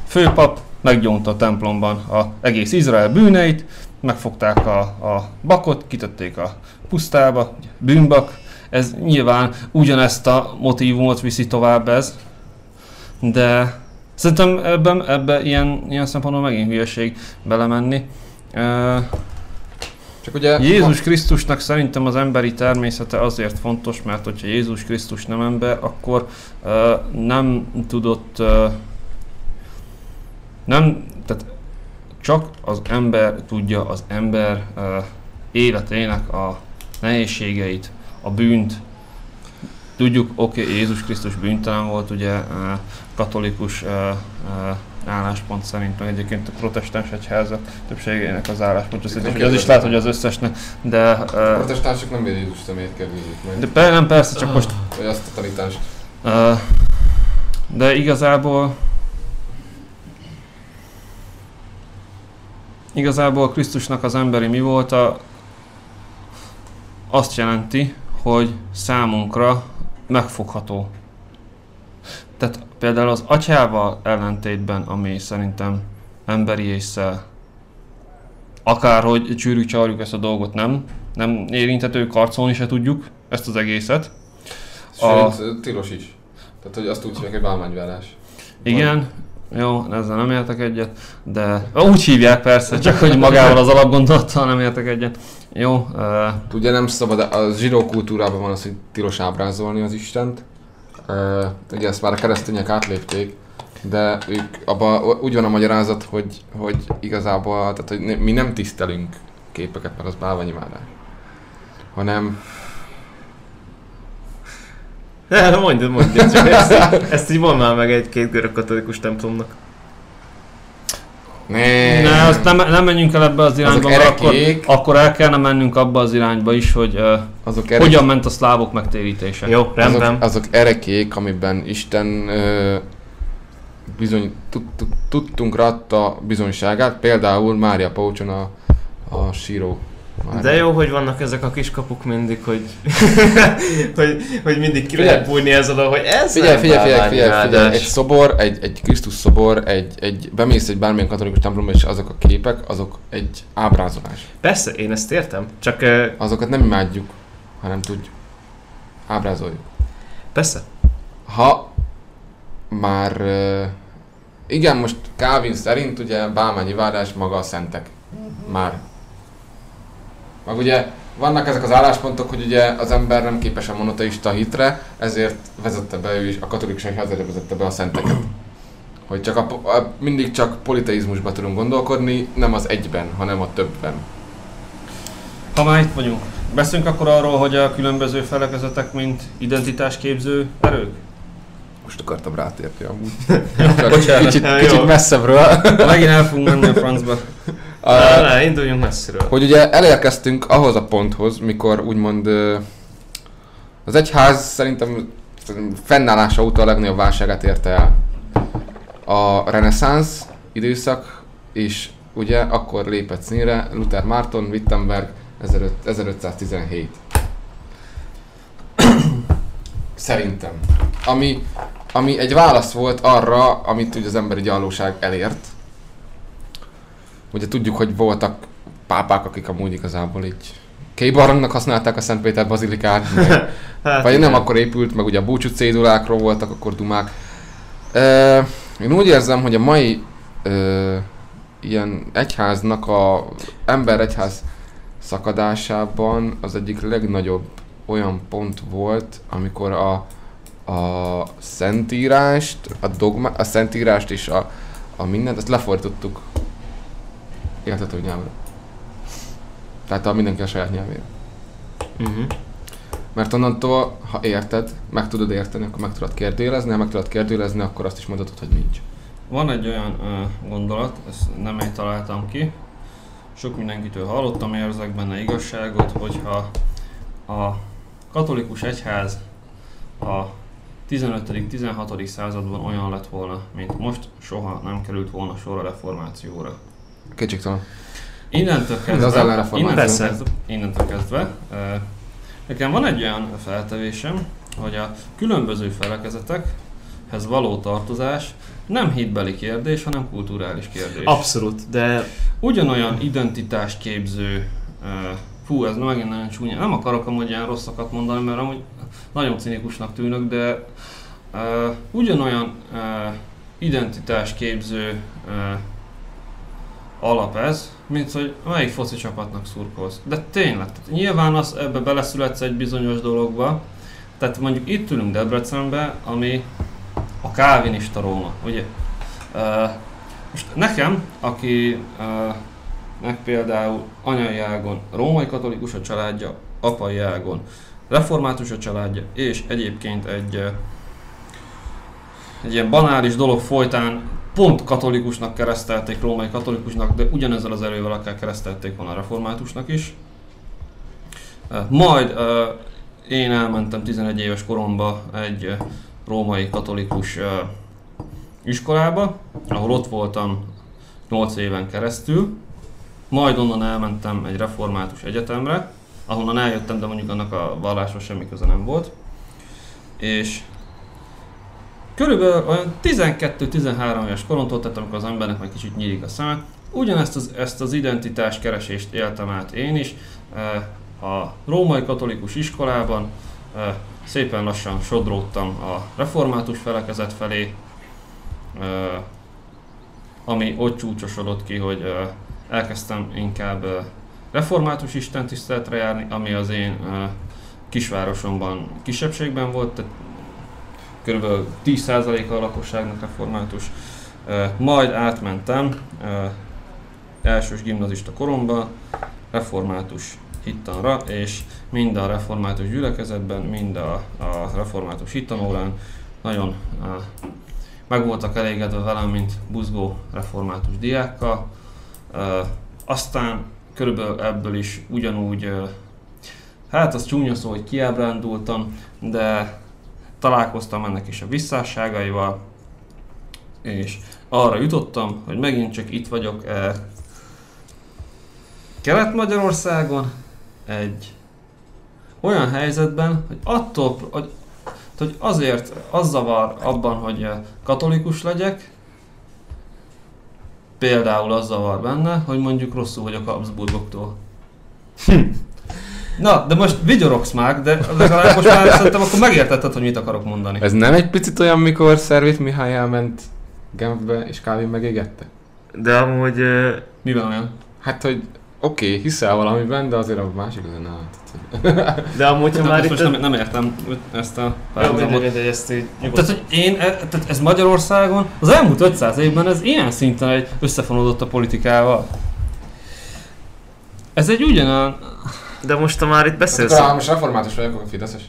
főpap meggyónta a templomban a egész Izrael bűneit, megfogták a, a bakot, kitették a pusztába, bűnbak. Ez nyilván ugyanezt a motivumot viszi tovább ez, de szerintem ebben, ebben ilyen, ilyen szempontból megint hülyeség belemenni. Csak ugye Jézus Krisztusnak szerintem az emberi természete azért fontos, mert hogyha Jézus Krisztus nem ember, akkor uh, nem tudott, uh, nem, tehát csak az ember tudja az ember uh, életének a nehézségeit, a bűnt. Tudjuk, oké, okay, Jézus Krisztus bűntelen volt, ugye uh, katolikus uh, uh, álláspont szerint, meg egyébként a protestáns egyházak többségének az álláspontja szerint, hogy az is lehet, hogy az összesnek, de, a protestánsok nem Jézus személyét kérdezik meg, de per, nem persze, csak most vagy azt a tanítást. de igazából igazából Krisztusnak az emberi mi volt a, azt jelenti, hogy számunkra megfogható. Tehát például az atyával ellentétben, ami szerintem emberi észre akárhogy csűrjük, csavarjuk ezt a dolgot, nem, nem érinthető, karcolni se tudjuk ezt az egészet. A- Sőt, tilos is. Tehát, hogy azt úgy hívják, hogy válmányvállás. Igen, jó, ezzel nem értek egyet, de úgy hívják persze, csak hogy magával az alapgondolattal nem értek egyet. Jó, uh, Ugye nem szabad, a zsidó kultúrában van az, hogy tilos ábrázolni az Istent. Uh, ugye ezt már a keresztények átlépték, de ők abba úgy van a magyarázat, hogy, hogy igazából, tehát hogy ne- mi nem tisztelünk képeket, mert az bálványimádás. Hanem Ne, mondjad, mondjad, csak ezt, így- ezt így mondd már meg egy-két görög katolikus templomnak. Ne, ne, azt nem, nem menjünk el ebbe az irányba, Azok mert akkor, akkor el kellene mennünk abba az irányba is, hogy uh, azok erek, hogyan ment a szlávok megtérítése. Jó, rendben. azok, azok erekék, amiben Isten ö, bizony, tud, tud, tudtunk adta bizonyságát, például Mária Paucson a, a síró. Mária. De jó, hogy vannak ezek a kiskapuk mindig, hogy, hogy, hogy mindig ki lehet bújni ezzel, hogy ez Figyelj, nem figyelj, figyelj, figyelj, figyelj, egy szobor, egy, egy Krisztus szobor, egy, egy, bemész egy bármilyen katolikus templomba, és azok a képek, azok egy ábrázolás. Persze, én ezt értem, csak uh, Azokat nem imádjuk, hanem tudjuk. Ábrázoljuk. persze. Ha már... ö, Igen, most Calvin szerint ugye bálmányi vállás maga a szentek. Már. Meg ugye vannak ezek az álláspontok, hogy ugye az ember nem képes a monoteista hitre, ezért vezette be ő is, a katolikus egyház ezért vezette be a szenteket. Hogy csak a, a, mindig csak politeizmusban tudunk gondolkodni, nem az egyben, hanem a többben. Ha már itt vagyunk, beszélünk akkor arról, hogy a különböző felekezetek, mint identitásképző erők? Most akartam rátérni amúgy. Bocsánat. kicsit, kicsit messzebbről. Megint el fogunk menni a francba. Ne, ne, induljunk messziről. Hogy ugye elérkeztünk ahhoz a ponthoz, mikor úgymond az egyház szerintem fennállása óta a legnagyobb válságát érte el. A reneszánsz időszak és ugye akkor lépett színre Luther Marton, Wittenberg 1500 1517. Szerintem. Ami, ami egy válasz volt arra, amit ugye az emberi gyarlóság elért. Ugye tudjuk, hogy voltak pápák, akik amúgy igazából így kébarangnak használták a Szentpéter bazilikát, meg, Hát, vagy nem igen. akkor épült, meg ugye a búcsú cédulákról voltak akkor dumák. Ö, én úgy érzem, hogy a mai ö, ilyen egyháznak a ember egyház szakadásában az egyik legnagyobb olyan pont volt, amikor a, a szentírást, a dogma, a szentírást és a, a mindent, ezt lefordítottuk értető nyelvre. Tehát a mindenki a saját nyelvére. Uh-huh. Mert onnantól, ha érted, meg tudod érteni, akkor meg tudod kérdőjelezni, ha meg tudod kérdőjelezni, akkor azt is mondhatod, hogy nincs. Van egy olyan ö, gondolat, ezt nem én találtam ki, sok mindenkitől hallottam, érzek benne igazságot, hogyha a katolikus egyház a 15.-16. században olyan lett volna, mint most, soha nem került volna sor a reformációra. Kétségtelen. Innentől kezdve, az ellenreformáció. innentől kezdve, innentől kezdve nekem van egy olyan feltevésem, hogy a különböző felekezetekhez való tartozás nem hitbeli kérdés, hanem kulturális kérdés. Abszolút, de Ugyanolyan identitást képző, fú, ez megint nagyon csúnya, nem akarok amúgy ilyen rosszakat mondani, mert amúgy nagyon cinikusnak tűnök, de ugyanolyan ö, identitásképző ö, alap ez, mint hogy melyik foci csapatnak szurkolsz. De tényleg, tehát nyilván az, ebbe beleszületsz egy bizonyos dologba, tehát mondjuk itt ülünk Debrecenbe, ami a kávinista Róma, ugye? Uh, most nekem, aki uh, meg például anyai ágon római katolikus a családja, apai ágon református a családja, és egyébként egy, egy ilyen banális dolog folytán pont katolikusnak keresztelték, római katolikusnak, de ugyanezzel az erővel akár keresztelték volna reformátusnak is. Uh, Majd uh, én elmentem 11 éves koromba egy uh, római katolikus iskolába, ahol ott voltam 8 éven keresztül. Majd onnan elmentem egy református egyetemre, ahonnan eljöttem, de mondjuk annak a valláshoz semmi köze nem volt. És körülbelül olyan 12-13 éves koromtól, tehát amikor az embernek meg kicsit nyílik a szeme, ugyanezt az, ezt az identitás keresést éltem át én is. eh, A római katolikus iskolában eh, szépen lassan sodródtam a református felekezet felé, eh, ami ott csúcsosodott ki, hogy elkezdtem inkább református istentiszteletre járni, ami az én kisvárosomban kisebbségben volt, tehát kb. 10%-a a lakosságnak református. Majd átmentem elsős gimnazista koromban református hittanra, és mind a református gyülekezetben, mind a, a református hittanórán nagyon meg voltak elégedve velem, mint buzgó református diákkal. Aztán körülbelül ebből is ugyanúgy, hát az csúnya szó, hogy kiábrándultam, de találkoztam ennek is a visszásságaival, és arra jutottam, hogy megint csak itt vagyok eh, Kelet-Magyarországon egy olyan helyzetben, hogy attól, hogy, hogy azért az zavar abban, hogy eh, katolikus legyek, például az zavar benne, hogy mondjuk rosszul vagyok a Habsburgoktól. Na, de most vigyorogsz már, de legalább most már szerintem akkor megértetted, hogy mit akarok mondani. Ez nem egy picit olyan, mikor Szervét Mihály elment Genfbe és kávé megégette? de amúgy ö, Miben olyan? Hát, hogy oké, okay, hiszel valamiben, de azért a másik az nem. de amúgy, ha már itt... most nem, nem értem ezt a párhuzamot. Tehát, hogy én, e- tehát ez Magyarországon az elmúlt 500 évben ez ilyen szinten egy összefonódott a politikával. Ez egy ugyanolyan... De most, ha már itt beszélsz... Akkor ha most református vagyok, akkor Fideszes.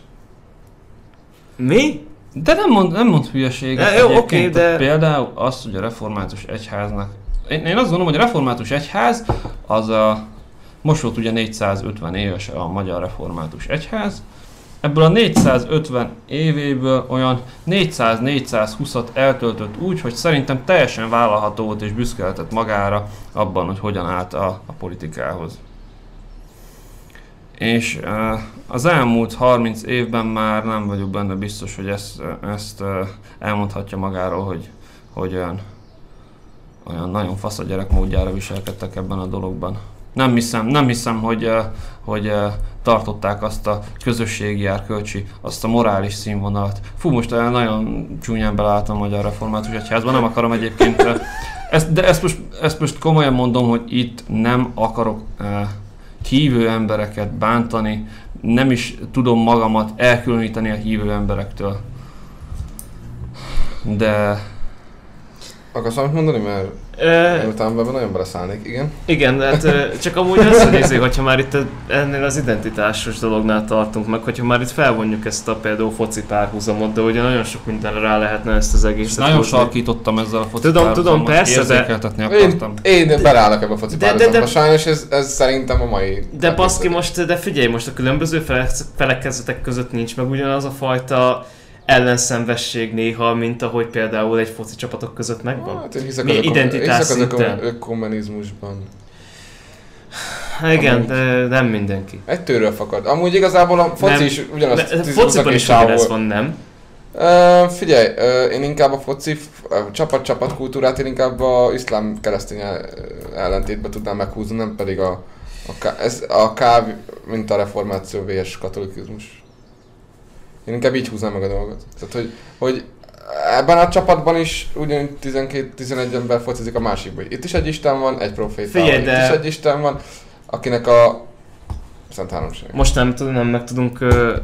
Mi? De nem mond, nem mond hülyeséget. Ja, jó, egyébként. oké, de- Például az, hogy a református egyháznak... Én, én azt gondolom, hogy a református egyház az a... Most volt ugye 450 éves a magyar református egyház, ebből a 450 évéből olyan 400-420-at eltöltött úgy, hogy szerintem teljesen vállalható volt és büszke lehetett magára abban, hogy hogyan állt a, a politikához. És az elmúlt 30 évben már nem vagyok benne biztos, hogy ezt, ezt elmondhatja magáról, hogy, hogy olyan, olyan nagyon fasz a gyerek módjára viselkedtek ebben a dologban. Nem hiszem, nem hiszem hogy, hogy tartották azt a közösségi járkölcsi, azt a morális színvonalat. Fú, most nagyon csúnyán belálltam a Magyar Református Egyházban, nem akarom egyébként, ezt, de ezt most, ezt most komolyan mondom, hogy itt nem akarok hívő embereket bántani, nem is tudom magamat elkülöníteni a hívő emberektől. De... Akarsz valamit mondani, mert Ö, utána ebben nagyon beleszállnék, igen? igen, hát csak amúgy az, hogy nézzük, hogyha már itt ennél az identitásos dolognál tartunk meg, hogyha már itt felvonjuk ezt a például foci párhuzamot, de ugye nagyon sok mindenre rá lehetne ezt az egészet Nagyon hozni. sarkítottam ezzel a foci Tudom, tudom, persze, de- Én, akartam. én belállok ebbe a foci De- de- de- Sajnos ez, ez szerintem a mai... De baszki most, de figyelj, most a különböző felek, felekezetek között nincs meg ugyanaz a fajta ellenszenvesség néha, mint ahogy például egy foci csapatok között megvan. Hát hiszek Mi az, identitás hiszek az ökumenizmusban. Hát igen, amúgy- de nem mindenki. Egy tőről fakad. Amúgy igazából a foci Nem. is ugyanazt Fociban is ugyanez van, nem? Ö, figyelj, ö, én inkább a foci a csapat-csapat kultúrát én inkább a iszlám keresztény el- ellentétbe tudnám meghúzni, nem pedig a, a, ká- ez, a káv, mint a reformáció vs. katolikizmus. Én inkább így húznám meg a dolgot. Tehát, hogy, hogy ebben a csapatban is ugyanúgy 12-11 ember focizik a másikban. Itt is egy Isten van, egy proféta Figyelj, van. Itt de- is egy Isten van, akinek a Szent Háromság. Most nem tudom, nem meg tudunk uh,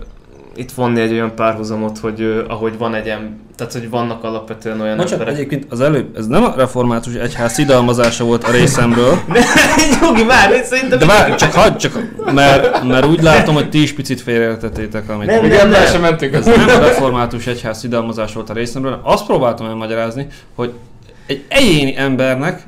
itt vonni egy olyan párhuzamot, hogy uh, ahogy van egy em- tehát hogy vannak alapvetően olyan Bocsánat, emberek. egyébként az előbb, ez nem a református egyház szidalmazása volt a részemről, Jogi, várj, szerintem... de várj, csak hagyd, csak, mert, mert úgy látom, hogy ti is picit félreértettétek, amit Nem, nem, nem. sem mentünk Ez nem a református egyház szidalmazás volt a részemről, hanem azt próbáltam elmagyarázni, hogy egy egyéni embernek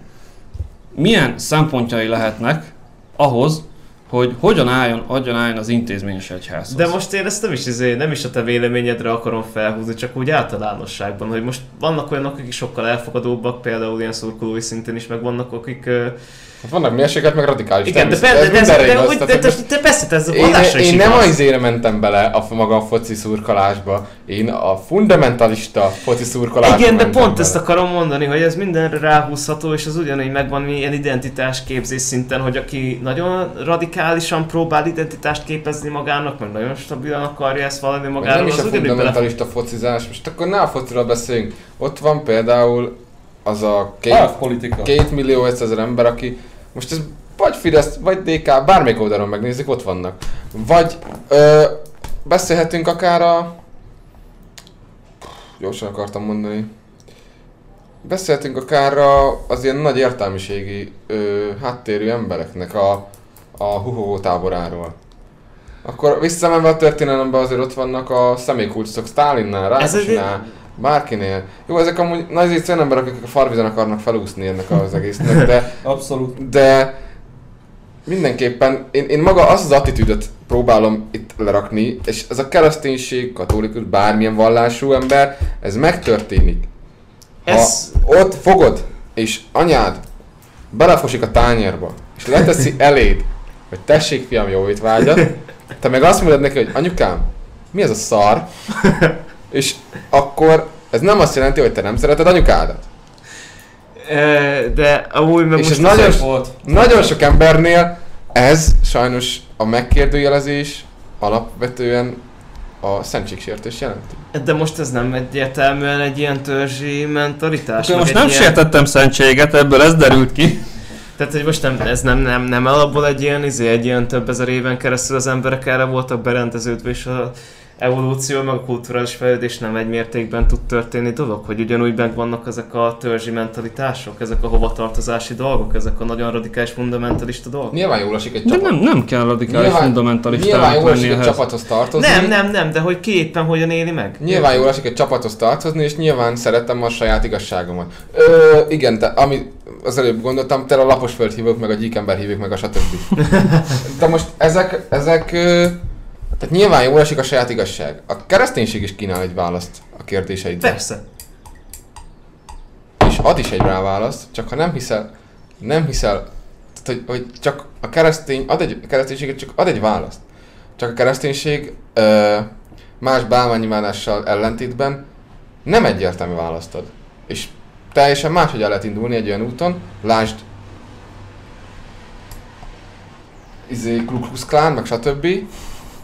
milyen szempontjai lehetnek ahhoz, hogy hogyan álljon, hogyan álljon az intézményes egyházhoz. De most én ezt nem is, izé, nem is a te véleményedre akarom felhúzni, csak úgy általánosságban, hogy most vannak olyanok, akik sokkal elfogadóbbak, például ilyen szurkolói szinten is, meg vannak akik... Hát vannak mérsékelt, meg radikális. igen, de, persze, de, mindenre de, de, Tehát, de, hogy de, de persze, te ez a Én, is én nem az izére mentem bele a maga a foci szurkolásba, én a fundamentalista foci szurkolásba Igen, de pont bele. ezt akarom mondani, hogy ez mindenre ráhúzható, és az ugyanígy megvan ilyen identitás képzés szinten, hogy aki nagyon radikálisan próbál identitást képezni magának, meg nagyon stabilan akarja ezt valami magáról, nem is a az bele... fundamentalista focizás, most akkor ne a fociról beszéljünk. Ott van például az a két, két millió ezer ember, aki most ez vagy Fidesz, vagy DK, bármelyik oldalon megnézzük, ott vannak. Vagy ö, beszélhetünk akár a... Gyorsan akartam mondani. Beszélhetünk akár a, az ilyen nagy értelmiségi ö, háttérű embereknek a, a huhovó táboráról. Akkor visszamenve a történelembe azért ott vannak a személykulcsok Stalinnál, Rákosinál, bárkinél. Jó, ezek amúgy nagy olyan emberek, akik a farvizen akarnak felúszni ennek az egésznek, de Abszolút. de mindenképpen én, én maga azt az attitűdöt próbálom itt lerakni, és ez a kereszténység, katolikus, bármilyen vallású ember, ez megtörténik. Ha Ez- ott fogod, és anyád belefosik a tányérba, és leteszi eléd, hogy tessék fiam, jó étvágyat, te meg azt mondod neki, hogy anyukám, mi ez a szar? És akkor ez nem azt jelenti, hogy te nem szereted anyukádat. Ö, De amúgy meg És most ez nagyon, volt. nagyon sok embernél ez sajnos a megkérdőjelezés alapvetően a szentségsértés jelenti. De most ez nem egyértelműen egy ilyen törzsi mentalitás. Akkor most nem ilyen... sértettem szentséget, ebből ez derült ki. Tehát, hogy most nem, ez nem, nem, nem alapból egy ilyen, izé, egy ilyen több ezer éven keresztül az emberek erre voltak berendeződve, és a evolúció, meg a kulturális fejlődés nem egy mértékben tud történni dolog, hogy ugyanúgy megvannak ezek a törzsi mentalitások, ezek a hovatartozási dolgok, ezek a nagyon radikális fundamentalista dolgok. Nyilván jól esik egy De csapat. nem, nem kell radikális nyilván fundamentalistának jól lenni esik egy csapathoz tartozni. Nem, nem, nem, de hogy ki éppen hogyan éli meg. Nyilván jól esik egy csapathoz tartozni, és nyilván szeretem a saját igazságomat. Ö, igen, te, ami az előbb gondoltam, te a lapos föld meg a gyíkember hívók, meg a stb. De most ezek, ezek, ö, Tehát nyilván jól esik a saját igazság. A kereszténység is kínál egy választ a kérdéseidre. Persze. És ad is egy rá választ, csak ha nem hiszel, nem hiszel, tehát, hogy, hogy csak a keresztény, ad egy, a kereszténység csak ad egy választ. Csak a kereszténység ö, más bálványimálással ellentétben nem egyértelmű választ ad. És teljesen máshogy el lehet indulni egy olyan úton, lásd izé, Ku Klux Klan, meg stb.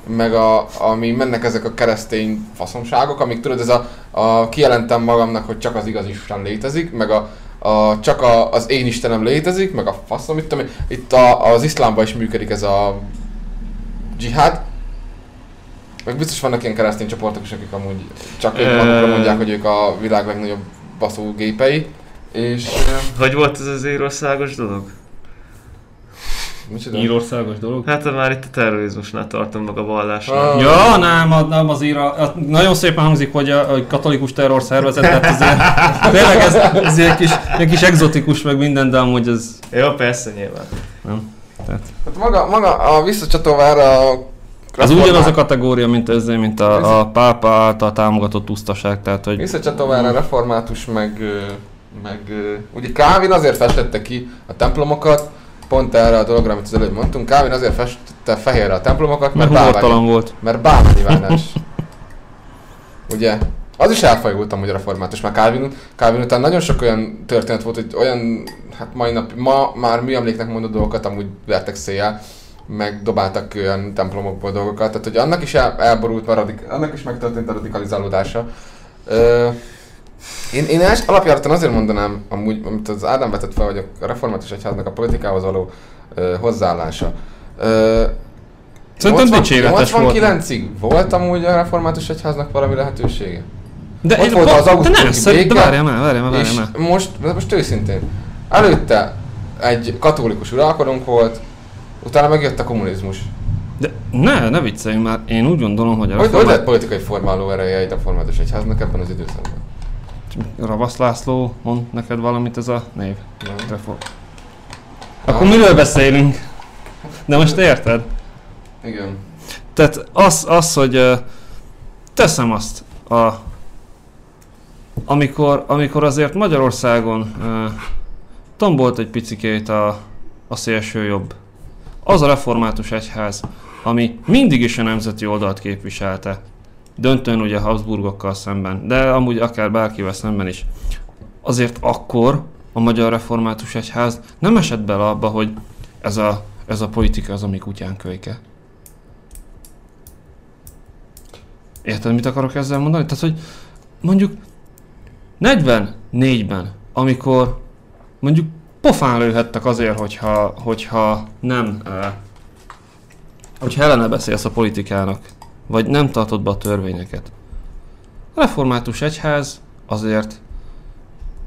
Meg a, ami mennek ezek a keresztény faszomságok, amik tudod, ez a, a kijelentem magamnak, hogy csak az igaz Isten létezik, meg a, a csak a, az én Istenem létezik, meg a faszom, tudom, én. itt a, az iszlámban is működik ez a dzsihád, meg biztos vannak ilyen keresztény csoportok is, akik amúgy csak ők magukra mondják, hogy ők a világ legnagyobb baszó gépei. És... Hogy volt ez az írországos dolog? Micsoda? Írországos dolog. Hát már itt a terrorizmusnál tartom meg a vallásnál. Ah. Ja, nem, az- nem az íra. az Nagyon szépen hangzik, hogy a, a katolikus terror szervezet, tehát azért, tényleg ez, ez egy kis, egy kis exotikus meg minden, de amúgy ez Jó, persze nyilván. nem. Tehát, Hát maga, maga a visszacsatolára a az ugyanaz a kategória, mint ez, mint a, a pápa által támogatott usztaság, tehát hogy Visszacsatolára a református, meg, meg ugye Kávin azért festette ki a templomokat, pont erre a dologra, amit az előbb mondtunk, Kávin azért festette fehérre a templomokat, mert mert, bálvány, volt. mert bálványivánás. ugye? Az is elfajult amúgy a református, mert Calvin, Calvin után nagyon sok olyan történet volt, hogy olyan, hát mai nap, ma már műemléknek mondott dolgokat amúgy vertek széjjel, meg dobáltak olyan templomokból dolgokat, tehát hogy annak is el, elborult, a radik, annak is megtörtént a radikalizálódása. Ö, én, én els, alapjáraton azért mondanám, amúgy, amit az Ádám vetett fel, hogy a református egyháznak a politikához való ö, hozzáállása. Ö, Szerintem 80 dicséretes volt. 89-ig volt amúgy a református egyháznak valami lehetősége? De, Ott volt az de augusztusi nem, szerint- de várjál már, várjál már, várjál már. most, de most őszintén, előtte egy katolikus uralkodónk volt, utána megjött a kommunizmus. De ne, ne vicceljünk már, én úgy gondolom, hogy a Hogy, hogy lett politikai formáló ereje egy református egyháznak ebben az időszakban? Ravasz László mond neked valamit ez a név? Nem? Reform. Akkor miről beszélünk? De most érted? Igen. Tehát az, az hogy teszem azt, a, amikor, amikor azért Magyarországon ö, tombolt egy picikét a, a szélső jobb, az a református egyház, ami mindig is a nemzeti oldalt képviselte, döntően ugye Habsburgokkal szemben, de amúgy akár bárkivel szemben is, azért akkor a magyar református egyház nem esett bele abba, hogy ez a, ez a politika az, ami kutyán kölyke. Érted, mit akarok ezzel mondani? Tehát, hogy mondjuk 44-ben, amikor mondjuk pofán lőhettek azért, hogyha, hogyha nem, uh, hogyha ellene beszélsz a politikának, vagy nem tartod be a törvényeket. A református egyház azért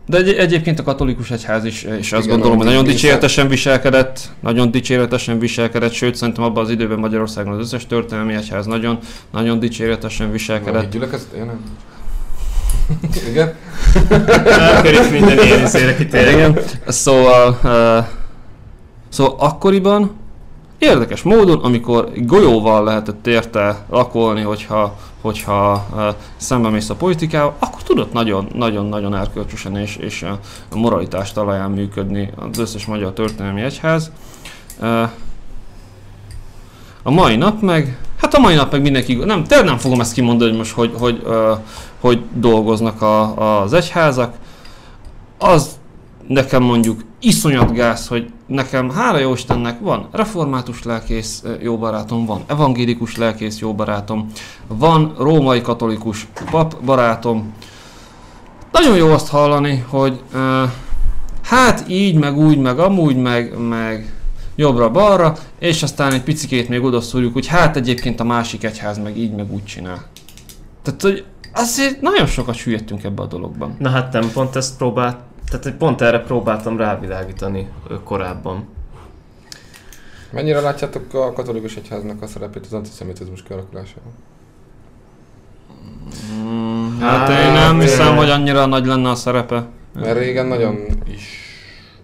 de egy, egyébként a katolikus egyház is, és azt Igen, gondolom, hogy nagyon dicséretesen viselkedett, nagyon dicséretesen viselkedett, sőt szerintem abban az időben Magyarországon az összes történelmi egyház nagyon, nagyon dicséretesen viselkedett. gyülekezet? Nem. Igen? Akkor minden ilyen izére kitérünk. Igen. Szóval, uh, szóval akkoriban érdekes módon, amikor golyóval lehetett érte lakolni, hogyha, hogyha szembe mész a politikával, akkor tudott nagyon, nagyon, nagyon erkölcsösen és, és a moralitás talaján működni az összes magyar történelmi egyház. A mai nap meg, hát a mai nap meg mindenki, nem, tényleg nem fogom ezt kimondani, hogy most hogy, hogy, uh, hogy dolgoznak a, az egyházak. Az nekem mondjuk iszonyat gáz, hogy nekem hála jó Istennek van református lelkész jó barátom, van evangélikus lelkész jó barátom, van római katolikus pap barátom. Nagyon jó azt hallani, hogy uh, hát így, meg úgy, meg amúgy, meg, meg jobbra-balra, és aztán egy picikét még oda szúrjuk, hogy hát egyébként a másik egyház meg így, meg úgy csinál. Tehát, hogy azért nagyon sokat süllyedtünk ebbe a dologban. Na hát nem, pont ezt próbált, tehát hogy pont erre próbáltam rávilágítani korábban. Mennyire látjátok a katolikus egyháznak a szerepét az antiszemitizmus kialakulásában? Mm, hát Hát, én nem hiszem, hogy annyira nagy lenne a szerepe. Mert régen nagyon is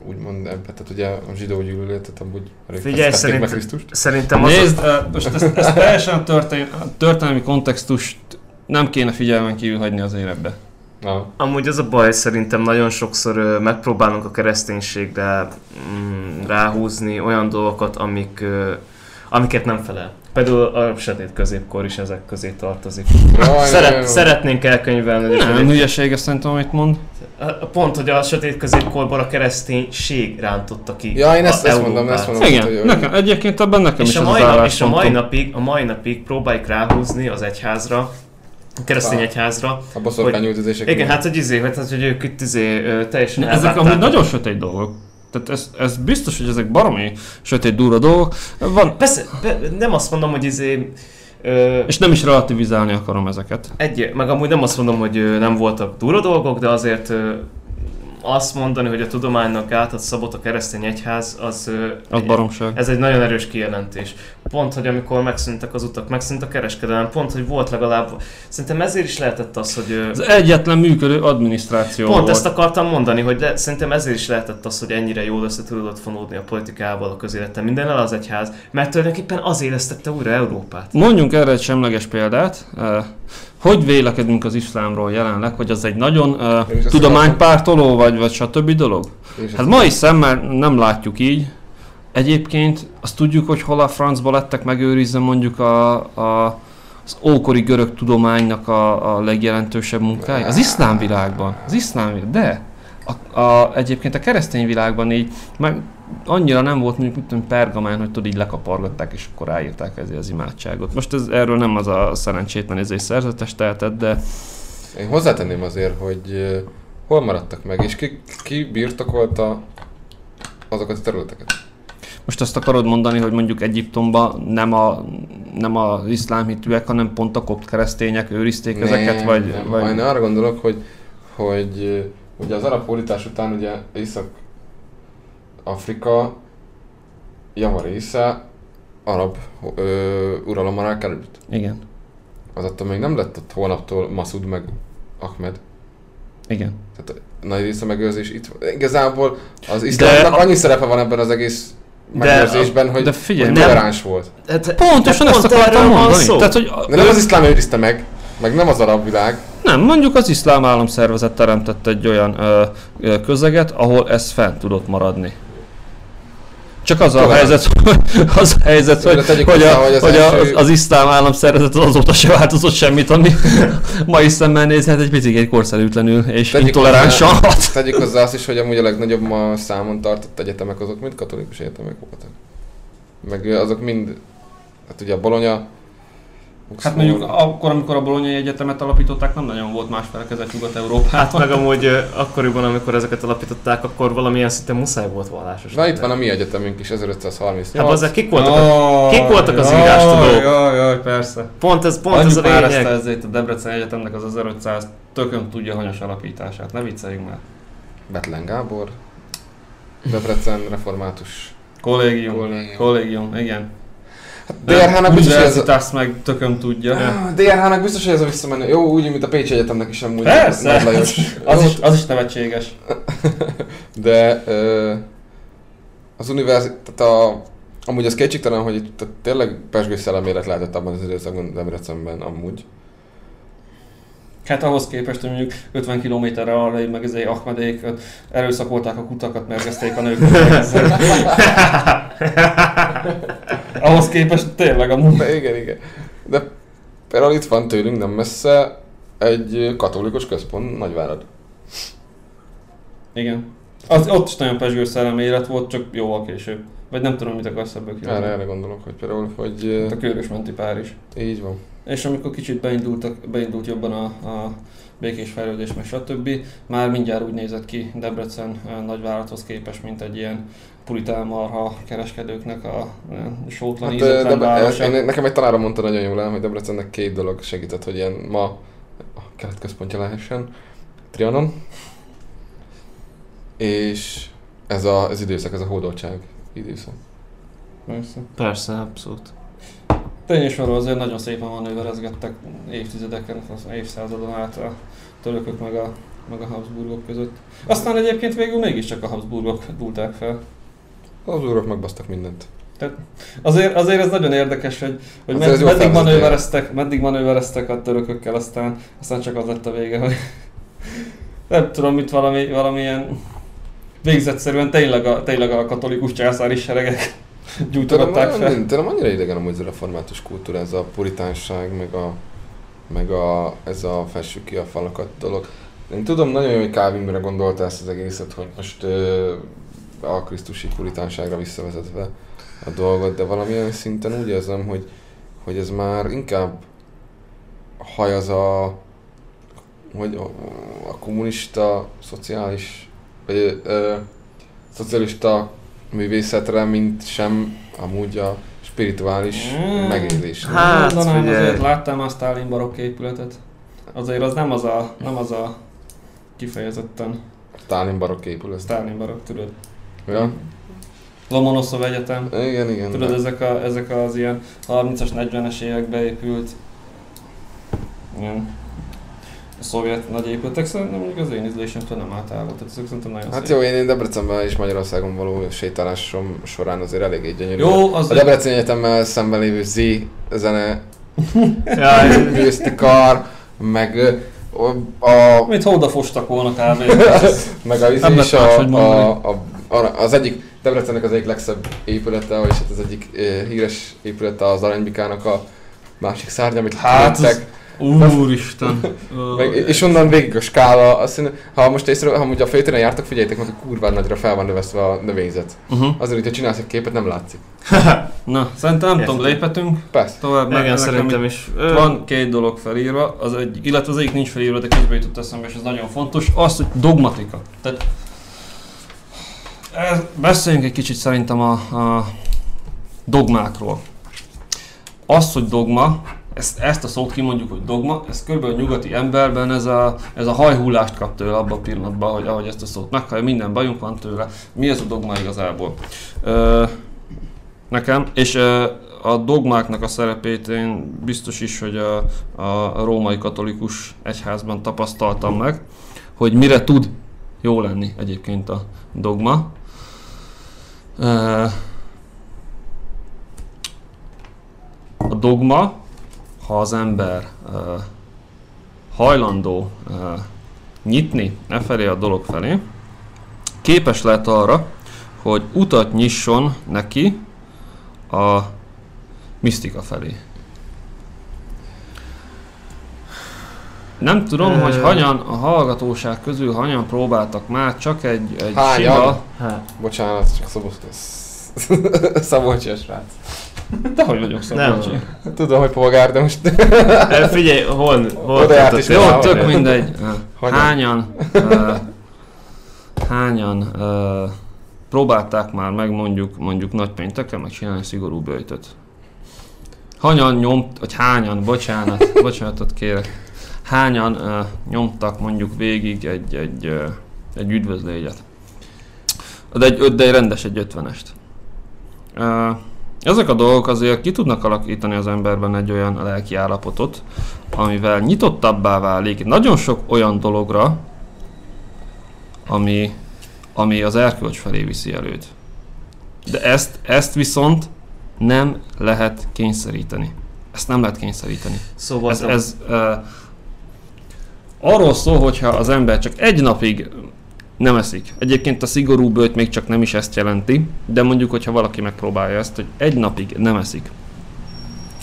úgymond ebbe, tehát ugye a zsidó gyűlöletet amúgy Figyelj, fesztették meg szerint- Krisztust. Szerintem az Nézd, ö, most ezt, ezt teljesen a történ- a történelmi kontextust nem kéne figyelmen kívül hagyni az életbe. Na, Amúgy az a baj, szerintem nagyon sokszor ö, megpróbálunk a kereszténységre mm, ráhúzni olyan dolgokat, amik, ö, amiket nem felel. Például a sötét középkor is ezek közé tartozik. Jaj, Szeret, jaj, jaj. szeretnénk elkönyvelni, Nem, hülyeség, ezt szerintem, amit mond. pont, hogy a sötét középkorban a kereszténység rántotta ki Ja, én ezt, a ezt mondom, ezt mondom. Igen, hogy- nekem, egyébként ebben nekem és is a, ez mai az nap, és a mai napig, a mai napig próbáljuk ráhúzni az egyházra, a keresztény Ah. egyházra. A boszorkányüldözések. Igen, hát hogy izé, hát, hogy ők itt izé, teljesen Ezek elvágták amúgy a- nagyon sötét dolgok. Tehát ez, ez biztos, hogy ezek baromi sötét durva dolgok. Van, Persze, be, nem azt mondom, hogy izé... Ö, és nem is relativizálni akarom ezeket. egy, meg amúgy nem azt mondom, hogy nem voltak durva dolgok, de azért ö, azt mondani, hogy a tudománynak gátat szabott a keresztény egyház, az, Az egy- baromság. ez egy nagyon erős kijelentés. Pont, hogy amikor megszűntek az utak, megszűnt a kereskedelem, pont, hogy volt legalább... Szerintem ezért is lehetett az, hogy... Az egyetlen működő adminisztráció Pont volt. ezt akartam mondani, hogy de, szerintem ezért is lehetett az, hogy ennyire jól össze tudott fonódni a politikával, a közélettel, mindennel az egyház, mert tulajdonképpen az élesztette újra Európát. Mondjunk erre egy semleges példát. Hogy vélekedünk az iszlámról jelenleg, hogy az egy nagyon uh, is tudománypártoló, vagy, vagy stb. dolog? Hát mai szemmel nem látjuk így. Egyébként azt tudjuk, hogy hol a francba lettek megőrizve mondjuk a, a, az ókori görög tudománynak a, a legjelentősebb munkája? Az iszlám világban. Az iszlám világban. De a, a, egyébként a keresztény világban így meg annyira nem volt mondjuk, tudom, pergamán, hogy tudod így lekapargatták, és akkor ráírták ezért az imádságot. Most ez, erről nem az a szerencsétlen ez egy szerzetes tehetett, de Én hozzátenném azért, hogy hol maradtak meg, és ki, ki birtokolta azokat a területeket. Most azt akarod mondani, hogy mondjuk Egyiptomban nem a, nem az iszlám hitűek, hanem pont a kopt keresztények őrizték ezeket, vagy... nem. vagy... Én arra gondolok, hogy, hogy ugye az arab hódítás után ugye Észak-Afrika java része arab ö, uralom alá került. Igen, Az attól még nem lett ott holnaptól Masud meg Ahmed. igen. Tehát a nagy része megőrzés itt. Igazából az iszlámnak a- annyi szerepe van ebben az egész De megőrzésben, hogy, de figyelj, hogy nem- toleráns volt. Hát, Pontosan hát ezt pont akartam mondani. szó. Tehát, hogy De nem az iszlám őrizte meg, meg nem az arab világ. nem, mondjuk az iszlám államszervezet teremtett egy olyan ö, ö, közeget, ahol ez fent tudott maradni. Csak az a Tovább. helyzet, az a helyzet, hogy, hogy, a, hogy az hogy első- a, az iszlám államszervezet az azóta se változott semmit, ami mai szemmel nézhet egy picit korszerűtlenül és Tegyük intoleránsan hozzá- hat. Tegyük hozzá azt is, hogy amúgy a legnagyobb ma számon tartott egyetemek azok mind katolikus egyetemek voltak. Meg azok mind, hát ugye a Bologna, Hát mondjuk akkor, amikor a Bolonyai Egyetemet alapították, nem nagyon volt más felekezet Nyugat-Európában. Hát meg amúgy akkoriban, amikor ezeket alapították, akkor valamilyen szinte muszáj volt vallásos. Na itt van a mi egyetemünk is, 1538. Hát az kik voltak, a, kik voltak az jaj, írástudók? Jaj, jaj, persze. pont ez, pont Adjuk ez a lényeg. ezért a Debrecen Egyetemnek az 1500 tököm tudja hanyas alapítását. Ne vicceljünk már. Betlen Gábor, Debrecen református. Kollégium. Kollégium. Kollégium, igen. DRH-nak biztos, hogy ez a... Universitas meg tököm tudja. Ah, DRH-nak biztos, hogy ez a visszamenő. Jó, úgy, mint a Pécsi Egyetemnek is amúgy. Persze. Az Jó, is, az is nevetséges. De ö, az univerzit, tehát a, amúgy az kétségtelen, hogy itt tényleg pesgős szellemélet lehetett abban az időszakban Debrecenben amúgy. Hát ahhoz képest, hogy mondjuk 50 kilométerre arra meg ezért Ahmedék erőszakolták a kutakat, mergezték a nőket. ahhoz képest tényleg amúgy. De igen, igen. De például itt van tőlünk nem messze egy katolikus központ, Nagyvárad. Igen. Az, ott is nagyon pesgős szellemi élet volt, csak jóval később. Vagy nem tudom, mit akarsz ebből Erre, kivenni. erre gondolok, hogy például, hogy Hát a Körösmenti pár is. így van. És amikor kicsit beindultak, beindult jobban a, a békés fejlődés, meg stb. Már mindjárt úgy nézett ki Debrecen nagyvállalathoz képest, mint egy ilyen puritán marha kereskedőknek a sótlan Hát, ízetlen de, városa. én, nekem egy tanárom mondta nagyon jól el, hogy Debrecennek két dolog segített, hogy ilyen ma a kelet központja lehessen. Trianon. És ez a, az időszak, ez a hódoltság időszak. Persze. Persze, abszolút. Tény is való, azért nagyon szépen manőverezgettek évtizedeken, az évszázadon át a törökök meg a, meg a Habsburgok között. Aztán egyébként végül mégiscsak a Habsburgok dúlták fel. Az úrok megbasztak mindent. Azért, azért ez nagyon érdekes, hogy, hogy med, meddig, felvezető. manővereztek, meddig manővereztek a törökökkel, aztán, aztán csak az lett a vége, hogy nem tudom, mit valami, valamilyen végzetszerűen tényleg a, tényleg a katolikus császári seregek gyújtogatták fel. Tőlem annyira idegen amúgy ez a református kultúra, ez a puritánság, meg a, meg a, ez a fessük ki a falakat dolog. Én tudom nagyon jó, hogy Calvinre gondolta ezt az egészet, hogy most ö, a krisztusi puritánságra visszavezetve a dolgot, de valamilyen szinten úgy érzem, hogy, hogy ez már inkább haj az a, hogy a, a kommunista, szociális, vagy ö, szocialista művészetre, mint sem amúgy a spirituális Mm. megélés. Hát, Mondanám, figyelj. azért láttam a Stalin barokk épületet. Azért az nem az a, nem az a kifejezetten Stalin barokk épület. Stalin barokk, tudod. Ja? Lomonoszov Egyetem. Igen, igen. Tudod, de- ezek, a, ezek az ilyen 30-as, 40-es évekbe épült ilyen szovjet nagy épületek, szerintem mondjuk az én ízlésemtől nem el, tehát ezek szerintem nagyon Hát szép. jó, én, én Debrecenben és Magyarországon való sétálásom során azért eléggé gyönyörű. Jó, az A Debrecen Egyetemmel szemben lévő Z zene Jaj, művészeti kar, meg a, Mit hódafostak volna kb. meg a, Nem is a, a, a, a, az egyik Debrecennek az egyik legszebb épülete, és hát az egyik híres épülete az Aranybikának a másik szárnya, amit Hát, az-. Úristen. Meg, és onnan végig a skála, azt hiszem, ha most észre, ha ugye a főtéren jártak, figyeljétek meg, hogy kurva nagyra fel van növesztve a növényzet. Uh-huh. Azért, hogyha csinálsz egy képet, nem látszik. Na, szerintem nem tudom, léphetünk Persze. tovább. igen, szerintem is. Van két dolog felírva, az egy, illetve az egyik nincs felírva, de közben jutott eszembe, és ez nagyon fontos, az, hogy dogmatika. Tehát beszéljünk egy kicsit szerintem a, a dogmákról. Az, hogy dogma, ezt, ezt a szót kimondjuk, hogy dogma, ez körülbelül a nyugati emberben ez a, ez a hajhullást kap tőle abban a pillanatban, hogy ahogy ezt a szót meghallja, minden bajunk van tőle. Mi ez a dogma igazából? Ö, nekem, és ö, a dogmáknak a szerepét én biztos is, hogy a, a római katolikus egyházban tapasztaltam meg, hogy mire tud jó lenni egyébként a dogma. A dogma, ha az ember hajlandó nyitni e felé a dolog felé, képes lehet arra, hogy utat nyisson neki a misztika felé. Nem tudom, hogy hanyan a hallgatóság közül hanyan próbáltak már csak egy, egy Hányan? sima... Hát, Bocsánat, csak Szabolcs. Szabolcsi a srác. De hogy vagyok Nem. Szabolcsi? Tudom, hogy polgár, de most ö, figyelj, hol, hol Oda járt is Jó, tök mindegy. Hányan, hányan próbálták már meg mondjuk, mondjuk nagypéntekre megcsinálni szigorú böjtöt? Hanyan nyomt, vagy hányan, bocsánat, bocsánatot kérek. Hányan uh, nyomtak mondjuk végig egy, egy, uh, egy üdvözlégyet? De egy, de egy rendes, egy ötvenest. Uh, ezek a dolgok azért ki tudnak alakítani az emberben egy olyan lelki állapotot, amivel nyitottabbá válik nagyon sok olyan dologra, ami, ami az erkölcs felé viszi előt. De ezt, ezt viszont nem lehet kényszeríteni. Ezt nem lehet kényszeríteni. Szóval Ez, ez, ez uh, arról szól, hogyha az ember csak egy napig nem eszik. Egyébként a szigorú bőt még csak nem is ezt jelenti, de mondjuk, hogyha valaki megpróbálja ezt, hogy egy napig nem eszik,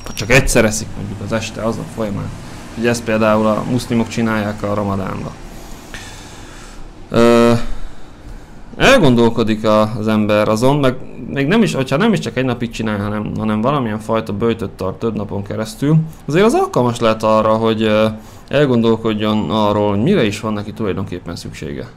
vagy csak egyszer eszik mondjuk az este, az a folyamán. Ugye ezt például a muszlimok csinálják a ramadánba. Ö, elgondolkodik a, az ember azon, meg még nem is, hogyha nem is csak egy napig csinál, hanem, hanem valamilyen fajta böjtöt tart több napon keresztül, azért az alkalmas lehet arra, hogy elgondolkodjon arról, hogy mire is van neki tulajdonképpen szüksége.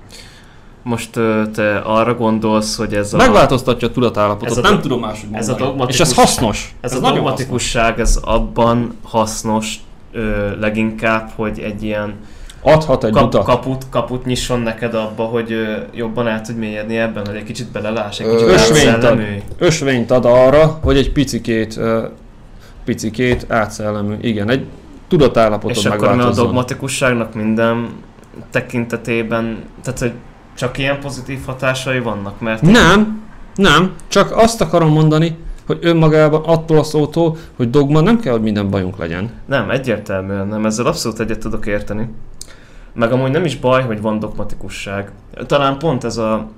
most te arra gondolsz, hogy ez a... Megváltoztatja a tudatállapotot, ez a nem tudom máshogy ez a mondani. És dogmatikus- ez hasznos. Ez, ez a dogmatikusság, ez abban hasznos ö, leginkább, hogy egy ilyen hasznos. Adhat egy kap, utat. kaput, kaput nyisson neked abba, hogy ö, jobban el tudj mélyedni ebben, hogy egy kicsit beleláss, egy Ö, kicsit ösvényt ad. ösvényt ad arra, hogy egy picikét ö, picikét átszellemű, igen, egy tudatállapotot És akkor mi a dogmatikusságnak minden tekintetében, tehát hogy csak ilyen pozitív hatásai vannak, mert Nem, nem, csak azt akarom mondani, hogy önmagában attól a szótól, hogy dogma nem kell, hogy minden bajunk legyen. nem, egyértelműen nem, ezzel abszolút egyet tudok érteni. Meg amúgy nem is baj, hogy van dogmatikusság. Talán pont ez a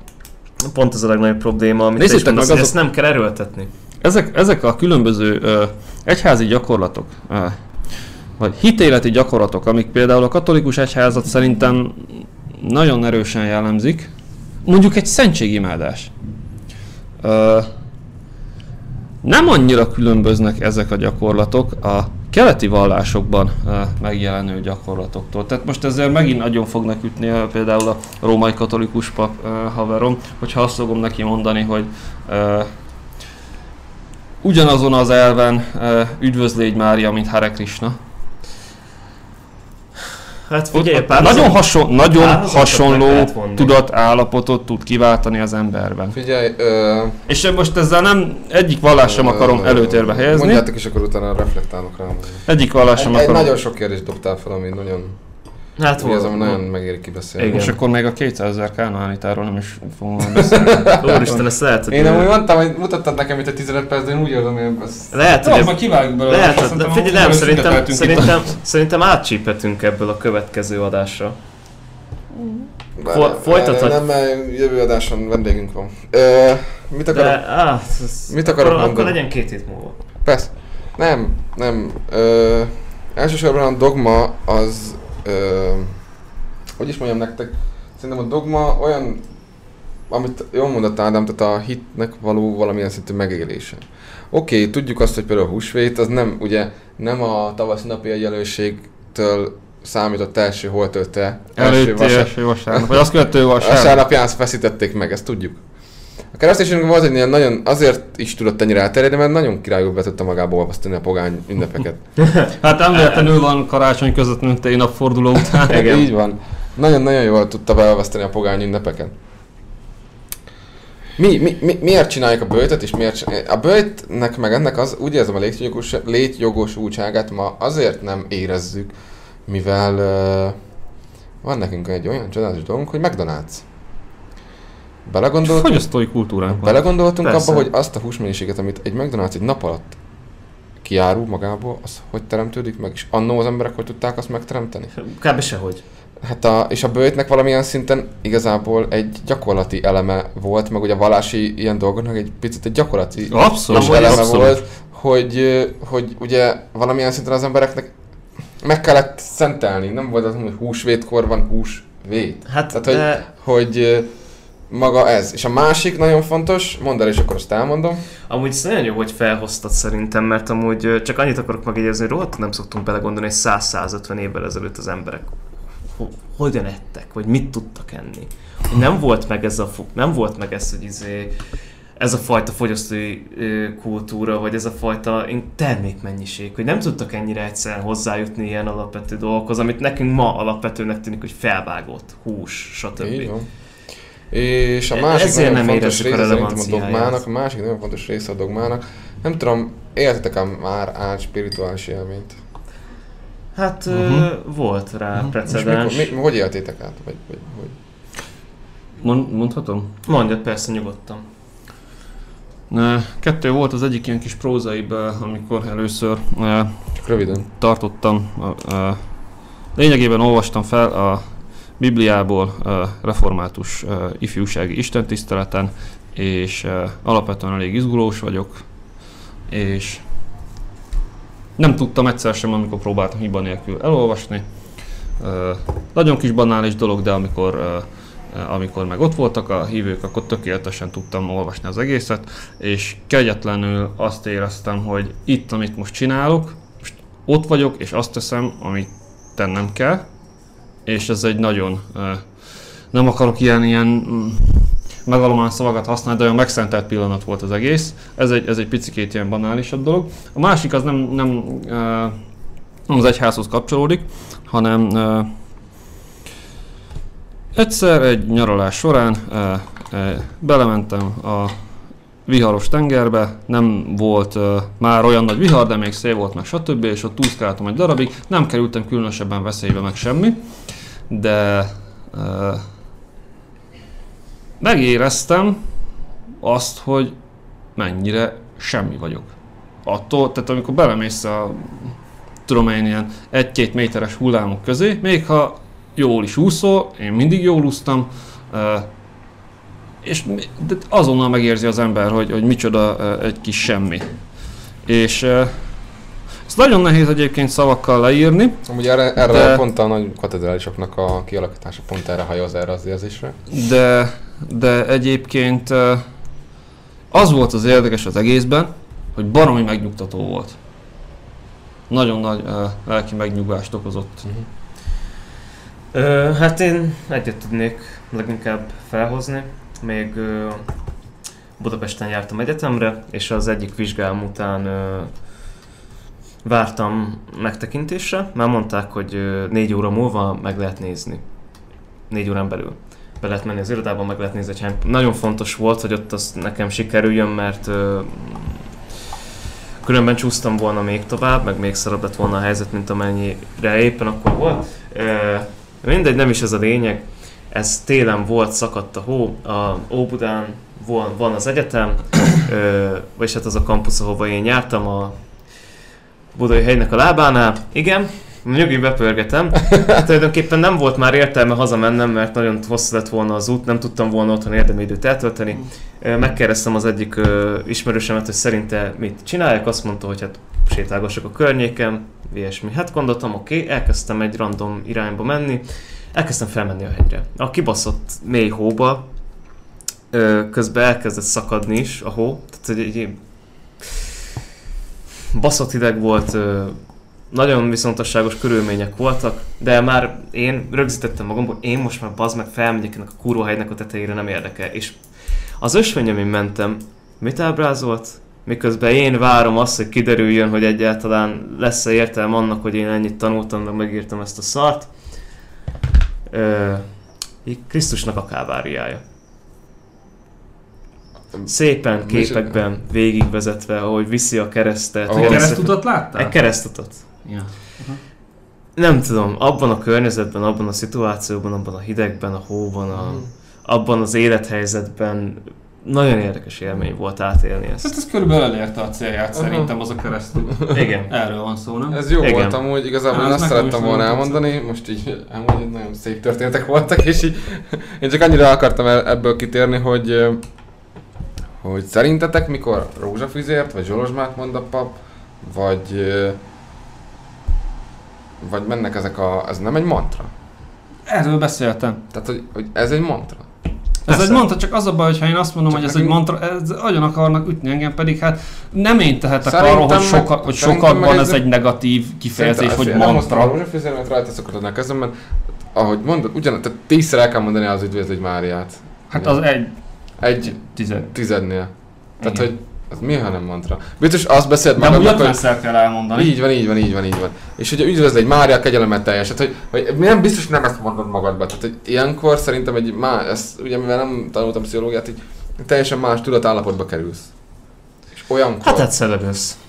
pont ez a legnagyobb probléma, amit Nézzétek mondasz, meg azok- ezt nem kell erőltetni. Ezek, ezek a különböző ö, egyházi gyakorlatok, ö, vagy hitéleti gyakorlatok, amik például a katolikus egyházat szerintem nagyon erősen jellemzik, mondjuk egy szentségimádás. Ö, nem annyira különböznek ezek a gyakorlatok a keleti vallásokban ö, megjelenő gyakorlatoktól. Tehát most ezzel megint nagyon fognak ütni ö, például a római katolikus pap ö, haverom, hogyha azt fogom neki mondani, hogy ugyanazon az elven üdvözlégy Mária, mint Hare Krishna. Hát figyelj, Ott párhuzam- nagyon, hason, nagyon hasonló tudatállapotot tud kiváltani az emberben. Figyelj, ö, És én most ezzel nem egyik vallást sem akarom ö, előtérbe helyezni, Mondjátok, és akkor utána reflektálok rá. egyik vallást sem Egy, egy akarom. nagyon sok kérdést dobtál fel, ami nagyon, Hát volt. nagyon megéri kibeszélni. Igen. És akkor még a 200 ezer kánaánítáról nem is fogom beszélni. Úristen, ezt lehet, hogy... Én amúgy mondtam, hogy mutattad nekem itt a 15 perc, de én úgy érzem, hogy ez... Lehet, hogy ez... kivágjuk belőle. Lehet, hogy... szerintem Figyelj, nem, szerintem, szerintem, szerintem átcsíphetünk ebből a következő adásra. Folytatod? Nem, mert jövő adáson vendégünk van. Ö, mit akarok? De, á, ez, Mit akarok akkor, mondani? Akkor legyen két hét múlva. Persze. Nem, nem. Ö, elsősorban a dogma az... Ö, hogy is mondjam nektek? Szerintem a dogma olyan, amit jól mondott Ádám, tehát a hitnek való valamilyen szintű megélése. Oké, okay, tudjuk azt, hogy például a húsvét, az nem, ugye, nem a tavaszi napi egyenlőségtől számított első holtölte, első Előtti vasárnap, első vasárnap, vagy azt követő vasárnap. vasárnapján feszítették meg, ezt tudjuk. A kereszténységünk volt egy ilyen nagyon, azért is tudott ennyire elterjedni, mert nagyon királyul be tudta magába olvasztani a pogány ünnepeket. Hát nem véletlenül van karácsony között nőttei napforduló után. Igen. Így van. Nagyon-nagyon jól tudta beolvasztani a pogány ünnepeket. Mi, mi, mi, miért csináljuk a bőjtöt, és miért csináljuk? A bőjtnek meg ennek az, úgy érzem a létjogos, létjogosultságát ma azért nem érezzük, mivel uh, van nekünk egy olyan csodálatos dolgunk, hogy McDonald's. Belegondoltunk, Fogyasztói kultúránk van. belegondoltunk Persze. abba, hogy azt a húsmennyiséget, amit egy McDonald's egy nap alatt kiárul magából, az hogy teremtődik meg, és annó az emberek hogy tudták azt megteremteni? Kb. sehogy. Hát a, és a bőjtnek valamilyen szinten igazából egy gyakorlati eleme volt, meg ugye a vallási ilyen dolgoknak egy picit egy gyakorlati Abszolút, eleme abszolút. volt, hogy, hogy ugye valamilyen szinten az embereknek meg kellett szentelni. Nem volt az, hogy húsvétkor van húsvét. Hát, Tehát, hogy, de hogy maga ez. És a másik nagyon fontos, mondd el, és akkor azt elmondom. amúgy ez nagyon jó, hogy felhoztad szerintem, mert amúgy csak annyit akarok megjegyezni, hogy nem szoktunk belegondolni, hogy 100-150 évvel ezelőtt az emberek ho- hogyan ettek, vagy mit tudtak enni. Nem volt meg ez a, nem volt meg ez, hogy izé, ez a fajta fogyasztói kultúra, vagy ez a fajta termékmennyiség, hogy nem tudtak ennyire egyszerűen hozzájutni ilyen alapvető dolgokhoz, amit nekünk ma alapvetőnek tűnik, hogy felvágott hús, stb. Így van. És a E- másik ezért nagyon nem fontos érezzük a része szerintem a dogmának, a másik nagyon fontos része a dogmának, nem tudom, éltetek-e már át spirituális élményt? Hát uh-huh. volt rá uh-huh. És precedens. mikor, mi, hogy éltétek át? Vagy, vagy, hogy? Mond, mondhatom? Mondjad persze nyugodtan. Kettő volt az egyik ilyen kis prózaibb, amikor először Csak röviden. tartottam. a- Lényegében olvastam fel a Bibliából református ifjúsági istentiszteleten, és alapvetően elég izgulós vagyok, és nem tudtam egyszer sem, amikor próbáltam hiba nélkül elolvasni. Nagyon kis banális dolog, de amikor amikor meg ott voltak a hívők, akkor tökéletesen tudtam olvasni az egészet, és kegyetlenül azt éreztem, hogy itt, amit most csinálok, most ott vagyok, és azt teszem, amit tennem kell, és ez egy nagyon, nem akarok ilyen, ilyen mm, megalomán szavakat használni, de olyan megszentelt pillanat volt az egész. Ez egy, ez egy picikét ilyen banálisabb dolog. A másik az nem, nem nem az egyházhoz kapcsolódik, hanem egyszer egy nyaralás során belementem a viharos tengerbe, nem volt uh, már olyan nagy vihar, de még szél volt meg stb. és ott úszkáltam egy darabig, nem kerültem különösebben veszélybe meg semmi, de uh, megéreztem azt, hogy mennyire semmi vagyok. Attól, tehát amikor belemész a tudom én ilyen egy-két méteres hullámok közé, még ha jól is úszol, én mindig jól úsztam, uh, és de azonnal megérzi az ember, hogy, hogy micsoda egy kis semmi. És ezt nagyon nehéz egyébként szavakkal leírni. Amúgy erre, erre de, pont a nagy katedrálisoknak a kialakítása pont erre hajoz erre az érzésre. De, de egyébként az volt az érdekes az egészben, hogy baromi megnyugtató volt. Nagyon nagy lelki megnyugvást okozott. Uh-huh. Ö, hát én egyet tudnék leginkább felhozni még Budapesten jártam egyetemre, és az egyik vizsgám után vártam megtekintésre, mert mondták, hogy négy óra múlva meg lehet nézni. Négy órán belül. Be lehet menni az irodában, meg lehet nézni, hogy nagyon fontos volt, hogy ott az nekem sikerüljön, mert különben csúsztam volna még tovább, meg még szarabb lett volna a helyzet, mint amennyire éppen akkor volt. mindegy, nem is ez a lényeg ez télen volt, szakadt a hó, a Óbudán van, van az egyetem, ö, vagyis hát az a kampusz, ahova én jártam, a Budai hegynek a lábánál. Igen, nyugi bepörgetem. Tulajdonképpen nem volt már értelme hazamennem, mert nagyon hosszú lett volna az út, nem tudtam volna otthon érdemi időt eltölteni. Megkérdeztem az egyik ismerősemet, hogy szerinte mit csináljak, azt mondta, hogy hát sétálgassak a környéken, ilyesmi. Hát gondoltam, oké, okay, elkezdtem egy random irányba menni, elkezdtem felmenni a hegyre. A kibaszott mély hóba, közben elkezdett szakadni is a hó, tehát egy, egy baszott hideg volt, nagyon viszontosságos körülmények voltak, de már én rögzítettem magamból, én most már bazd meg felmegyek ennek a kurva a tetejére, nem érdekel. És az ösvény, amin mentem, mit ábrázolt? Miközben én várom azt, hogy kiderüljön, hogy egyáltalán lesz-e értelme annak, hogy én ennyit tanultam, meg megírtam ezt a szart ö, Krisztusnak a káváriája. Szépen képekben végigvezetve, ahogy viszi a keresztet. Egy keresztutat láttál? Egy keresztutat. Ja. Nem tudom, abban a környezetben, abban a szituációban, abban a hidegben, a hóban, a, uh-huh. abban az élethelyzetben nagyon érdekes élmény volt átélni ezt. Hát ez körülbelül elérte a célját szerintem az a keresztül. Igen. Erről van szó, nem? Ez jó Igen. volt amúgy, igazából én azt szerettem volna elmondani, most így amúgy nagyon szép történetek voltak, és így én csak annyira akartam ebből kitérni, hogy hogy szerintetek mikor rózsafüzért, vagy zsolozsmát mond a pap, vagy vagy mennek ezek a... ez nem egy mantra? Erről beszéltem. Tehát, hogy, hogy ez egy mantra? Ez egy mantra, csak az a baj, hogyha én azt mondom, csak hogy ez egy mantra, ez agyon akarnak ütni engem, pedig hát nem én tehetek szerintem arról, hogy, soka, hogy sokakban ez egy negatív kifejezés, hogy mantra. Nem most a mert rajta a kezem, mert ahogy mondod, ugyan, tehát tízszer el kell mondani az üdvözlő Máriát. Hát az egy... Egy tized. tizednél. Tehát, Igen. hogy az mi, ha nem mantra? Biztos azt beszélt magadnak, hogy... De kell elmondani. Így van, így van, így van, így van. És hogy üdvözl egy Mária kegyelemet teljes. Hát, hogy, hogy nem biztos, nem ezt mondod magadba. Tehát, hogy ilyenkor szerintem egy más, ezt ugye mivel nem tanultam pszichológiát, így teljesen más tudatállapotba kerülsz. És olyankor... Hát egyszer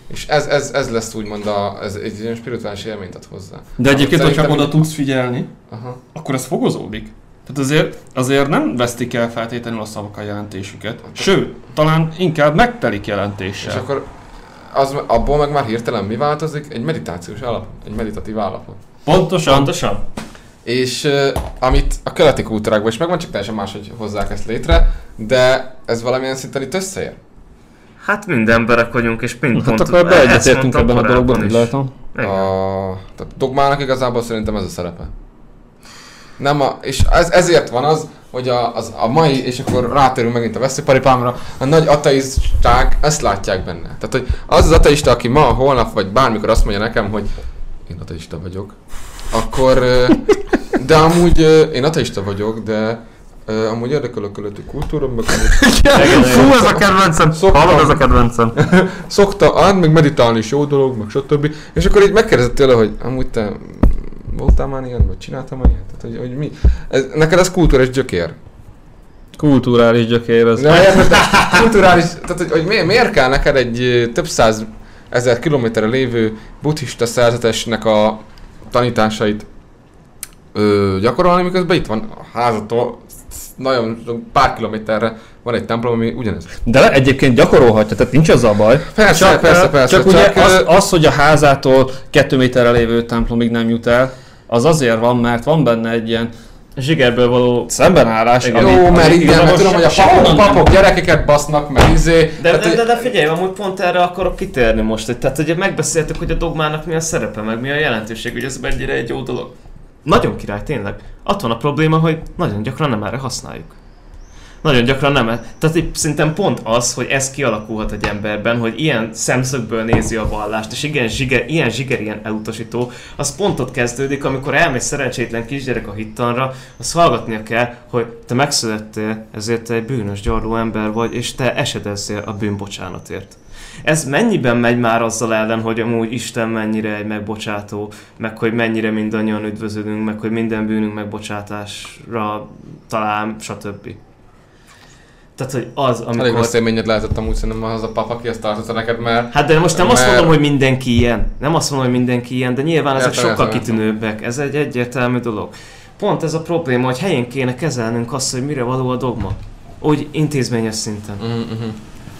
És ez, ez, ez lesz úgymond a, ez egy ilyen spirituális élményt ad hozzá. De egyébként, hogyha oda tudsz figyelni, Aha. akkor ez fogozódik. Tehát azért, azért nem vesztik el feltétlenül a szavak a jelentésüket. Sőt, talán inkább megtelik jelentéssel. És akkor az, abból meg már hirtelen mi változik? Egy meditációs alap, egy meditatív állapot. Pontosan. Pontosan. És uh, amit a keleti kultúrákban is megvan, csak teljesen máshogy hozzák ezt létre, de ez valamilyen szinten itt összeér. Hát mind emberek vagyunk, és mind hát pont akkor beegyetértünk ebben a dologban, úgy látom. A, tehát dogmának igazából szerintem ez a szerepe. Nem a, és ez, ezért van az, hogy a, az, a mai, és akkor rátérünk megint a veszőparipámra, a nagy ateisták ezt látják benne. Tehát, hogy az az ateista, aki ma, holnap, vagy bármikor azt mondja nekem, hogy én ateista vagyok, akkor, de amúgy én ateista vagyok, de Uh, amúgy érdekel a keleti kultúra, meg Fú, ez a kedvencem! Hallod, ez a kedvencem! Szokta, án, meg meditálni is jó dolog, meg stb. És akkor így megkérdezett tőle, hogy amúgy te voltál már ilyen, vagy csináltam már ilyen? Tehát, hogy, hogy mi? Ez, neked ez kultúrás gyökér. Kulturális gyökér ez. Ja, érted, de kulturális, tehát hogy, hogy miért, miért kell neked egy több száz ezer kilométerre lévő buddhista szerzetesnek a tanításait ö, gyakorolni, miközben itt van a házattól nagyon pár kilométerre van egy templom, ami ugyanez. De egyébként gyakorolhatja, tehát nincs az a baj. Persze, csak, persze, persze, Csak, ugye csak, az, az, hogy a házától kettő méterre lévő templomig nem jut el, az azért van, mert van benne egy ilyen Zsigerből való szembenállás, Igen. ami, Jó, mert igen, mert tudom, hogy a papok, papok gyerekeket basznak, meg izé. De, tehát, de, hogy- de, de figyelj, amúgy pont erre akarok kitérni most, hogy tehát ugye megbeszéltük, hogy a dogmának mi a szerepe, meg mi a jelentőség, hogy ez mennyire egy jó dolog. Nagyon király, tényleg. Ott van a probléma, hogy nagyon gyakran nem erre használjuk. Nagyon gyakran nem. Tehát szerintem pont az, hogy ez kialakulhat egy emberben, hogy ilyen szemszögből nézi a vallást, és igen, zsiger, ilyen zsiger, ilyen elutasító, az pont ott kezdődik, amikor elmész szerencsétlen kisgyerek a hittanra, az hallgatnia kell, hogy te megszülettél, ezért te egy bűnös, gyarló ember vagy, és te esedezzél a bűnbocsánatért. Ez mennyiben megy már azzal ellen, hogy amúgy Isten mennyire egy megbocsátó, meg hogy mennyire mindannyian üdvözölünk, meg hogy minden bűnünk megbocsátásra talál, stb. Tehát, hogy az, Elég amikor... rossz élményed lehetett amúgy szerintem az a pap, aki ezt tartotta neked, mert Hát de most nem azt Mert- mondom, hogy mindenki ilyen. Nem azt mondom, hogy mindenki ilyen, de nyilván ezek Értem, sokkal kitűnőbbek. Ez egy egyértelmű dolog. Pont ez a probléma, hogy helyén kéne kezelnünk azt, hogy mire való a dogma. Úgy intézményes szinten. uh-huh.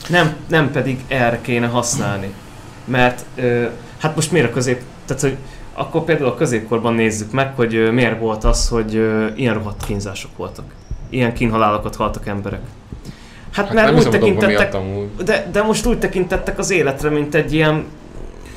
Nem, nem pedig erre kéne használni. Mert ö, hát most miért a közép... Tehát, hogy akkor például a középkorban nézzük meg, hogy ö, miért volt az, hogy ö, ilyen rohadt kínzások voltak. Ilyen kínhalálokat haltak emberek. Hát, Hát mert nem úgy tekintettek, de, de most úgy tekintettek az életre, mint egy ilyen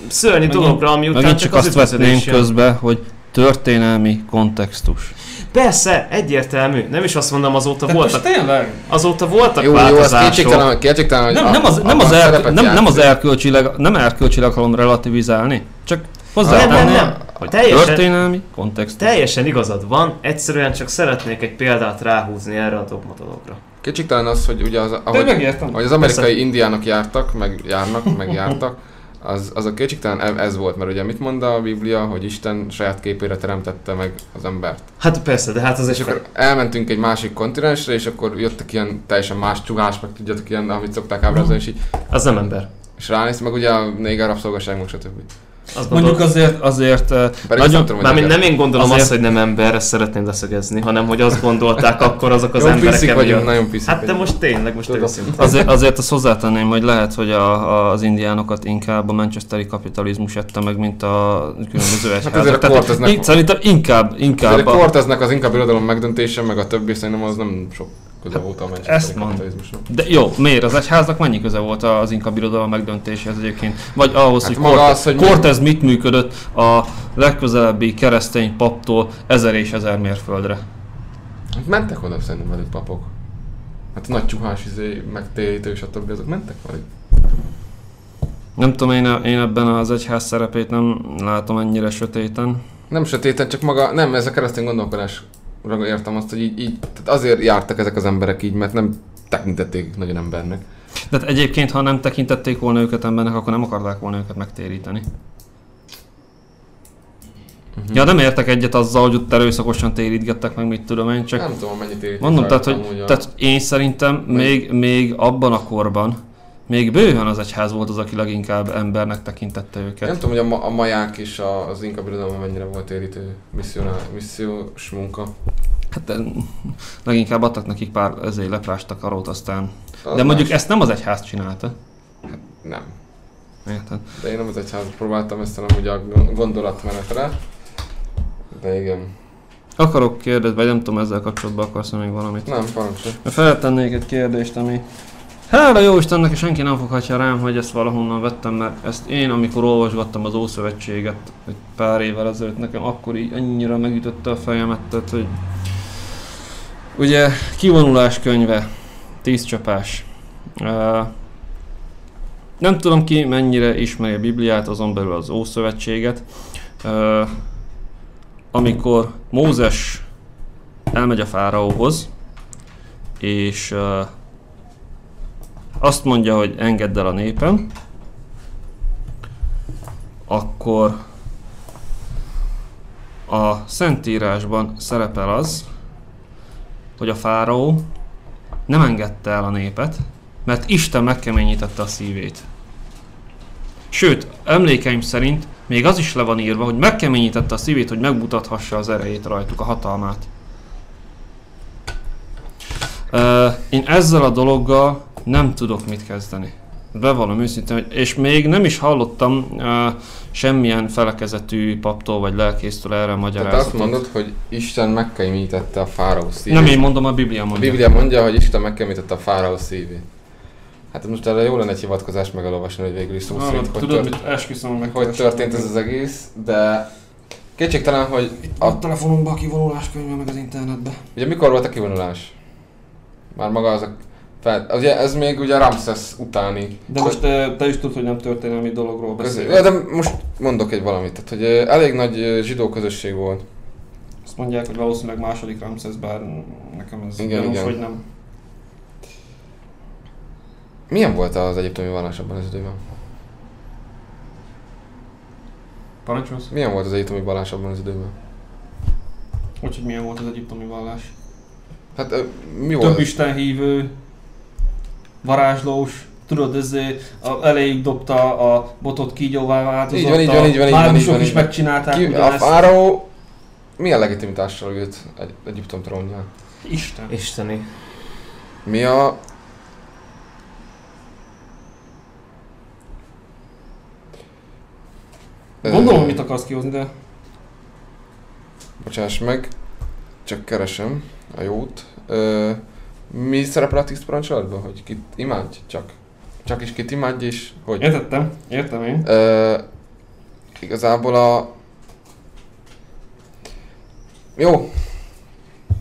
szörnyű dologra, ami után csak csak az azt vetném közbe, hogy történelmi kontextus. Persze, egyértelmű. Nem is azt mondom, azóta voltak, tényleg? azóta voltak Jó, jó, változások. kétségtelen, kétségtelen, hogy Nem, a- nem, az, nem, az, szerepet nem, nem az erkölcsileg, nem erkölcsileg akarom relativizálni, csak nem, hozzátenni, nem, nem. hogy Teljesen- történelmi kontextus. Teljesen igazad van, egyszerűen csak szeretnék egy példát ráhúzni erre a dogma dologra. Kétségtelen az, hogy ugye az, ahogy, ahogy az amerikai indiánok jártak, meg járnak, meg jártak, az, az a kétségtelen e- ez volt, mert ugye mit mond a Biblia, hogy Isten saját képére teremtette meg az embert. Hát persze, de hát az És akkor elmentünk egy másik kontinensre, és akkor jöttek ilyen teljesen más csugás, meg tudjátok ilyen, amit szokták ábrázolni, és így, Az nem ember. és ránéz, meg ugye a néger rabszolgaság, meg stb. Azt Mondjuk gondolom, azért, azért Pedig Nagyon- azt nem tudom, nekem- nem én gondolom Azért- azt, hogy nem ember, ezt szeretném leszögezni, hanem hogy azt gondolták akkor azok az Jó, emberek vagyunk, nagyon piszik Hát te most tényleg, most őszintén. azért, azért azt hozzátenném, hogy lehet, hogy a, a, az indiánokat inkább a manchesteri kapitalizmus ette meg, mint a különböző egyházak. Hát azért a Tehát Corteznek- Szerintem inkább, inkább Azért a a, Corteznek az inkább irodalom megdöntése, meg a többi szerintem az nem sok köze volt a ezt Manchesteri mond. kapitalizmusnak. De jó, miért? Az egyháznak mennyi köze volt az inka birodalom megdöntéséhez egyébként? Vagy ahhoz, Hát hogy Cortez, az, hogy Cortez mit működött a legközelebbi keresztény paptól ezer és ezer mérföldre? Hát mentek oda szerintem velük papok. Hát a nagy csuhás izé, megtérítő, stb. azok mentek velük. Nem tudom, én, én ebben az egyház szerepét nem látom ennyire sötéten. Nem sötéten, csak maga, nem, ez a keresztény gondolkodásra értem azt, hogy így, így tehát azért jártak ezek az emberek így, mert nem tekintették nagyon embernek. De hát egyébként, ha nem tekintették volna őket embernek, akkor nem akarták volna őket megtéríteni. Uh-huh. Ja, nem értek egyet azzal, hogy ott erőszakosan térítgettek meg, mit tudom én, csak Nem tudom, mennyit mondom, tehát, hogy, a- tehát én szerintem még, még abban a korban, még bőven az egyház volt az, aki leginkább embernek tekintette őket. Nem tudom, hogy a, ma- a maják és a, az inka birodalom mennyire volt érítő missziós munka. Hát leginkább adtak nekik pár ezért leprás takarót, aztán... Az De mondjuk más. ezt nem az egyház csinálta. Nem. Érted? De én nem az egyházat próbáltam ezt, hanem ugye a gon- gondolatmenetre. De igen. Akarok kérdezni, vagy nem tudom, ezzel kapcsolatban akarsz még valamit? Nem, parancsolj. Feltennék egy kérdést, ami... Hála jó Istennek, és senki nem foghatja rám, hogy ezt valahonnan vettem, mert ezt én, amikor olvasgattam az Ószövetséget egy pár évvel ezelőtt, nekem akkor így annyira megütötte a fejemet, tehát, hogy... Ugye, kivonulás könyve, tíz csapás. Uh, nem tudom ki mennyire ismeri a Bibliát, azon belül az Ószövetséget. Uh, amikor Mózes elmegy a fáraóhoz, és uh, azt mondja, hogy engedd el a népem, akkor a Szentírásban szerepel az, hogy a fáraó nem engedte el a népet, mert Isten megkeményítette a szívét. Sőt, emlékeim szerint még az is le van írva, hogy megkeményítette a szívét, hogy megmutathassa az erejét rajtuk, a hatalmát. Én ezzel a dologgal nem tudok mit kezdeni. Bevallom őszintén, és még nem is hallottam uh, semmilyen felekezetű paptól vagy lelkésztől erre a magyarázatot. Tehát azt mondod, hogy Isten megkeményítette a fáraó szívét. Nem én mondom, a Biblia mondja. A Biblia mondja, hogy Isten megkeményítette a fáraó szívét. Hát most erre jó lenne egy hivatkozást megalolvasni, hogy végül is szó Ah, szerint, hogy, tudod, tört, mit esküszöm, meg hogy történt ez az egész, de kétségtelen, hogy A a, telefonomban a kivonulás könyve meg az internetbe. ugye mikor volt a kivonulás? Már maga az a fel, ugye ez még ugye Ramses utáni. De most te, te is tudod, hogy nem történelmi dologról beszélünk. ja, de most mondok egy valamit, tehát hogy elég nagy zsidó közösség volt. Azt mondják, hogy valószínűleg második Ramses, bár nekem ez Igen, gyanús, igen. hogy nem. Milyen volt az egyiptomi vallás abban az időben? Parancsolsz? Milyen volt az egyiptomi vallás abban az időben? Úgyhogy milyen volt az egyiptomi vallás? Hát mi Több volt? Isten hívő, varázslós, tudod, ez a, elejéig dobta a botot kígyóvá változott, Így van, így van, így van, így van, így van, is megcsinálták Ki, a fáraó milyen legitimitással ült egy, Egyiptom trónján? Isten. Isteni. Mi a... Gondolom, mit akarsz kihozni, de Bocsáss meg, csak keresem a jót. Ö, mi szerepel a tiszt parancsolatban? Hogy kit imádj? Csak. Csak is kit imádj és hogy? értettem, értem én. Ö, igazából a... Jó.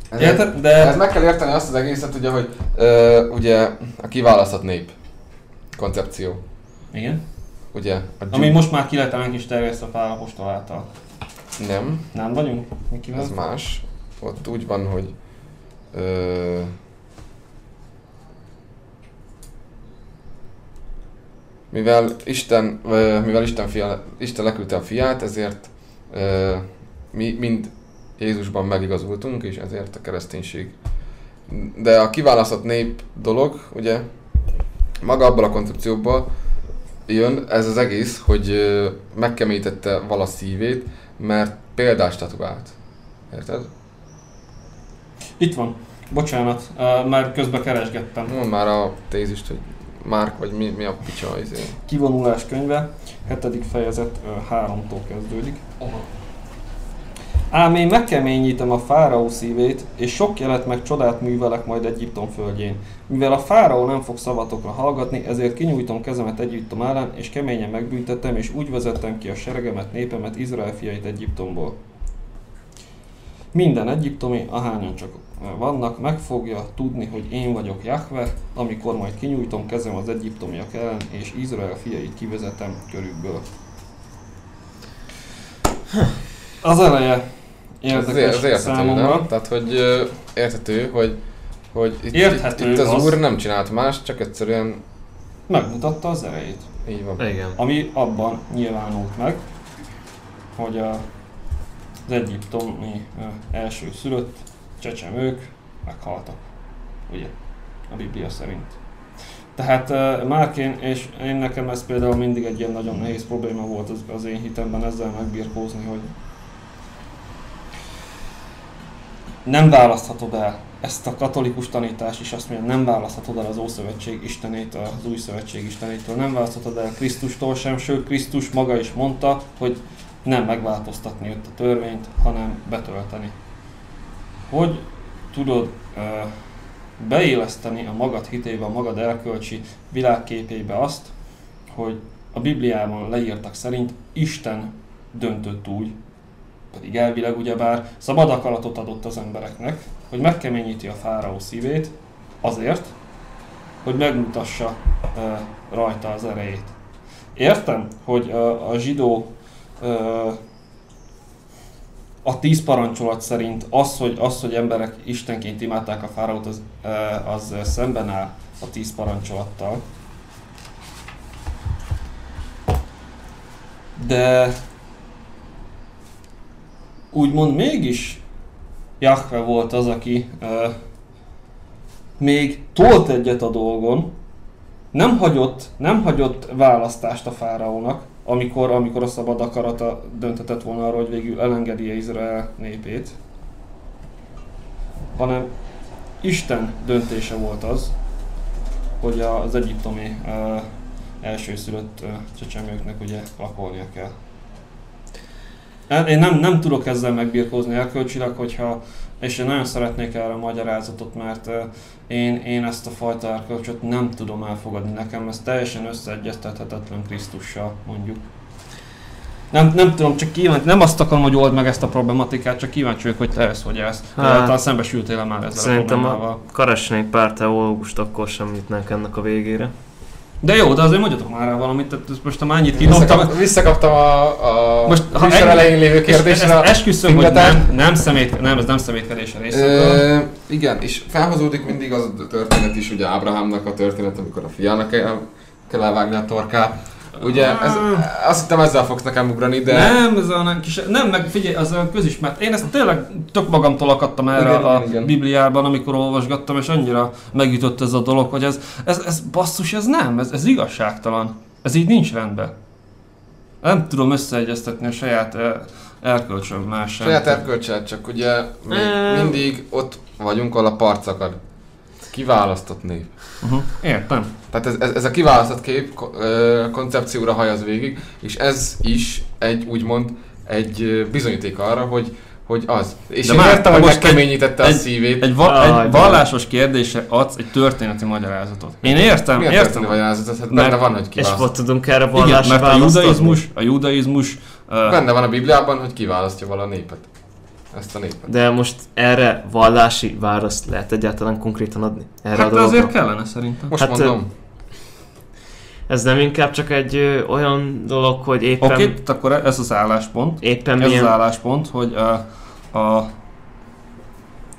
Ez, Érted? De ez meg kell érteni azt az egészet, ugye, hogy ö, ugye a kiválasztott nép koncepció. igen. Ugye? A Ami most már kiletenek is terjesztve Pál apostol által. Nem, Nem vagyunk? Ki ez más. Ott úgy van, hogy ö, mivel Isten, mivel Isten, fia, Isten leküldte a fiát, ezért mi mind Jézusban megigazultunk, és ezért a kereszténység. De a kiválasztott nép dolog, ugye, maga abból a koncepcióból jön ez az egész, hogy megkeményítette vala szívét, mert példást tatuált. Érted? Itt van. Bocsánat, uh, már közben keresgettem. Mondd már a tézist, hogy Márk, vagy mi, mi a picsa izé. Kivonulás könyve, 7. fejezet 3-tól kezdődik. Ám én megkeményítem a fáraó szívét, és sok jelet meg csodát művelek majd Egyiptom földjén. Mivel a fáraó nem fog szavatokra hallgatni, ezért kinyújtom kezemet Egyiptom ellen, és keményen megbüntetem, és úgy vezettem ki a seregemet, népemet, Izrael fiait Egyiptomból. Minden egyiptomi, ahányan csak vannak, meg fogja tudni, hogy én vagyok Jahve, amikor majd kinyújtom kezem az egyiptomiak ellen, és Izrael fiait kivezetem körükből. Az eleje Ez, érdekes ez érthető, számomra. nem? Tehát, hogy érthető, hogy, hogy itt, Érthető itt, az, az. úr nem csinált más, csak egyszerűen Megmutatta az erejét. így van. Igen. Ami abban nyilvánult meg, hogy a, az egyiptomi első szülött csecsemők meghaltak. Ugye? A Biblia szerint. Tehát uh, Márkén, és én nekem ez például mindig egy ilyen nagyon nehéz probléma volt az, az én hitemben ezzel megbirkózni, hogy nem választhatod el ezt a katolikus tanítás is azt mondja, nem választhatod el az Ószövetség Istenét az Új Szövetség Istenétől, nem választhatod el Krisztustól sem, sőt Krisztus maga is mondta, hogy nem megváltoztatni őt a törvényt, hanem betölteni. Hogy tudod uh, beéleszteni a magad hitébe, a magad elkölcsi világképébe azt, hogy a Bibliában leírtak szerint Isten döntött úgy, pedig elvileg ugyebár szabad akaratot adott az embereknek, hogy megkeményíti a fáraó szívét azért, hogy megmutassa uh, rajta az erejét. Értem, hogy uh, a zsidó a tíz parancsolat szerint az, hogy, az, hogy emberek istenként imádták a fáraót, az, az szemben áll a tíz parancsolattal. De úgymond mégis Jahve volt az, aki uh, még tolt egyet a dolgon, nem hagyott, nem hagyott választást a fáraónak, amikor, amikor a szabad akarata döntetett volna arról, hogy végül elengedi Izrael népét, hanem Isten döntése volt az, hogy az egyiptomi uh, elsőszülött uh, csecsemőknek ugye lakolnia kell. Én nem, nem tudok ezzel megbirkózni erkölcsileg, hogyha, és én nagyon szeretnék erre a magyarázatot, mert én, én ezt a fajta erkölcsöt nem tudom elfogadni. Nekem ez teljesen összeegyeztethetetlen Krisztussal, mondjuk. Nem, nem tudom, csak kíváncsi, nem azt akarom, hogy old meg ezt a problematikát, csak kíváncsi vagyok, hogy te ezt hogy ezt. Hát, talán szembesültél már ezzel Szerintem a a Karesnék pár teológust akkor sem jutnánk ennek a végére. De jó, de azért mondjatok már rá valamit, tehát most már annyit kidobtam, Visszakap, visszakaptam a, a Most, ha műsor elején lévő és kérdésre. ezt esküszöm, hogy nem, nem, szemét, nem, ez nem szemétkedés a részemről. Igen, és felhozódik mindig az a történet is, ugye Ábrahámnak a történet, amikor a fiának kell, kell elvágni a torkát. Ugye, ez, azt hittem ezzel fogsz nekem ugrani, de... Nem, ez a nem, kis, nem, meg figyelj, az a közismert. Én ezt tényleg tök magamtól akadtam erre Igen, a igen, igen. Bibliában, amikor olvasgattam, és annyira megütött ez a dolog, hogy ez, ez, ez basszus, ez nem, ez, ez igazságtalan. Ez így nincs rendben. Nem tudom összeegyeztetni a saját erkölcsömmel sem. Saját erkölcselt, csak ugye Ö. mindig ott vagyunk, ahol a part szakad. Kiválasztott nép. Uh-huh. Értem. Tehát ez, ez, ez a kiválasztott kép koncepcióra hajaz végig, és ez is egy úgymond egy bizonyíték arra, hogy, hogy az. És De én értem, te hogy most megkeményítette a egy- szívét. Egy, va- Ah, egy vallásos kérdésre adsz egy történeti magyarázatot. Én értem, Miért értem. történni magyarázatot? Hát Mert- benne van, hogy És kiválaszt. volt tudunk erre Igen, vallási mert a judaizmus, a judaizmus uh, Benne van a Bibliában, hogy kiválasztja vala a népet. Ezt a népet. De most erre vallási választ lehet egyáltalán konkrétan adni? Erre a hát dologra? azért kellene szerintem. Most Hát, mondom. Ez nem inkább csak egy ö, olyan dolog, hogy éppen, Oké, okay, akkor ez az álláspont. éppen Ez milyen... az álláspont, hogy a, a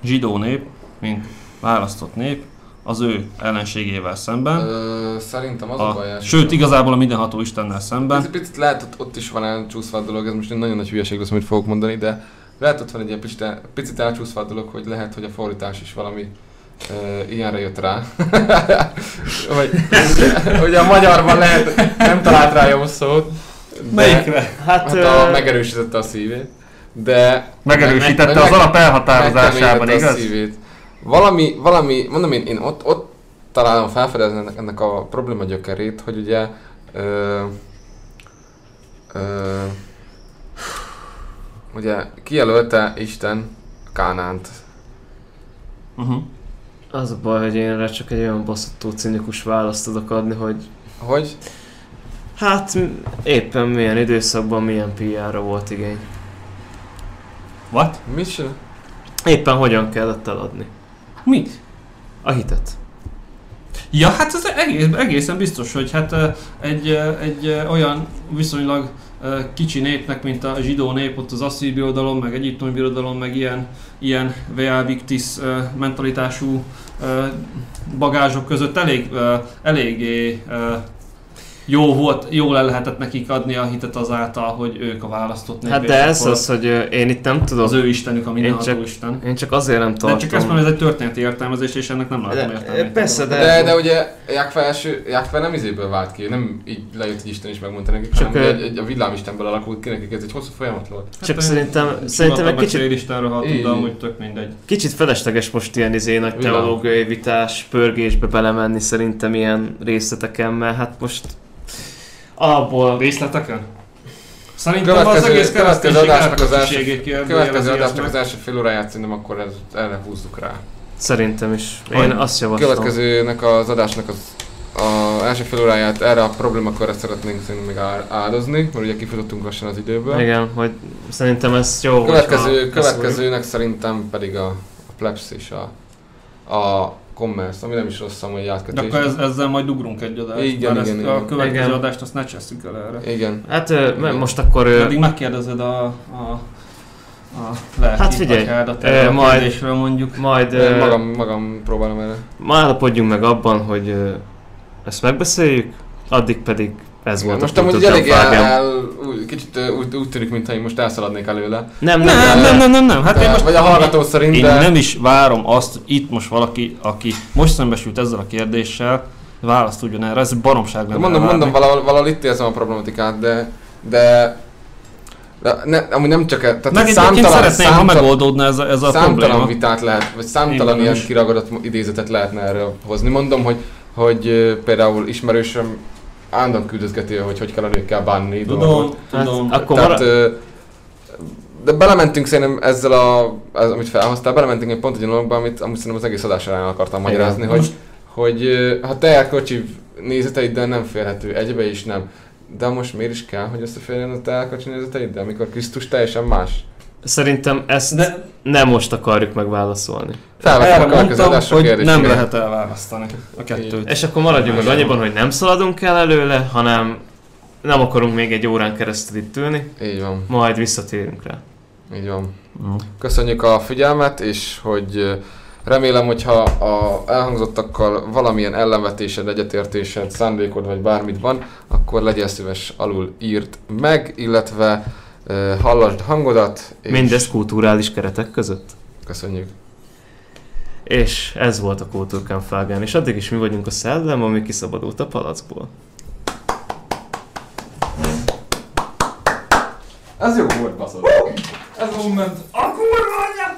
zsidó nép, mint választott nép, az ő ellenségével szemben, Ö, szerintem az a, a, baj sőt igazából a mindenható Istennel szemben. Picit, picit lehet, ott, ott is van elcsúszva a dolog, ez most egy nagyon nagy hülyeség lesz, amit fogok mondani, de lehet ott van egy ilyen picit, picit elcsúszva a dolog, hogy lehet, hogy a fordítás is valami uh, ilyenre jött rá. hogy, hogy a magyarban lehet, nem talált rá jó szót. de- Melyikre? Hát, Hát ö, a, megerősítette a szívét. De... Megerősítette meg- az meg- alap elhatározásában, megkeményítette a igaz? szívét. Valami, valami, mondom én, én ott, ott találom felfedezni ennek, ennek a probléma gyökerét, hogy ugye ö, ö, ugye kijelölte Isten Kánánt. Uh-huh. az a baj, hogy én erre csak egy olyan baszotó cinikus választ tudok adni, hogy Hogy? hát éppen milyen időszakban milyen PR-ra volt igény. What? Mit csinál? Éppen hogyan kellett eladni. Mit? A hitet. Ja, hát ez egész, egészen biztos, hogy hát egy, egy olyan viszonylag kicsi népnek, mint a zsidó nép, ott az asszír birodalom, meg egyiptomi birodalom, meg ilyen, ilyen Vea Victis mentalitású bagázsok között elég, eléggé jó volt, jól el lehetett nekik adni a hitet azáltal, hogy ők a választott nép. Hát de ez akkor az, hogy én itt nem tudom. az ő istenük, a mindenható csak- isten. Én csak azért nem De tartom. csak ezt mondom, ez egy történeti értelmezés, és ennek nem látom De- értelmét. persze, de- De, de ugye Jákve első, Jákve nem izéből vált ki, nem így lejött, hogy Isten is megmondta nekik, Csak, hanem egy, egy, a villámistenből alakult ki nekik, ez egy hosszú folyamat volt. Csak Hát, szerintem, ö, szerintem egy kicsit, hallottam, de Így. amúgy tök mindegy. kicsit felesleges most ilyen izé nagy teológiai vitás, pörgésbe belemenni szerintem ilyen részleteken, mert hát most alapból Részleteken? Szerintem az Következő, egész következő adásnak az első, következő adásnak az első fél óráját szerintem akkor ez, erre húzzuk rá. szerintem is. Én Hogy? azt javaslom. Következőnek az adásnak az a első fél óráját erre a problémakörre szeretnénk szerintem még áldozni, mert ugye kifutottunk lassan az időből. Igen, hogy szerintem ez jó. Következő, következőnek szerintem pedig a, a plebs és a, a commerce, ami nem is rossz amúgy De átkötés. akkor ez, ezzel majd ugrunk egy adást, Igen, mert igen, ezt igen. a következő Igen. adást azt ne csesszük el erre. Igen. Hát mert most akkor... Pedig megkérdezed a, a, a lelki Hát figyelj, a majd- mondjuk. Majd ö, magam, magam próbálom erre. ma állapodjunk meg abban, hogy ö, ezt megbeszéljük, addig pedig ez volt Most a amúgy elég el, el, kicsit úgy, úgy tűnik, mintha én most elszaladnék előle. Nem, nem, Nem, nem, nem, nem, nem. Hát de, én most vagy a hallgató szerint, Én de... nem is várom azt, hogy itt most valaki, aki most szembesült ezzel a kérdéssel, választ tudjon erre. Ez baromság lenne. mondom, mondom valahol, valahol itt érzem a problematikát, de, de, de ne, amúgy nem csak, e- tehát Meg számtalan, szeretném, ha számtalan, megoldódna ez a, ez a számtalan probléma. vitát lehet, vagy számtalan Én ilyen is. kiragadott idézetet lehetne erről hozni. Mondom, hogy, hogy például ismerősöm állandóan küldözgeti, hogy hogy kell a nőkkel bánni. Tudom, tudom. Hát, akkor Tehát, de belementünk szerintem ezzel a, ez, amit felhoztál, belementünk egy pont egy dologba, amit amúgy szerintem az egész adás során akartam Igen. magyarázni, hogy, Most- hogy ha te erkölcsi nézeteiddel nem férhető egybe is nem. De most miért is kell, hogy összeférjen a te erkölcsi nézeteiddel, amikor Krisztus teljesen más? Szerintem ezt De nem most akarjuk megválaszolni. Felvettem a következő mondtam, hogy kérdést. nem igen. lehet elválasztani a kettőt. És akkor maradjunk meg annyiban, hogy nem szaladunk el előle, hanem nem akarunk még egy órán keresztül itt ülni, Így van, majd visszatérünk rá. így van. Mm. Köszönjük a figyelmet, és hogy remélem, hogyha a elhangzottakkal valamilyen ellenvetésed, egyetértésed, szándékod vagy bármit van, akkor legyél szíves alul írt meg, illetve hallasd hangodat. És Mindezt kulturális keretek között. Köszönjük. És ez volt a Kultúrkampfágán, és addig is mi vagyunk a szellem, ami kiszabadult a palackból. Ez jó volt, baszod. Ez a moment. A kurva anyát